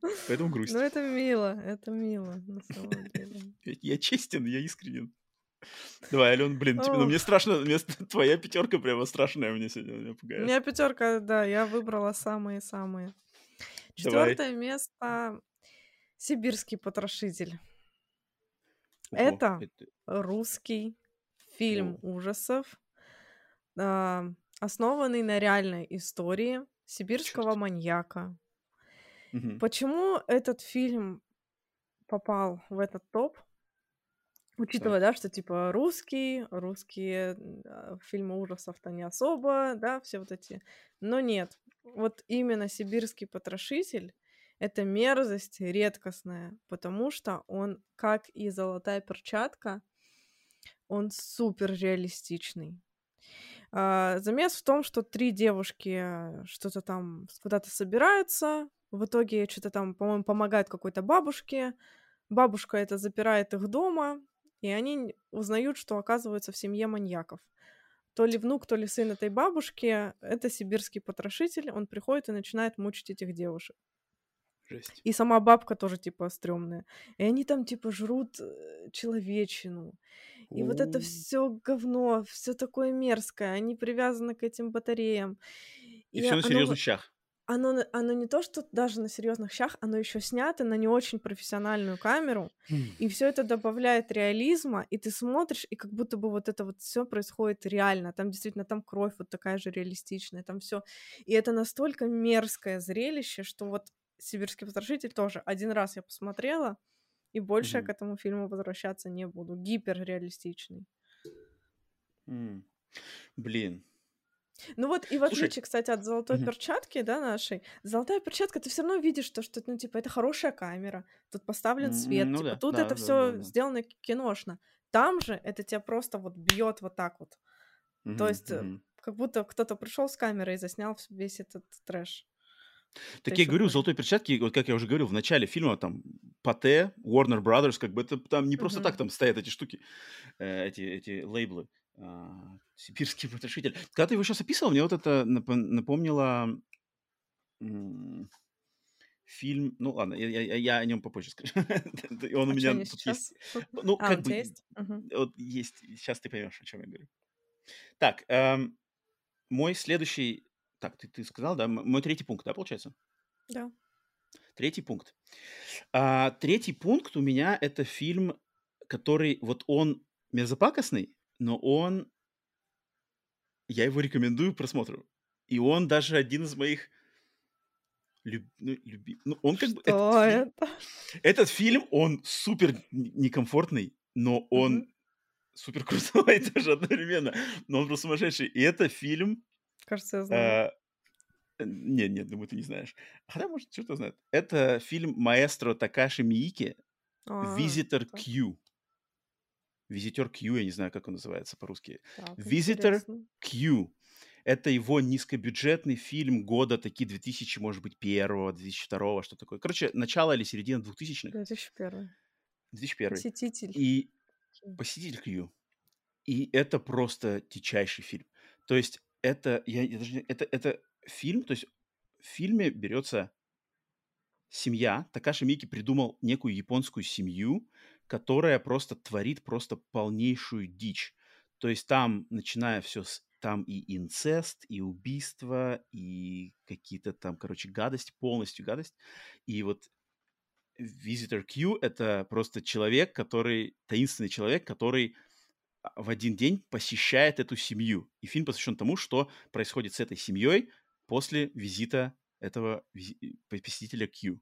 Поэтому грусть. Ну, это мило, это мило, на самом деле. Я честен, я искренен. Давай, Ален, блин, тебе, ну мне страшно, мне твоя пятерка прямо страшная мне сегодня, меня У пугает. меня пятерка, да, я выбрала самые-самые. Четвертое место Сибирский потрошитель. Ого, Это это- русский фильм Воу. ужасов, а, основанный на реальной истории сибирского Чёрт. маньяка. Мгм. Почему этот фильм попал в этот топ? Учитывая, да, что типа русский, русские а, фильмы ужасов-то не особо, да, все вот эти. Но нет, вот именно «Сибирский потрошитель» — это мерзость редкостная, потому что он, как и «Золотая перчатка», он супер реалистичный. А, замес в том, что три девушки что-то там куда-то собираются, в итоге что-то там, по-моему, помогают какой-то бабушке, бабушка это запирает их дома, и они узнают, что оказываются в семье маньяков. То ли внук, то ли сын этой бабушки, это сибирский потрошитель, он приходит и начинает мучить этих девушек. Жесть. И сама бабка тоже, типа, стрёмная. И они там, типа, жрут э, человечину. И вот это все говно, все такое мерзкое, они привязаны к этим батареям. И И все на оно серьезных щах. Оно, оно не то, что даже на серьезных щах, оно еще снято на не очень профессиональную камеру, и все это добавляет реализма, и ты смотришь, и как будто бы вот это вот все происходит реально. Там действительно там кровь вот такая же реалистичная, там все. И это настолько мерзкое зрелище, что вот Сибирский потрошитель тоже один раз я посмотрела, и больше mm-hmm. я к этому фильму возвращаться не буду. Гиперреалистичный. Mm. Блин, ну вот и в Слушай, отличие, кстати, от золотой угу. перчатки, да, нашей, золотая перчатка, ты все равно видишь то, что, ну, типа, это хорошая камера, тут поставлен свет, ну, типа, да, тут да, это да, все да, да. сделано киношно. Там же это тебя просто вот бьет вот так вот. Угу, то есть, угу. как будто кто-то пришел с камерой и заснял весь этот трэш. Так я говорю, «Золотой перчатки», вот как я уже говорил, в начале фильма там Пате, Warner Brothers, как бы это там не просто так там стоят эти штуки, э, эти, эти лейблы. А, сибирский потрошитель. Когда ты его сейчас описывал, мне вот это напомнило фильм, ну ладно, я, я, я о нем попозже скажу. Он у а меня тут есть. Ну, а, как бы, есть? Вот есть. Сейчас ты поймешь, о чем я говорю. Так, эм, мой следующий, так, ты, ты сказал, да, мой третий пункт, да, получается? Да. Третий пункт. А, третий пункт у меня это фильм, который, вот он мерзопакостный, но он... Я его рекомендую к просмотру. И он даже один из моих люб... ну, люби... ну, он как Что бы... Этот это? Фильм... этот фильм, он супер некомфортный, но он угу. супер крутой тоже одновременно. Но он просто сумасшедший. И это фильм... Кажется, я знаю. А... Нет, нет, думаю, ты не знаешь. Хотя, может, что-то знает. Это фильм маэстро Такаши Миики «Visitor Q». Визитер Q, я не знаю, как он называется по-русски. Визитер Q. Это его низкобюджетный фильм года, такие 2000, может быть, первого, 2002, что такое. Короче, начало или середина 2000-х. 2001. 2001. Посетитель. И Посетитель Q. И это просто дичайший фильм. То есть это, я, я даже, это, это фильм, то есть в фильме берется семья. Такаши Мики придумал некую японскую семью, которая просто творит просто полнейшую дичь. То есть там, начиная все с там и инцест, и убийство, и какие-то там, короче, гадость, полностью гадость. И вот Visitor Q — это просто человек, который, таинственный человек, который в один день посещает эту семью. И фильм посвящен тому, что происходит с этой семьей после визита этого посетителя Q.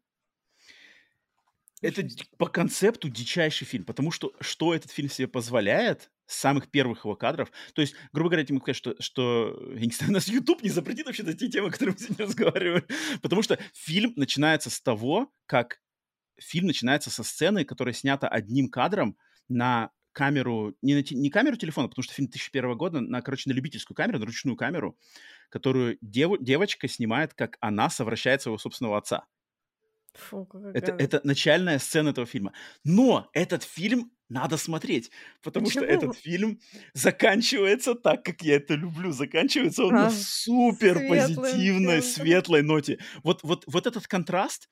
Это по концепту дичайший фильм, потому что что этот фильм себе позволяет с самых первых его кадров, то есть, грубо говоря, я могу сказать, что, что я не знаю, нас YouTube не запретит вообще те темы, о которых мы сегодня разговариваем, потому что фильм начинается с того, как фильм начинается со сцены, которая снята одним кадром на камеру, не, на, не камеру телефона, потому что фильм 2001 года, на, короче, на любительскую камеру, на ручную камеру, которую дев, девочка снимает, как она совращает своего собственного отца. Фу, это, это начальная сцена этого фильма. Но этот фильм надо смотреть, потому Почему? что этот фильм заканчивается так, как я это люблю. Заканчивается он а, на супер позитивной, светлой ноте. Вот, вот, вот этот контраст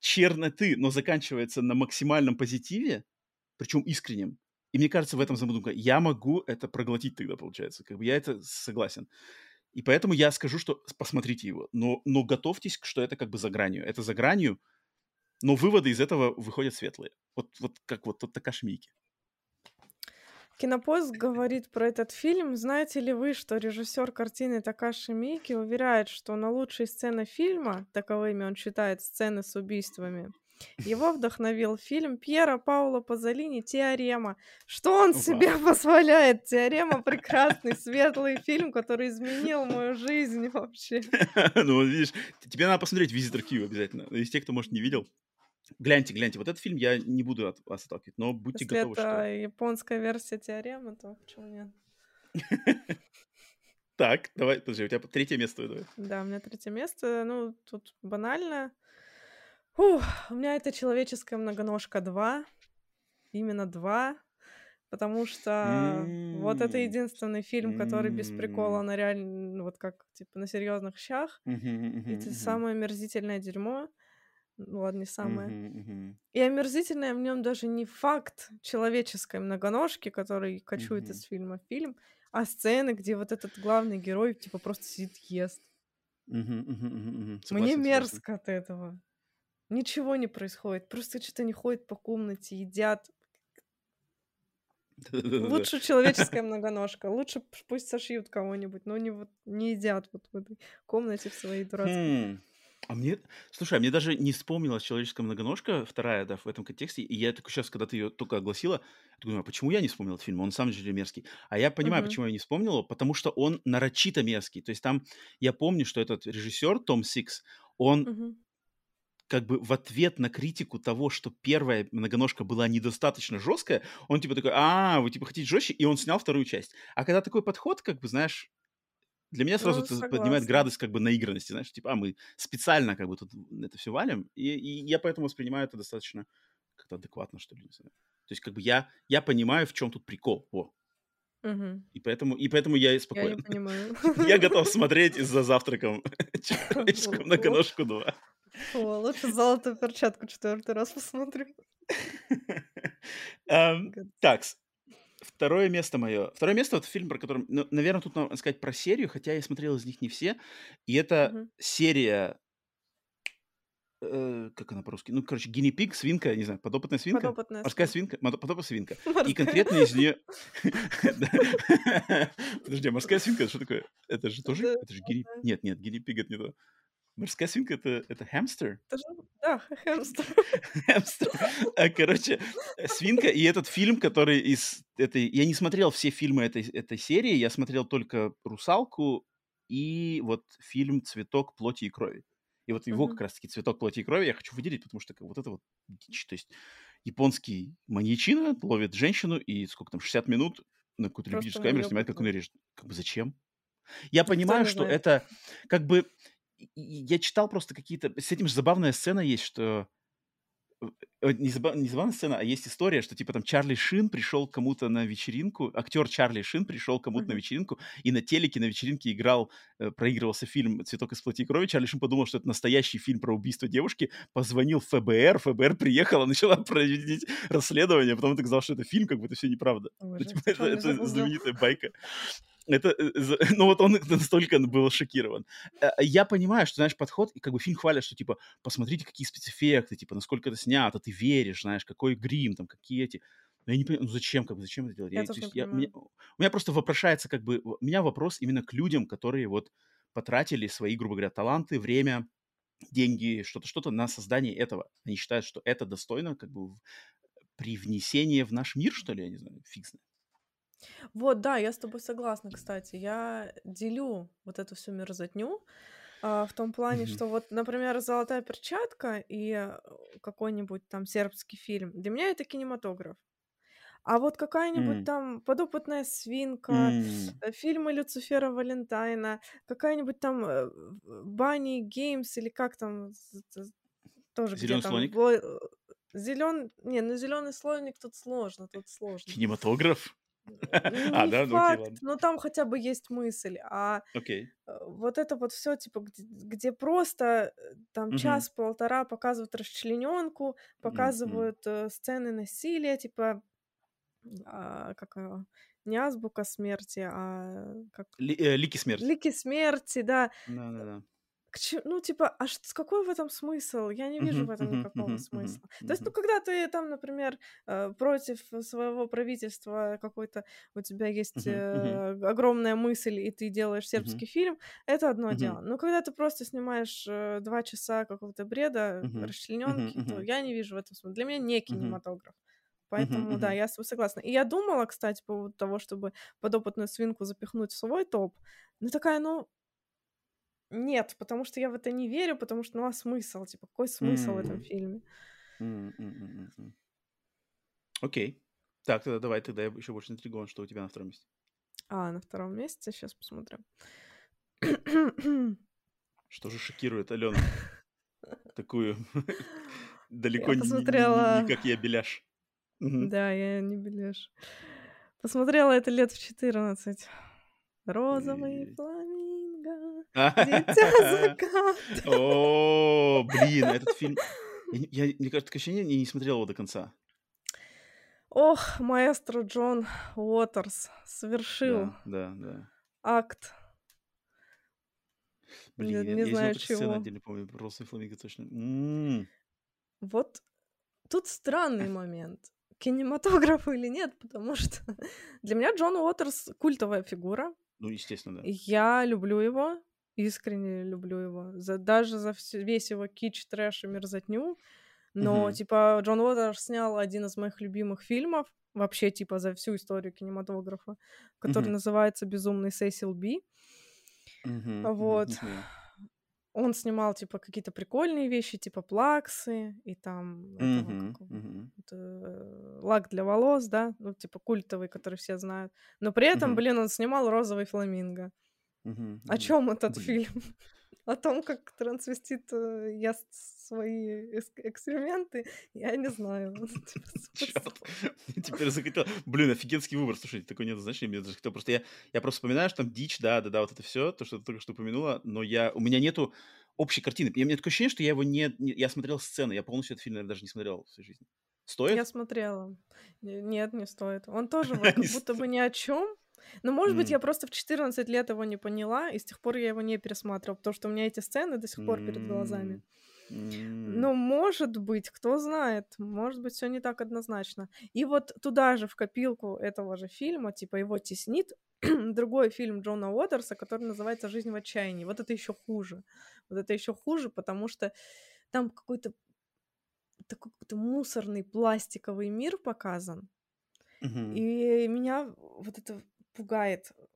черноты, но заканчивается на максимальном позитиве, причем искреннем. И мне кажется, в этом замудумка. Я могу это проглотить тогда, получается. Как бы я это согласен. И поэтому я скажу, что посмотрите его. Но, но готовьтесь, что это как бы за гранью. Это за гранью но выводы из этого выходят светлые. Вот, вот как вот тут Такаши Мики. Кинопоиск говорит про этот фильм. Знаете ли вы, что режиссер картины Такаши Мики уверяет, что на лучшие сцены фильма, таковыми он считает сцены с убийствами, его вдохновил фильм Пьера Паула Пазолини «Теорема». Что он Опа. себе позволяет? «Теорема» — прекрасный, светлый фильм, который изменил мою жизнь вообще. Ну, видишь, тебе надо посмотреть «Визитор Киев» обязательно. Из тех, кто, может, не видел. Гляньте, гляньте, вот этот фильм я не буду от вас отталкивать, но будьте Если готовы, это что... японская версия теоремы, то почему нет? Так, давай, подожди, у тебя третье место, давай. Да, у меня третье место, ну, тут банально. Фух, у меня это «Человеческая многоножка 2», именно 2, потому что вот это единственный фильм, который без прикола на реально, вот как, типа, на серьезных щах. Это самое омерзительное дерьмо. Ладно, не самое. Мгм, мгм. И омерзительное в нем даже не факт человеческой многоножки, который кочует Мгм. из фильма в фильм, а сцены, где вот этот главный герой типа просто сидит ест. Мне согласен. мерзко от этого. Ничего не происходит. Просто что-то они ходят по комнате, едят. Лучше человеческая многоножка. Лучше пусть сошьют кого-нибудь, но не вот не едят вот в этой комнате в своей дурацкой. А мне, слушай, а мне даже не вспомнилась человеческая многоножка, вторая, да, в этом контексте. И я только сейчас, когда ты ее только огласила, думаю, а почему я не вспомнил этот фильм? Он на самом деле мерзкий. А я понимаю, Мгм. почему я не вспомнил его, потому что он нарочито мерзкий. То есть там, я помню, что этот режиссер Том Сикс, он Мгм. как бы в ответ на критику того, что первая многоножка была недостаточно жесткая, он типа такой, а, вы типа хотите жестче, и он снял вторую часть. А когда такой подход, как бы, знаешь, для меня сразу Ну, это поднимает градус как бы наигранности, знаешь, типа, а, мы специально как бы тут это все валим, и, и я поэтому воспринимаю это достаточно как-то адекватно, что ли, не знаю. То есть как бы я, я понимаю, в чем тут прикол, во, Мгм. и поэтому, и поэтому я и Я не спокоен. понимаю. Я готов смотреть за завтраком человеческую О, многоножку 2. о, лучше золотую перчатку четвертый раз посмотрю. Такс. Второе место мое. Второе место это фильм, про который, ну, наверное, тут надо сказать про серию, хотя я смотрел из них не все. И это Мгм. серия, э, как она по-русски? Ну, короче, гинни-пиг, свинка, не знаю, подопытная свинка, Подопытная морская свинка. подопытная свинка. И Морская. конкретно из нее... Подожди, а морская свинка, что такое? Это же тоже, это же да. Нет, нет, гинни-пиг это не то. Морская свинка это, это хамстер? Это же, да, хэмстер. Хэмстер. А, Короче, э, свинка и этот фильм, который из этой... Я не смотрел все фильмы этой, этой серии, я смотрел только «Русалку» и вот фильм «Цветок плоти и крови». И вот его как раз-таки «Цветок плоти и крови» я хочу выделить, потому что вот это вот дичь. То есть японский маньячина ловит женщину и сколько там, 60 минут на какую-то любительскую камеру снимает, как он ее режет. Как бы зачем? Я понимаю, что это как бы... Я читал просто какие-то... С этим же забавная сцена есть, что э, э, не, заба- не забавная сцена, а есть история, что типа там Чарли Шин пришел кому-то на вечеринку, актер Чарли Шин пришел кому-то на Мгм. вечеринку, и на телеке на вечеринке играл, э, проигрывался фильм «Цветок из плоти и крови». Чарли Шин подумал, что это настоящий фильм про убийство девушки, позвонил в ФБР, ФБР приехала, начала проводить расследование, потом доказал, что это фильм, как бы это все неправда. Ну, Ужас. типа, это, это знаменитая байка. Это, э, ну вот он настолько был шокирован. Э, Я понимаю, что, знаешь, подход, и как бы фильм хвалят, что, типа, посмотрите, какие спецэффекты, типа, насколько это снято, ты веришь, знаешь, какой грим, там, какие эти... Но я не понимаю, ну зачем, как бы, зачем это делать? Я Я, то тоже не есть я, мне- понимаю. у меня просто вопрошается, как бы, у меня вопрос именно к людям, которые вот потратили свои, грубо говоря, таланты, время, деньги, что-то, что-то на создание этого. Они считают, что это достойно, как бы, привнесения в наш мир, что ли, я не знаю, фиг знает. Вот, да, я с тобой согласна, кстати. Я делю вот эту всю мерзотню а, в том плане, что вот, например, «Золотая перчатка» и э, какой-нибудь там сербский фильм, для меня это кинематограф. А вот какая-нибудь М. там «Подопытная свинка», э, фильмы Люцифера Валентайна, какая-нибудь там э, Банни Геймс или как там, тоже где Зеленый там слоник? Зелен... Не, ну зеленый слоник тут сложно, тут сложно. Кинематограф? А, Не да, ну окей, факт, ладно. но там хотя бы есть мысль. А Окей. э, вот это вот все, типа, где, где просто э, там Мгм. час-полтора показывают расчлененку, М, м. показывают э, сцены насилия, типа, а, как его, не азбука смерти, а как Ли- э, Лики смерти. лики смерти, да. Да-да-да. Ну, типа, а ш- какой в этом смысл? Я не вижу в этом никакого смысла. То есть, ну, когда ты там, например, э, против своего правительства какой-то, у тебя есть э, огромная мысль, и ты делаешь сербский фильм, это одно дело. Но когда ты просто снимаешь э, два часа какого-то бреда, расчлененки, то я не вижу в этом смысла. Для меня не кинематограф. Поэтому, да, я с согласна. И я думала, кстати, по поводу того, чтобы подопытную свинку запихнуть в свой топ. Ну, такая, ну, нет, потому что я в это не верю, потому что, ну, а смысл? Типа, какой смысл в этом фильме? м. Окей. Так, тогда давай, тогда я еще больше интригован, что у тебя на втором месте. А, на втором месте, сейчас посмотрим. Что же шокирует Алену? Такую далеко Я не, не- не- не посмотрела... как я беляш. Да, я не белешь. Посмотрела это лет в 14. Розовый Ой-ой-ой. Дитя заката. О, блин, этот фильм... Я, не- я, мне кажется, такое ощущение, я не смотрел его до конца. Ох, маэстро Джон Уотерс совершил Да, да, да. акт Блин, Не, я, не я знаю чего. отдельно помню. Про Розовый фламинго точно. М, Вот тут странный момент. Кинематограф или нет, потому что для меня Джон Уотерс культовая фигура. Ну, естественно, да. Я люблю его, искренне люблю его. За, даже за всё- весь его кич, трэш и мерзотню. Но, Мгм. типа, Джон Уотерс снял один из моих любимых фильмов, вообще, типа, за всю историю кинематографа, который Мгм. называется «Безумный Сесил Би». Не Вот. смотрел. Он снимал, типа, какие-то прикольные вещи, типа плаксы, и там этого, Мгм. как его, Мгм. вот, э, лак для волос, да, ну, типа, культовый, который все знают. Но при этом, Мгм. блин, он снимал «Розовый фламинго». Мгм. О чем этот Блин. фильм? О том, как трансвестит э, ест свои эск- экскременты? Я не знаю. Типа, теперь захотел... Блин, офигенский выбор. Слушай, такой нет значения. Мне захотел просто... Я, я просто вспоминаю, что там дичь, да, да, да, вот это все, то, что ты только что упомянула, но я... У меня нету общей картины. У меня такое ощущение, что я его не... не- Я смотрел сцены, я полностью этот фильм, наверное, даже не смотрел в своей жизни. Стоит? Я смотрела. Не- Нет, не стоит. Он тоже вот как будто бы ни о чем. Но, может быть, я просто в 14 лет его не поняла, и с тех пор я его не пересматривала, потому что у меня эти сцены до сих пор перед глазами. Ну, может быть, кто знает, может быть, все не так однозначно. И вот туда же, в копилку этого же фильма, типа его теснит другой фильм Джона Уотерса, который называется «Жизнь в отчаянии». Вот это еще хуже. Вот это еще хуже, потому что там какой-то такой какой-то мусорный пластиковый мир показан. Мгм. И меня вот это пугает. Вот,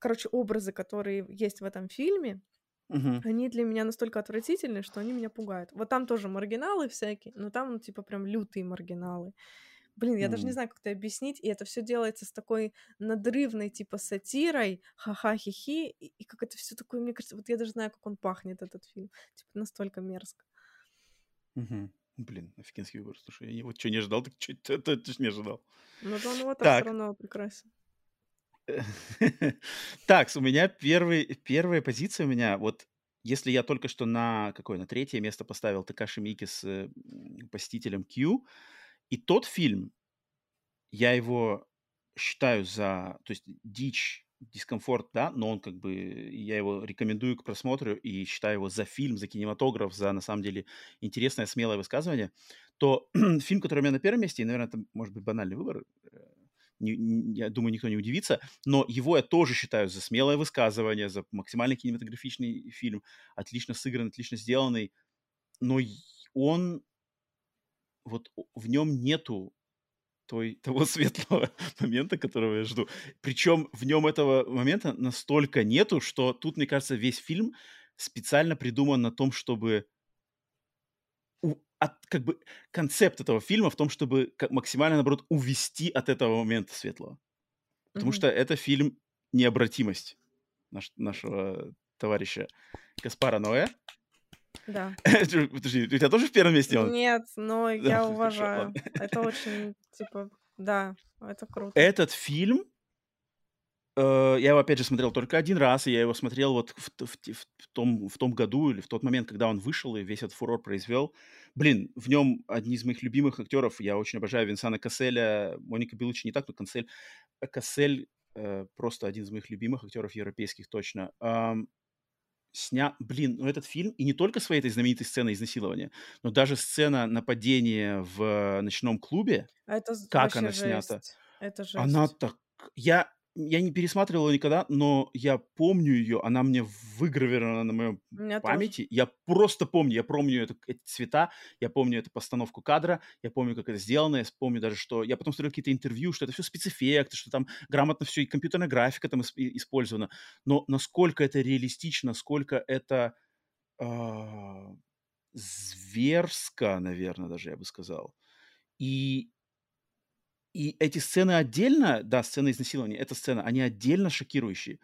Короче, образы, которые есть в этом фильме, Мгм. они для меня настолько отвратительны, что они меня пугают. Вот там тоже маргиналы всякие, но там, ну, типа, прям лютые маргиналы. Блин, я даже не знаю, как это объяснить, и это все делается с такой надрывной, типа, сатирой, ха-ха-хи-хи, и, и как это все такое, мне кажется, вот я даже знаю, как он пахнет, этот фильм. Типа, настолько мерзко. Мгм. Блин, офигенский выбор. Слушай, я не- вот что не ожидал, так что это, это ж не ожидал. Но Джон Уотерс все Так, равно прекрасен. так, у меня первый, первая позиция у меня, вот если я только что на какое, на третье место поставил Такаши Мики с э, Посетителем Q, и тот фильм, я его считаю за, то есть дичь, дискомфорт, да, но он как бы, я его рекомендую к просмотру и считаю его за фильм, за кинематограф, за, на самом деле, интересное, смелое высказывание, то фильм, который у меня на первом месте, и, наверное, это может быть банальный выбор, не- не- я думаю, никто не удивится, но его я тоже считаю за смелое высказывание, за максимально кинематографичный фильм, отлично сыгранный, отлично сделанный, но он, вот в нем нету той, того светлого момента, которого я жду. Причем в нем этого момента настолько нету, что тут, мне кажется, весь фильм специально придуман на том, чтобы от, как бы концепт этого фильма в том, чтобы как максимально, наоборот, увести от этого момента светлого. Потому Мгм. что это фильм «Необратимость» наш- нашего товарища Каспара Ноэ. Да. Подожди, у тебя тоже в первом месте он? Нет, но я уважаю. Это очень, типа, да, это круто. Этот фильм, э, я его, опять же, смотрел только один раз, и я его смотрел вот в, в в том, в том году или в тот момент, когда он вышел и весь этот фурор произвел. Блин, в нем одни из моих любимых актеров, я очень обожаю Винсана Касселя, Моника Белучи не так, но Кассель, э, Кассель э, просто один из моих любимых актеров европейских точно. Ам, сня... Блин, ну этот фильм, и не только своей этой знаменитой сценой изнасилования, но даже сцена нападения в ночном клубе, А Это как она снята, жесть. Это она жесть. так... Я, я не пересматривал ее никогда, но я помню ее, она мне выгравирована на моем меня тоже. памяти. Я просто помню, я помню эту, эти цвета, я помню эту постановку кадра, я помню, как это сделано, я помню даже, что... Я потом смотрел какие-то интервью, что это все спецэффекты, что там грамотно все, и компьютерная графика там использована. Но насколько это реалистично, сколько это а, зверско, наверное, даже я бы сказал. И и эти сцены отдельно, да, сцены изнасилования, эта сцена, они отдельно шокирующие.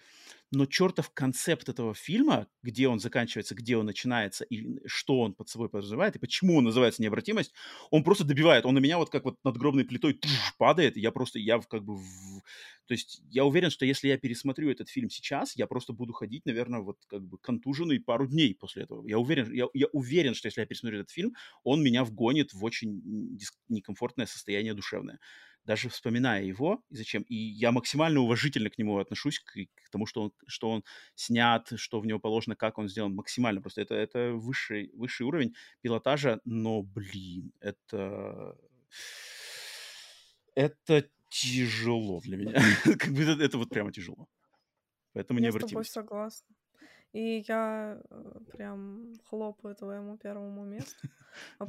Но чертов концепт этого фильма, где он заканчивается, где он начинается, и что он под собой подразумевает, и почему он называется «Необратимость», он просто добивает. Он на меня вот как вот надгробной плитой тш, падает, и я просто, я как бы... в- То есть я уверен, что если я пересмотрю этот фильм сейчас, я просто буду ходить, наверное, вот как бы контуженный пару дней после этого. Я уверен, я, я уверен, что если я пересмотрю этот фильм, он меня вгонит в очень дис- некомфортное состояние душевное даже вспоминая его, и зачем. И я максимально уважительно к нему отношусь, к, к тому, что он, что он снят, что в него положено, как он сделан, максимально. Просто это, это высший, высший уровень пилотажа, но, блин, это... Это тяжело для меня. как бы это, это вот прямо тяжело. Поэтому Я не с тобой согласна. И я э, прям хлопаю твоему первому месту,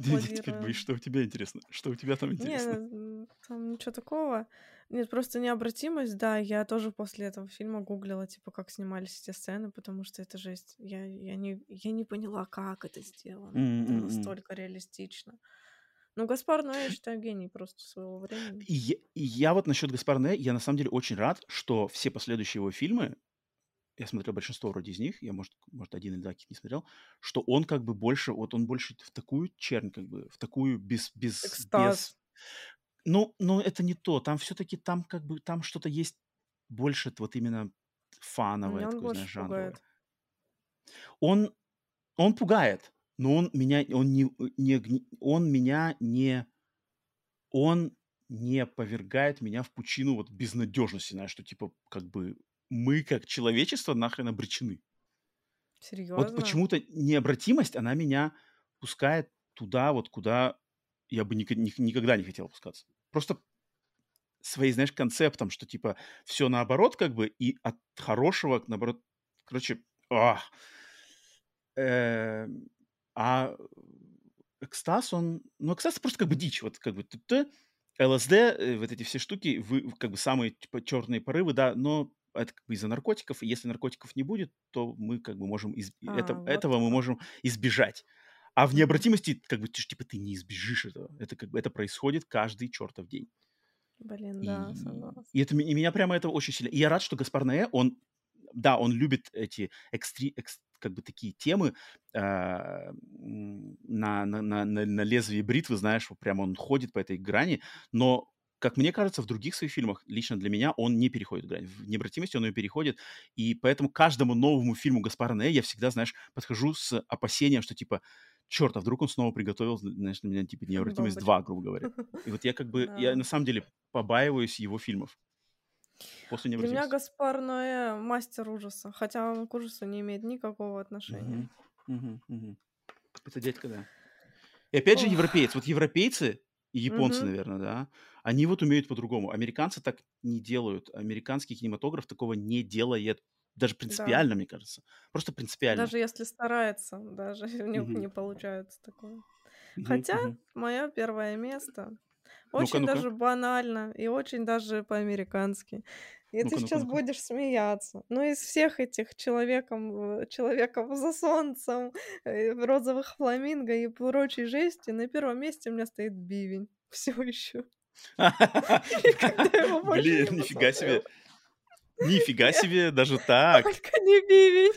Теперь боюсь, что у тебя интересно. Что у тебя там интересно? м, там ничего такого. Нет, просто необратимость, да, я тоже после этого фильма гуглила, типа, как снимались эти сцены, потому что это жесть. Я, я, не, я не поняла, как это сделано. Это М-м-м. настолько реалистично. Ну, Гаспар Ноэ, я считаю, гений просто своего времени. И я, и я вот насчет Гаспар Ноэ, я на самом деле очень рад, что все последующие его фильмы, я смотрел большинство вроде из них, я, может, может один или два каких не смотрел, что он как бы больше, вот он больше в такую чернь, как бы, в такую без, без, без... Экстаз. Ну, но это не то, там все-таки, там как бы, там что-то есть больше вот именно фановое, Меня он такое, знаешь, жанровое. пугает. Он, он пугает, но он меня, он не, не, он меня не, он не повергает меня в пучину вот безнадежности, знаешь, что типа как бы мы как человечество нахрен обречены. Вот Серьезно? почему-то необратимость, она меня пускает туда, вот куда я бы никогда не хотел опускаться. Просто своим, знаешь, концептом, что типа все наоборот, как бы, и от хорошего, наоборот, короче, ах. Эм, а экстаз, он, ну, экстаз просто как бы дичь, вот как бы т-т, ЛСД, э, вот эти все штуки, вы, как бы самые типа, черные порывы, да, но это как бы из-за наркотиков, и если наркотиков не будет, то мы как бы можем, из... А, это, вот этого мы можем избежать. А в необратимости, как бы, ты типа, ты не избежишь этого. Это как бы, это происходит каждый чертов день. Блин, да, И, согласна. и это, и меня прямо это очень сильно... И я рад, что Гаспар Ноэ, он, да, он любит эти экстри, экс- как бы такие темы м, на, на, на, на, на лезвии бритвы, знаешь, вот прямо он ходит по этой грани, но как мне кажется, в других своих фильмах, лично для меня, он не переходит грань. В «Необратимости» он ее переходит, и поэтому каждому новому фильму Гаспара Ноэ я всегда, знаешь, подхожу с опасением, что типа, черт, а вдруг он снова приготовил, знаешь, для меня типа «Необратимость 2», грубо говоря. И вот я как бы, я на самом деле побаиваюсь его фильмов после Для меня. Гаспар Ноэ мастер ужаса, хотя он к ужасу не имеет никакого отношения. Мгм, мгм, мгм. Это дядька, да. И опять же Ох. европеец. Вот европейцы и японцы, Мгм. наверное, да, они вот умеют по-другому. Американцы так не делают. Американский кинематограф такого не делает. Даже Да. принципиально, мне кажется. Просто принципиально. Даже если старается, даже у них Мгм. не получается такое. Мгм, Хотя мое первое место Ну-ка, очень ну-ка. даже банально и очень даже по-американски. И Ну-ка, ты сейчас ну-ка. будешь смеяться. Но из всех этих человеком, э, человеков за солнцем, э, розовых фламинго и прочей жести, на первом месте у меня стоит бивень. Все еще. Блин, нифига себе. Нифига себе, даже так. только не бивень.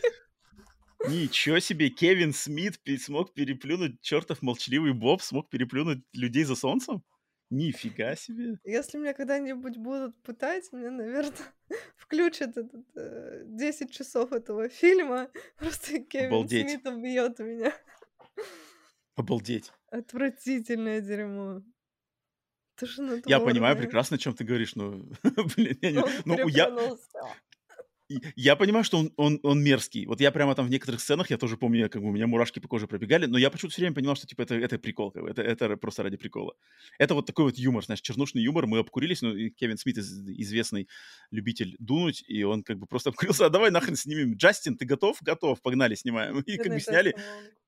Ничего себе, Кевин Смит смог переплюнуть, чертов молчаливый Боб смог переплюнуть людей за солнцем? Нифига себе. Если меня когда-нибудь будут пытать, мне, наверное, включат этот, э, 10 часов этого фильма. Просто Кевин Обалдеть. Смит убьет меня. Обалдеть. Отвратительное дерьмо. Я понимаю прекрасно, о чем ты говоришь, но, блин, я не- ну, я, я понимаю, что он, он, он мерзкий. Вот я прямо там в некоторых сценах, я тоже помню, как бы у меня мурашки по коже пробегали, но я почему-то все время понимал, что типа это, это прикол, как бы, это, это просто ради прикола. Это вот такой вот юмор, знаешь, чернушный юмор, мы обкурились, ну, и Кевин Смит из- известный любитель дунуть, и он как бы просто обкурился, а давай нахрен снимем. Джастин, ты готов? Готов, погнали, снимаем. И как бы сняли,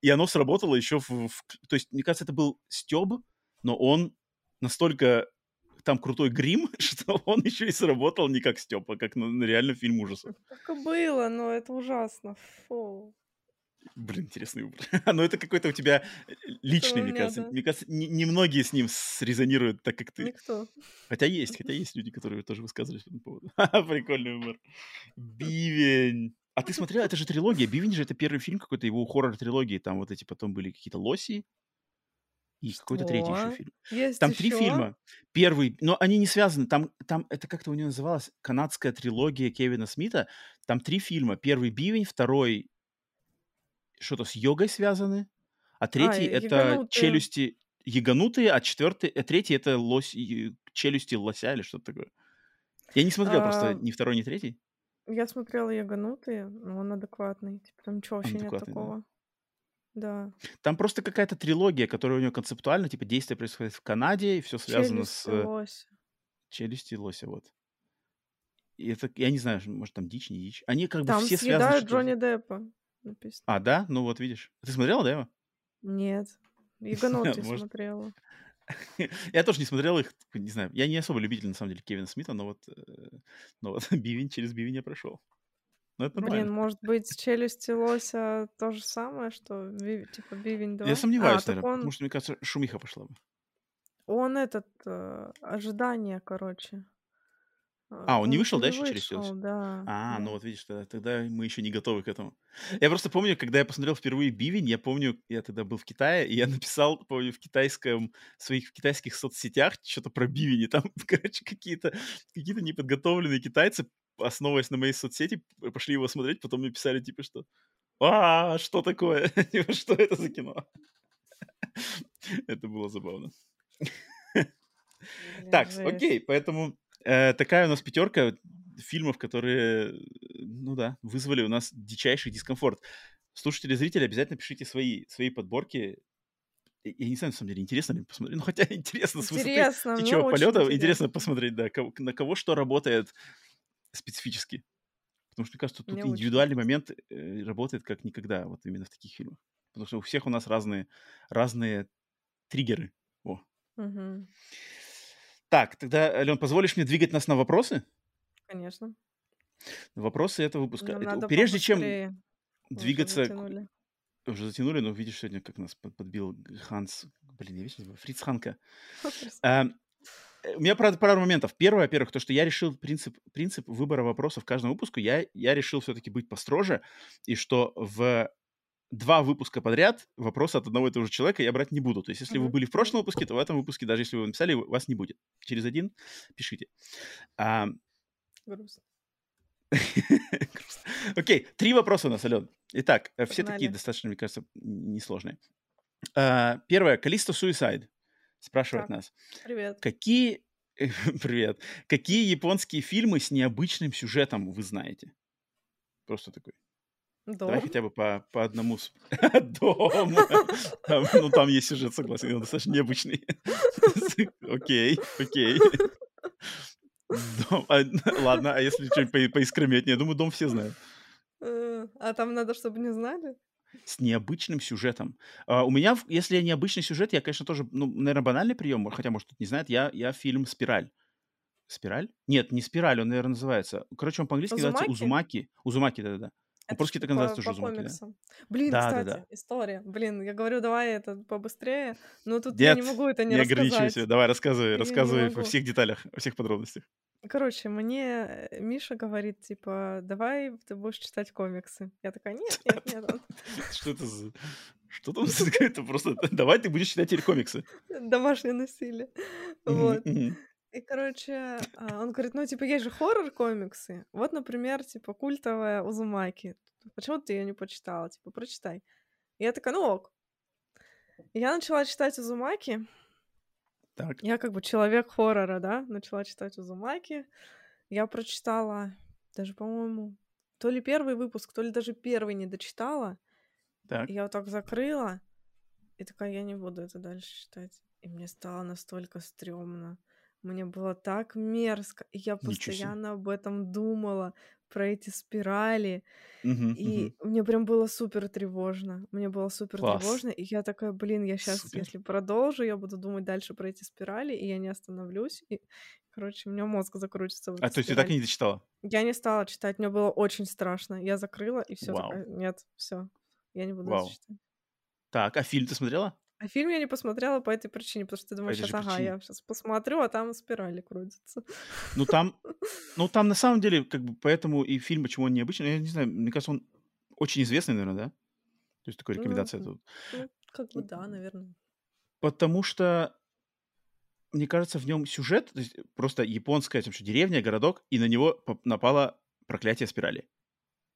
и оно сработало еще в, в- То есть, мне кажется, это был стеб, но он настолько там крутой грим, что он еще и сработал не как стеб, а как ну, реально фильм ужасов. Так и было, но это ужасно. Фу. Блин, интересный выбор. Но это какой-то у тебя э, личный, мне кажется. да. Мне кажется, не- немногие с ним срезонируют так, как ты. Никто. Хотя есть, хотя есть люди, которые тоже высказывались по этому поводу. Прикольный юмор. Бивень. А ты смотрел, это же трилогия. Бивень же это первый фильм какой-то его хоррор-трилогии. Там вот эти потом были какие-то лоси и какой-то третий еще фильм. Есть Там три еще? фильма. Первый, но они не связаны. Там, там это как-то у него называлось канадская трилогия Кевина Смита. Там три фильма. Первый Бивень, второй что-то с йогой связаны, а третий это ебанутые. челюсти, яганутые, а четвертый, а третий это лось, челюсти лося или что-то такое. Я не смотрел просто А, ни второй, ни третий. я смотрела «Яганутые», но он адекватный. Типа там ничего вообще нет Адекватный, да. Да. Там просто какая-то трилогия, которая у него концептуально, типа, действие происходит в Канаде, и все связано с Челюсти лось. челюстью лося, вот. И это, я не знаю, может, там дичь, не дичь. Они как бы Там все связаны. съедают что-то- Джонни Деппа. Написано. А, да? Ну вот, видишь. Ты смотрела, да, его? Нет. Может. смотрела. Я тоже не смотрел их, не знаю. Я не особо любитель, на самом деле, Кевина Смита, но вот, э, но вот бивень через бивень я прошел. Ну, это Блин, нормально. может быть, челюсти лося то же самое, что ви- типа Бивень 2? Я сомневаюсь, а, наверное, он, потому что, мне кажется, шумиха пошла бы. он этот, э, ожидание, короче. Э, А, он не вышел, да, еще через вышел, «Челюсти»? да. А, ну да. вот видишь, тогда, тогда мы еще не готовы к этому. Я просто помню, когда я посмотрел впервые «Бивень», я помню, я тогда был в Китае, и я написал, помню, в китайском, в своих китайских соцсетях что-то про «Бивень», и там, короче, какие-то какие неподготовленные китайцы, основываясь на моей соцсети, пошли его смотреть, потом мне писали, типа, что «А, что такое? Типа, Что это за кино?» Это было забавно. Так, окей, поэтому э, такая у нас пятерка фильмов, которые, ну да, вызвали у нас дичайший дискомфорт. Слушатели, зрители, обязательно пишите свои, свои подборки. Я не знаю, на самом деле, интересно ли посмотреть. Ну, хотя интересно, с высоты Интересно, мне птичьего очень полета интересно интересно. посмотреть, да, на кого что работает специфически. Потому что, мне кажется, тут Мне очень индивидуальный момент э, работает как никогда, вот именно в таких фильмах. Потому что у всех у нас разные, разные триггеры. О. Мгм. Так, тогда, Ален, позволишь мне двигать нас на вопросы? Конечно. Вопросы этого выпуска. Нам Это надо Прежде чем уже двигаться... к- затянули. Уже затянули, но видишь, сегодня как нас под- подбил Ханс... Блин, я вечно забываю. Фриц Ханка. Э, У меня, правда, пару моментов. Первое, во-первых, то, что я решил принцип, принцип выбора вопросов в каждом выпуску, я, я решил все-таки быть построже, и что в два выпуска подряд вопросы от одного и того же человека я брать не буду. То есть, если вы Мгм. были в прошлом выпуске, то в этом выпуске, даже если вы написали, вас не будет. Через один пишите. А, Грустно. Окей, три вопроса у нас, Ален. Итак, э, все такие достаточно, мне кажется, несложные. А, Первое. Калисто Суисайд спрашивает Так. нас. Привет. Какие... Привет. Какие японские фильмы с необычным сюжетом вы знаете? Просто такой. Давай Дом. хотя бы по, по одному. Дом. Там, ну, там есть сюжет, согласен, он достаточно необычный. Окей, окей. Дом. А, ладно, а если что-нибудь по- поискрометнее? Я думаю, дом все знают. Э, А там надо, чтобы не знали? С необычным сюжетом. А, у меня, если я необычный сюжет, я, конечно, тоже, ну, наверное, банальный прием, хотя, может, не знает, я, я фильм «Спираль». «Спираль»? Нет, не «Спираль», он, наверное, называется. Короче, он по-английски называется? «Узумаки». «Узумаки», да-да-да. Это по-русски ж так называется тоже «Узумаки», да. Блин, Да, да, кстати, да. история. Блин, я говорю, давай это побыстрее, но тут я не Нет, могу это не не ограничивайся. рассказать. Давай, рассказывай, Я рассказывай во всех деталях, во всех подробностях. Короче, мне э, Миша говорит, типа, давай ты будешь читать комиксы. Я такая, нет, нет, нет. Что это за... Что там за какое-то просто... Давай ты будешь читать теперь комиксы. Домашнее насилие. Вот. И, короче, а, он говорит, ну, типа, есть же хоррор-комиксы. Вот, например, типа, культовая Узумаки. Почему ты ее не почитала? Типа, прочитай. И я такая, ну ок. И я начала читать Узумаки. Так, Я как бы человек хоррора, да, начала читать Узумаки. Я прочитала даже, по-моему, то ли первый выпуск, то ли даже первый не дочитала. так. И я вот так закрыла, и такая, я не буду это дальше читать. И мне стало настолько стрёмно. Мне было так мерзко. И я постоянно об этом думала, про эти спирали. Мгм, И мгм. мне прям было супер тревожно. Мне было супер Класс. тревожно. И я такая, блин, я сейчас, Супер. если продолжу, я буду думать дальше про эти спирали, и я не остановлюсь. И, короче, у меня мозг закрутится А то есть ты так и не дочитала? Я не стала читать, мне было очень страшно. Я закрыла, и все нет, все, я не буду Вау. читать. Так, а фильм ты смотрела? А фильм я не посмотрела по этой причине, потому что ты думаешь, сейчас, ага, причине. я сейчас посмотрю, а там спирали крутятся. Ну там, ну там на самом деле, как бы, поэтому и фильм, почему он необычный, я не знаю, мне кажется, он очень известный, наверное, да? То есть такая Ну, рекомендация тут. ну, как бы да, наверное. Потому что, мне кажется, в нем сюжет, то есть просто японская там, что, деревня, городок, и на него напало проклятие спирали.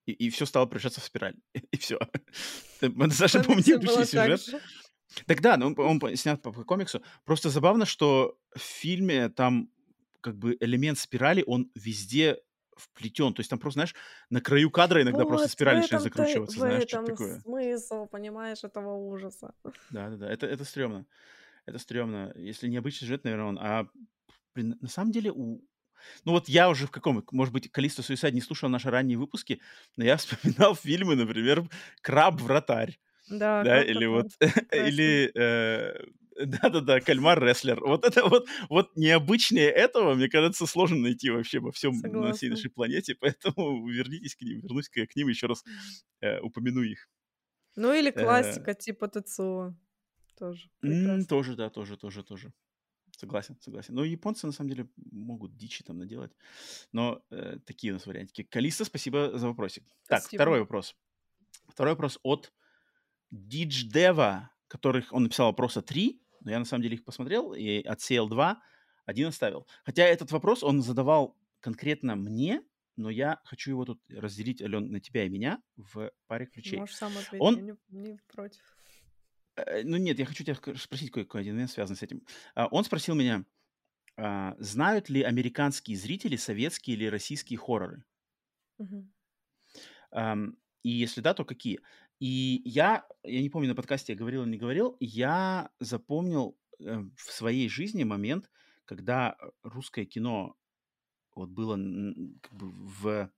И, все стало превращаться в спираль. И все. Это достаточно, необычный так сюжет. Так да, ну, он, он снят по, по комиксу. Просто забавно, что в фильме там как бы элемент спирали, он везде вплетен. То есть там просто, знаешь, на краю кадра иногда просто Вот, в спираль начинает закручиваться, в знаешь, что-то этом такое. смысл, понимаешь, этого ужаса. Да-да-да, это, это стрёмно. Это стрёмно. Если не обычный сюжет, наверное, он... А блин, на самом деле у... Ну вот я уже в каком... Может быть, Калисто Суисайд не слушал наши ранние выпуски, но я вспоминал фильмы, например, «Краб-вратарь». Да, Да, или вот... Или... э, Да-да-да, кальмар-рестлер. Вот это вот, вот необычнее этого, мне кажется, сложно найти вообще во всем, на всей Согласна. нашей планете, поэтому вернитесь к ним, вернусь-ка я к ним еще раз э, упомяну их. Ну или Э, классика типа Тецуо. Тоже прекрасно. тоже, да, тоже, тоже, тоже. Согласен, согласен. Но японцы, на самом деле, могут дичи там наделать. Но э, такие у нас вариантики. Калиста, спасибо за вопросик. Так, Спасибо. второй вопрос. Второй вопрос от Дидждева, которых он написал вопроса три, но я на самом деле их посмотрел и отсеял два, один оставил. Хотя этот вопрос он задавал конкретно мне, но я хочу его тут разделить, Ален, на тебя и меня в паре ключей. Можешь сам ответить, Он- я не, не против. Э, Ну нет, я хочу тебя спросить кое-какой один момент, связанный с этим. А, Он спросил меня, а, знают ли американские зрители советские или российские хорроры? Ам, И если да, то какие? И я, я не помню, на подкасте я говорил или не говорил, я запомнил э, в своей жизни момент, когда русское кино вот было как бы в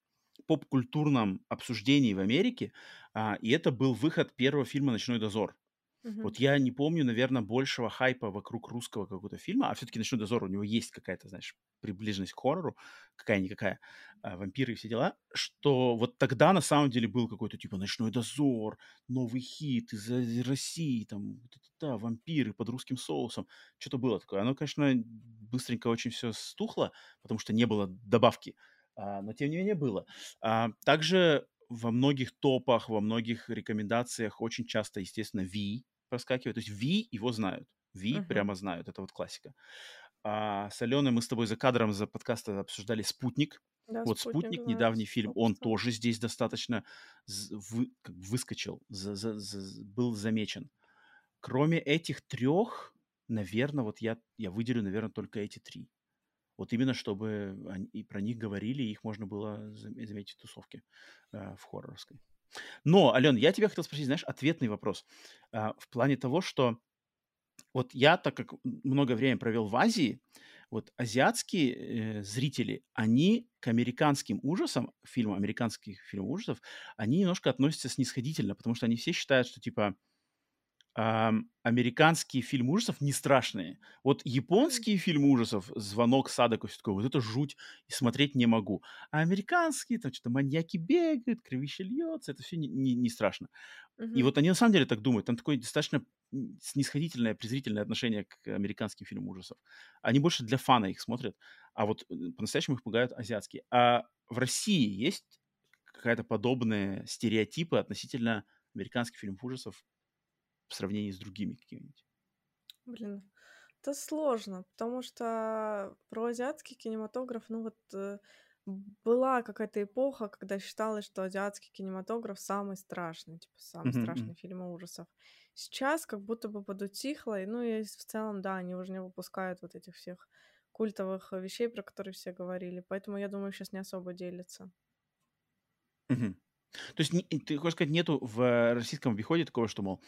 поп-культурном обсуждении в Америке, а, и это был выход первого фильма «Ночной дозор». Мгм. Вот я не помню, наверное, большего хайпа вокруг русского какого-то фильма, а все-таки «Ночной дозор» у него есть какая-то, знаешь, приближенность к хоррору, какая-никакая, а, вампиры и все дела, что вот тогда на самом деле был какой-то типа «Ночной дозор», новый хит из России, там, да, вампиры под русским соусом, что-то было такое. Оно, конечно, быстренько очень все стухло, потому что не было добавки, а, но тем не менее было. А, также во многих топах, во многих рекомендациях очень часто, естественно, Ви проскакивает. То есть Ви его знают. Ви Мгм. прямо знают. Это вот классика. А, с Аленой мы с тобой за кадром за подкаста обсуждали «Спутник». Да, Вот «Спутник», знаю, недавний фильм, он 100%. тоже здесь достаточно вы- как бы выскочил, за- за- за- был замечен. Кроме этих трех, наверное, вот я, я выделю, наверное, только эти три. Вот именно, чтобы они- и про них говорили, и их можно было зам- заметить в тусовке э, в хорроровской. Но, Ален, я тебя хотел спросить, знаешь, ответный вопрос. А, в плане того, что вот я, так как много времени провел в Азии, вот азиатские э, зрители, они к американским ужасам, фильмам американских фильмов ужасов, они немножко относятся снисходительно, потому что они все считают, что типа американские фильмы ужасов не страшные. Вот японские фильмы ужасов, «Звонок Садако», все такое, вот это жуть, и смотреть не могу. А американские, там что-то маньяки бегают, кровище льется, это все не, не- не страшно. И Мгм. вот они на самом деле так думают. Там такое достаточно снисходительное, презрительное отношение к американским фильмам ужасов. Они больше для фана их смотрят, а вот э, по-настоящему их пугают азиатские. А в России есть какая-то подобные стереотипы относительно американских фильмов ужасов в сравнении с другими какими-нибудь? Блин, это сложно, потому что про азиатский кинематограф, ну вот э, была какая-то эпоха, когда считалось, что азиатский кинематограф самый страшный, типа самый Мгм, страшный фильм ужасов. Сейчас как будто бы подутихло, и, ну и в целом, да, они уже не выпускают вот этих всех культовых э, вещей, про которые все говорили, поэтому я думаю, сейчас не особо делятся. Мгм. То есть не- ты хочешь сказать, нету в российском обиходе такого, что, мол,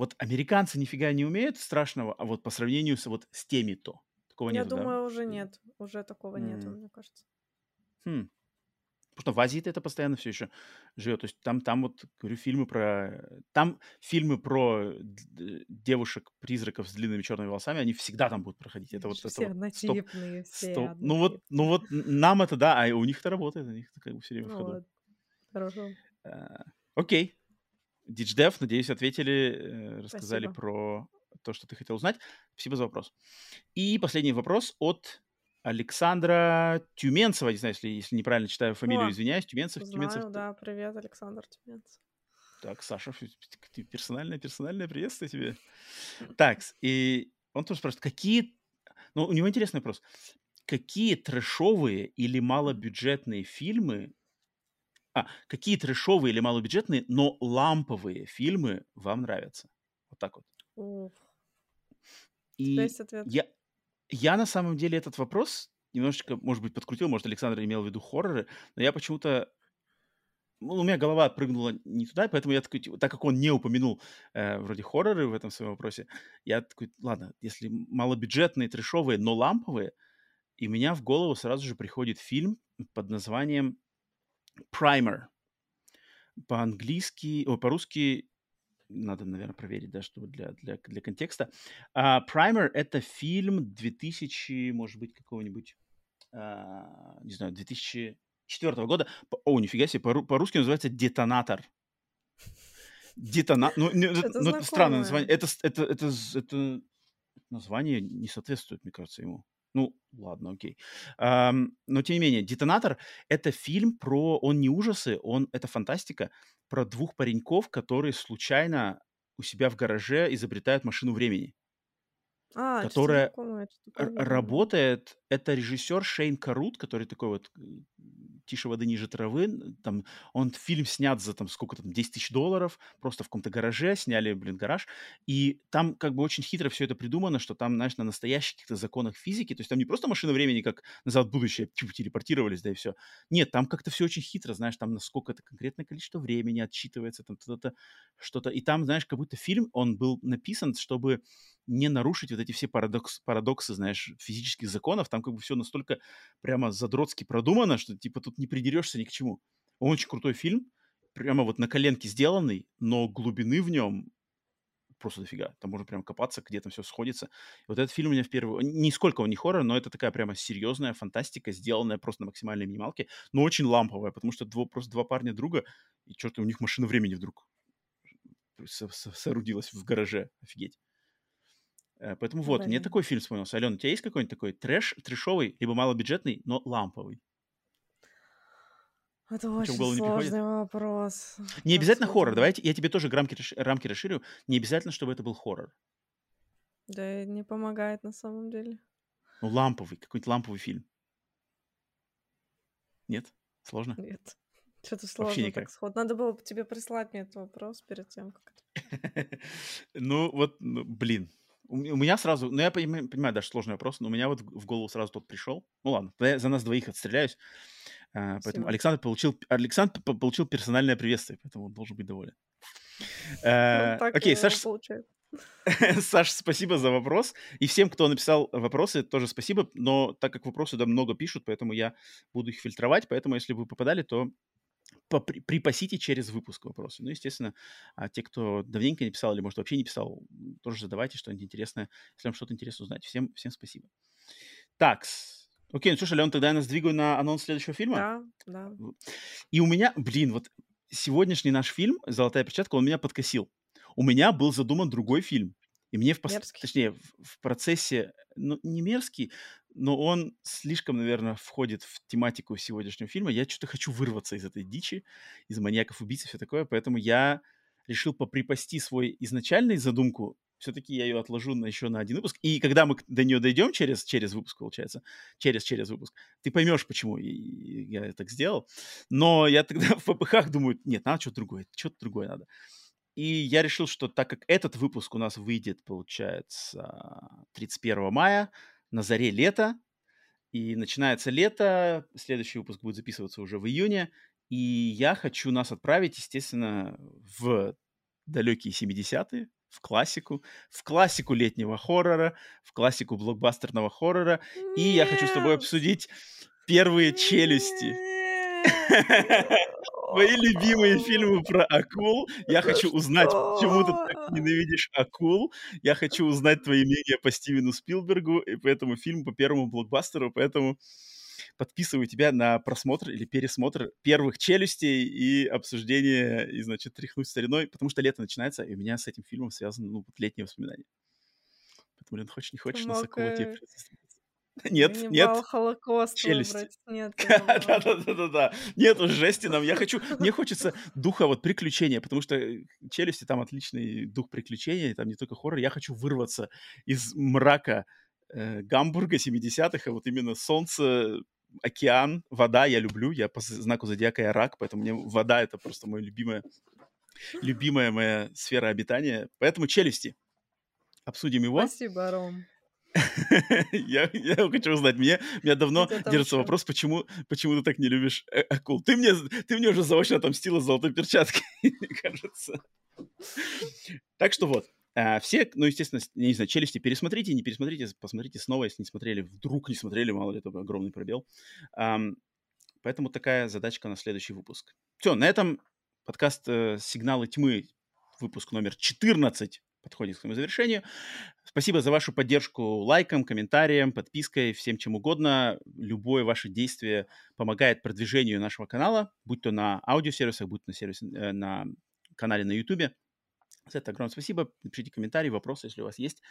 вот американцы нифига не умеют страшного, а вот по сравнению с, вот, с теми-то. Такого Я нету, да? думаю, уже нет, уже такого нету, М. мне кажется. Хм. Потому что в Азии это постоянно все еще живет. То есть там, там вот, говорю, фильмы про... Там фильмы про девушек-призраков с длинными черными волосами, они всегда там будут проходить. Это Они вот это все вот стоп, все стоп. Ну вот, ну вот нам это да, а у них это работает, у них это как бы все время в Ну ходу. вот, хорошо. А, Окей. Дидждев, надеюсь, ответили, э, рассказали Спасибо. про то, что ты хотел узнать. Спасибо за вопрос. И последний вопрос от Александра Тюменцева. Не знаю, если, если неправильно читаю фамилию, О, извиняюсь. Тюменцев, Тюменцев. знаю, да, привет, Александр Тюменцев. Так, Саша, персональное, персональное приветствие тебе. Так, и он тоже спрашивает, какие... Ну, у него интересный вопрос. Какие трэшовые или малобюджетные фильмы... А, какие трэшовые или малобюджетные, но ламповые фильмы вам нравятся? Вот так вот. Ух. И есть ответ? я, я на самом деле этот вопрос немножечко, может быть, подкрутил, может, Александр имел в виду хорроры, но я почему-то ну, у меня голова прыгнула не туда, поэтому я такой, типа, так как он не упомянул э, вроде хорроры в этом своем вопросе, я такой, ладно, если малобюджетные, трешовые, но ламповые, и у меня в голову сразу же приходит фильм под названием Primer. По-английски, о, по-русски надо, наверное, проверить, да, чтобы для, для, для контекста. Uh, Primer — это фильм 2000, может быть, какого-нибудь, uh, не знаю, 2004 года. О, нифига себе, по- по-русски называется «Детонатор». Детонатор. Ну, ну, ну странное название. Это, это, это, это название не соответствует, мне кажется, ему. Ну, ладно, окей. Um, но, тем не менее, «Детонатор» — это фильм про... Он не ужасы, он... это фантастика про двух пареньков, которые случайно у себя в гараже изобретают машину времени. А, которая знакомое, работает. Это режиссер Шейн Карут, который такой вот «Тише воды, ниже травы». Там, он фильм снят за там сколько там, 10 тысяч долларов, просто в каком-то гараже, сняли, блин, гараж. И там как бы очень хитро все это придумано, что там, знаешь, на настоящих каких-то законах физики, то есть там не просто машина времени, как назад в будущее, типа, телепортировались, да и все. Нет, там как-то все очень хитро, знаешь, там насколько это конкретное количество времени отчитывается, там что-то, что-то. И там, знаешь, как будто фильм, он был написан, чтобы не нарушить вот эти все парадокс, парадоксы, знаешь, физических законов. Там как бы все настолько прямо задротски продумано, что типа тут не придерешься ни к чему. Он очень крутой фильм, прямо вот на коленке сделанный, но глубины в нем просто дофига. Там можно прям копаться, где там все сходится. И вот этот фильм у меня в первую... Нисколько он не хоррор, но это такая прямо серьезная фантастика, сделанная просто на максимальной минималке, но очень ламповая, потому что дво, просто два парня друга, и что-то у них машина времени вдруг соорудилась в гараже. Офигеть. Э, поэтому вот, Блин. мне такой фильм вспомнился. Алена, у тебя есть какой-нибудь такой трэш, трэшовый, либо малобюджетный, но ламповый? Это очень сложный вопрос. Не обязательно Абсолютно. хоррор. Давайте я тебе тоже рамки, рамки расширю. Не обязательно, чтобы это был хоррор. Да, не помогает на самом деле. Ну, ламповый, какой-нибудь ламповый фильм. Нет? Сложно? Нет. Что-то сложно так сход. Надо было бы тебе прислать мне этот вопрос перед тем, как. Ну, вот, ну, блин, у меня сразу, ну я понимаю, понимаю, даже сложный вопрос, но у меня вот в голову сразу тот пришел. Ну ладно, я за нас двоих отстреляюсь. А, поэтому Александр получил, Александр получил персональное приветствие, поэтому он должен быть доволен. А, окей, Саш, Саш, спасибо за вопрос. И всем, кто написал вопросы, тоже спасибо. Но так как вопросы да, много пишут, поэтому я буду их фильтровать. Поэтому, если вы попадали, то припасите через выпуск вопросы. Ну, естественно, а те, кто давненько не писал или, может, вообще не писал, тоже задавайте что-нибудь интересное, если вам что-то интересно узнать. Всем, всем спасибо. Так, окей, ну слушай, Леон, тогда я нас двигаю на анонс следующего фильма. Да, да. И у меня, блин, вот сегодняшний наш фильм «Золотая перчатка», он меня подкосил. У меня был задуман другой фильм. И мне в, пос... точнее, в, в процессе, ну, не мерзкий, но он слишком, наверное, входит в тематику сегодняшнего фильма. Я что-то хочу вырваться из этой дичи, из маньяков-убийц и все такое, поэтому я решил поприпасти свой изначальный задумку. Все-таки я ее отложу на, еще на один выпуск. И когда мы до нее дойдем через, через выпуск, получается, через-через выпуск, ты поймешь, почему я так сделал. Но я тогда в попыхах думаю, нет, надо что-то другое, что-то другое надо. И я решил, что так как этот выпуск у нас выйдет, получается, 31 мая, на заре лета, и начинается лето, следующий выпуск будет записываться уже в июне, и я хочу нас отправить, естественно, в далекие 70-е, в классику, в классику летнего хоррора, в классику блокбастерного хоррора, и я хочу с тобой обсудить первые челюсти. Твои любимые фильмы про акул. Я хочу узнать, почему ты так ненавидишь акул. Я хочу узнать твои мнения по Стивену Спилбергу и по этому фильму, по первому блокбастеру. Поэтому подписываю тебя на просмотр или пересмотр первых челюстей и обсуждение, и, значит, тряхнуть стариной, потому что лето начинается, и у меня с этим фильмом связаны, ну, вот летние воспоминания. Поэтому, блин, хочешь, не хочешь, на Сокола тебе Нет, Не нет. Холокост Челюсть. выбрать. Нет, Да-да-да-да. Нет жести нам. Я хочу... Мне хочется духа вот приключения, потому что э, челюсти там отличный дух приключения, там не только хоррор. Я хочу вырваться из мрака э, Гамбурга 70-х, а вот именно солнце, океан, вода я люблю. Я по знаку зодиака я рак, поэтому мне вода — это просто моя любимая, любимая моя сфера обитания. Поэтому челюсти. обсудим его. Спасибо, Ром. я, я хочу узнать, мне, меня давно держится вопрос, почему, почему ты так не любишь э, акул. Ты мне, ты мне уже заочно отомстила золотой перчаткой, кажется. так что вот, а, все, ну, естественно, не знаю, челюсти пересмотрите, не пересмотрите, посмотрите снова, если не смотрели, вдруг не смотрели, мало ли, это огромный пробел. поэтому такая задачка на следующий выпуск. Все, на этом подкаст э, «Сигналы тьмы», выпуск номер 14 подходит к своему завершению. Спасибо за вашу поддержку лайком, комментарием, подпиской, всем чем угодно. Любое ваше действие помогает продвижению нашего канала, будь то на аудиосервисах, будь то на, сервисе, э, на канале на YouTube. За это огромное спасибо. Напишите комментарии, вопросы, если у вас есть,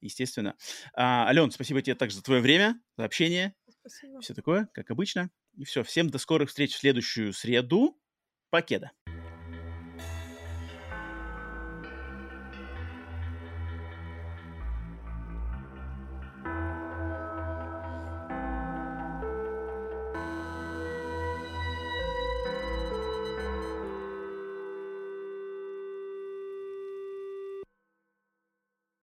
естественно. А, Ален, спасибо тебе также за твое время, за общение. Спасибо. Все такое, как обычно. И все. Всем до скорых встреч в следующую среду. Покеда.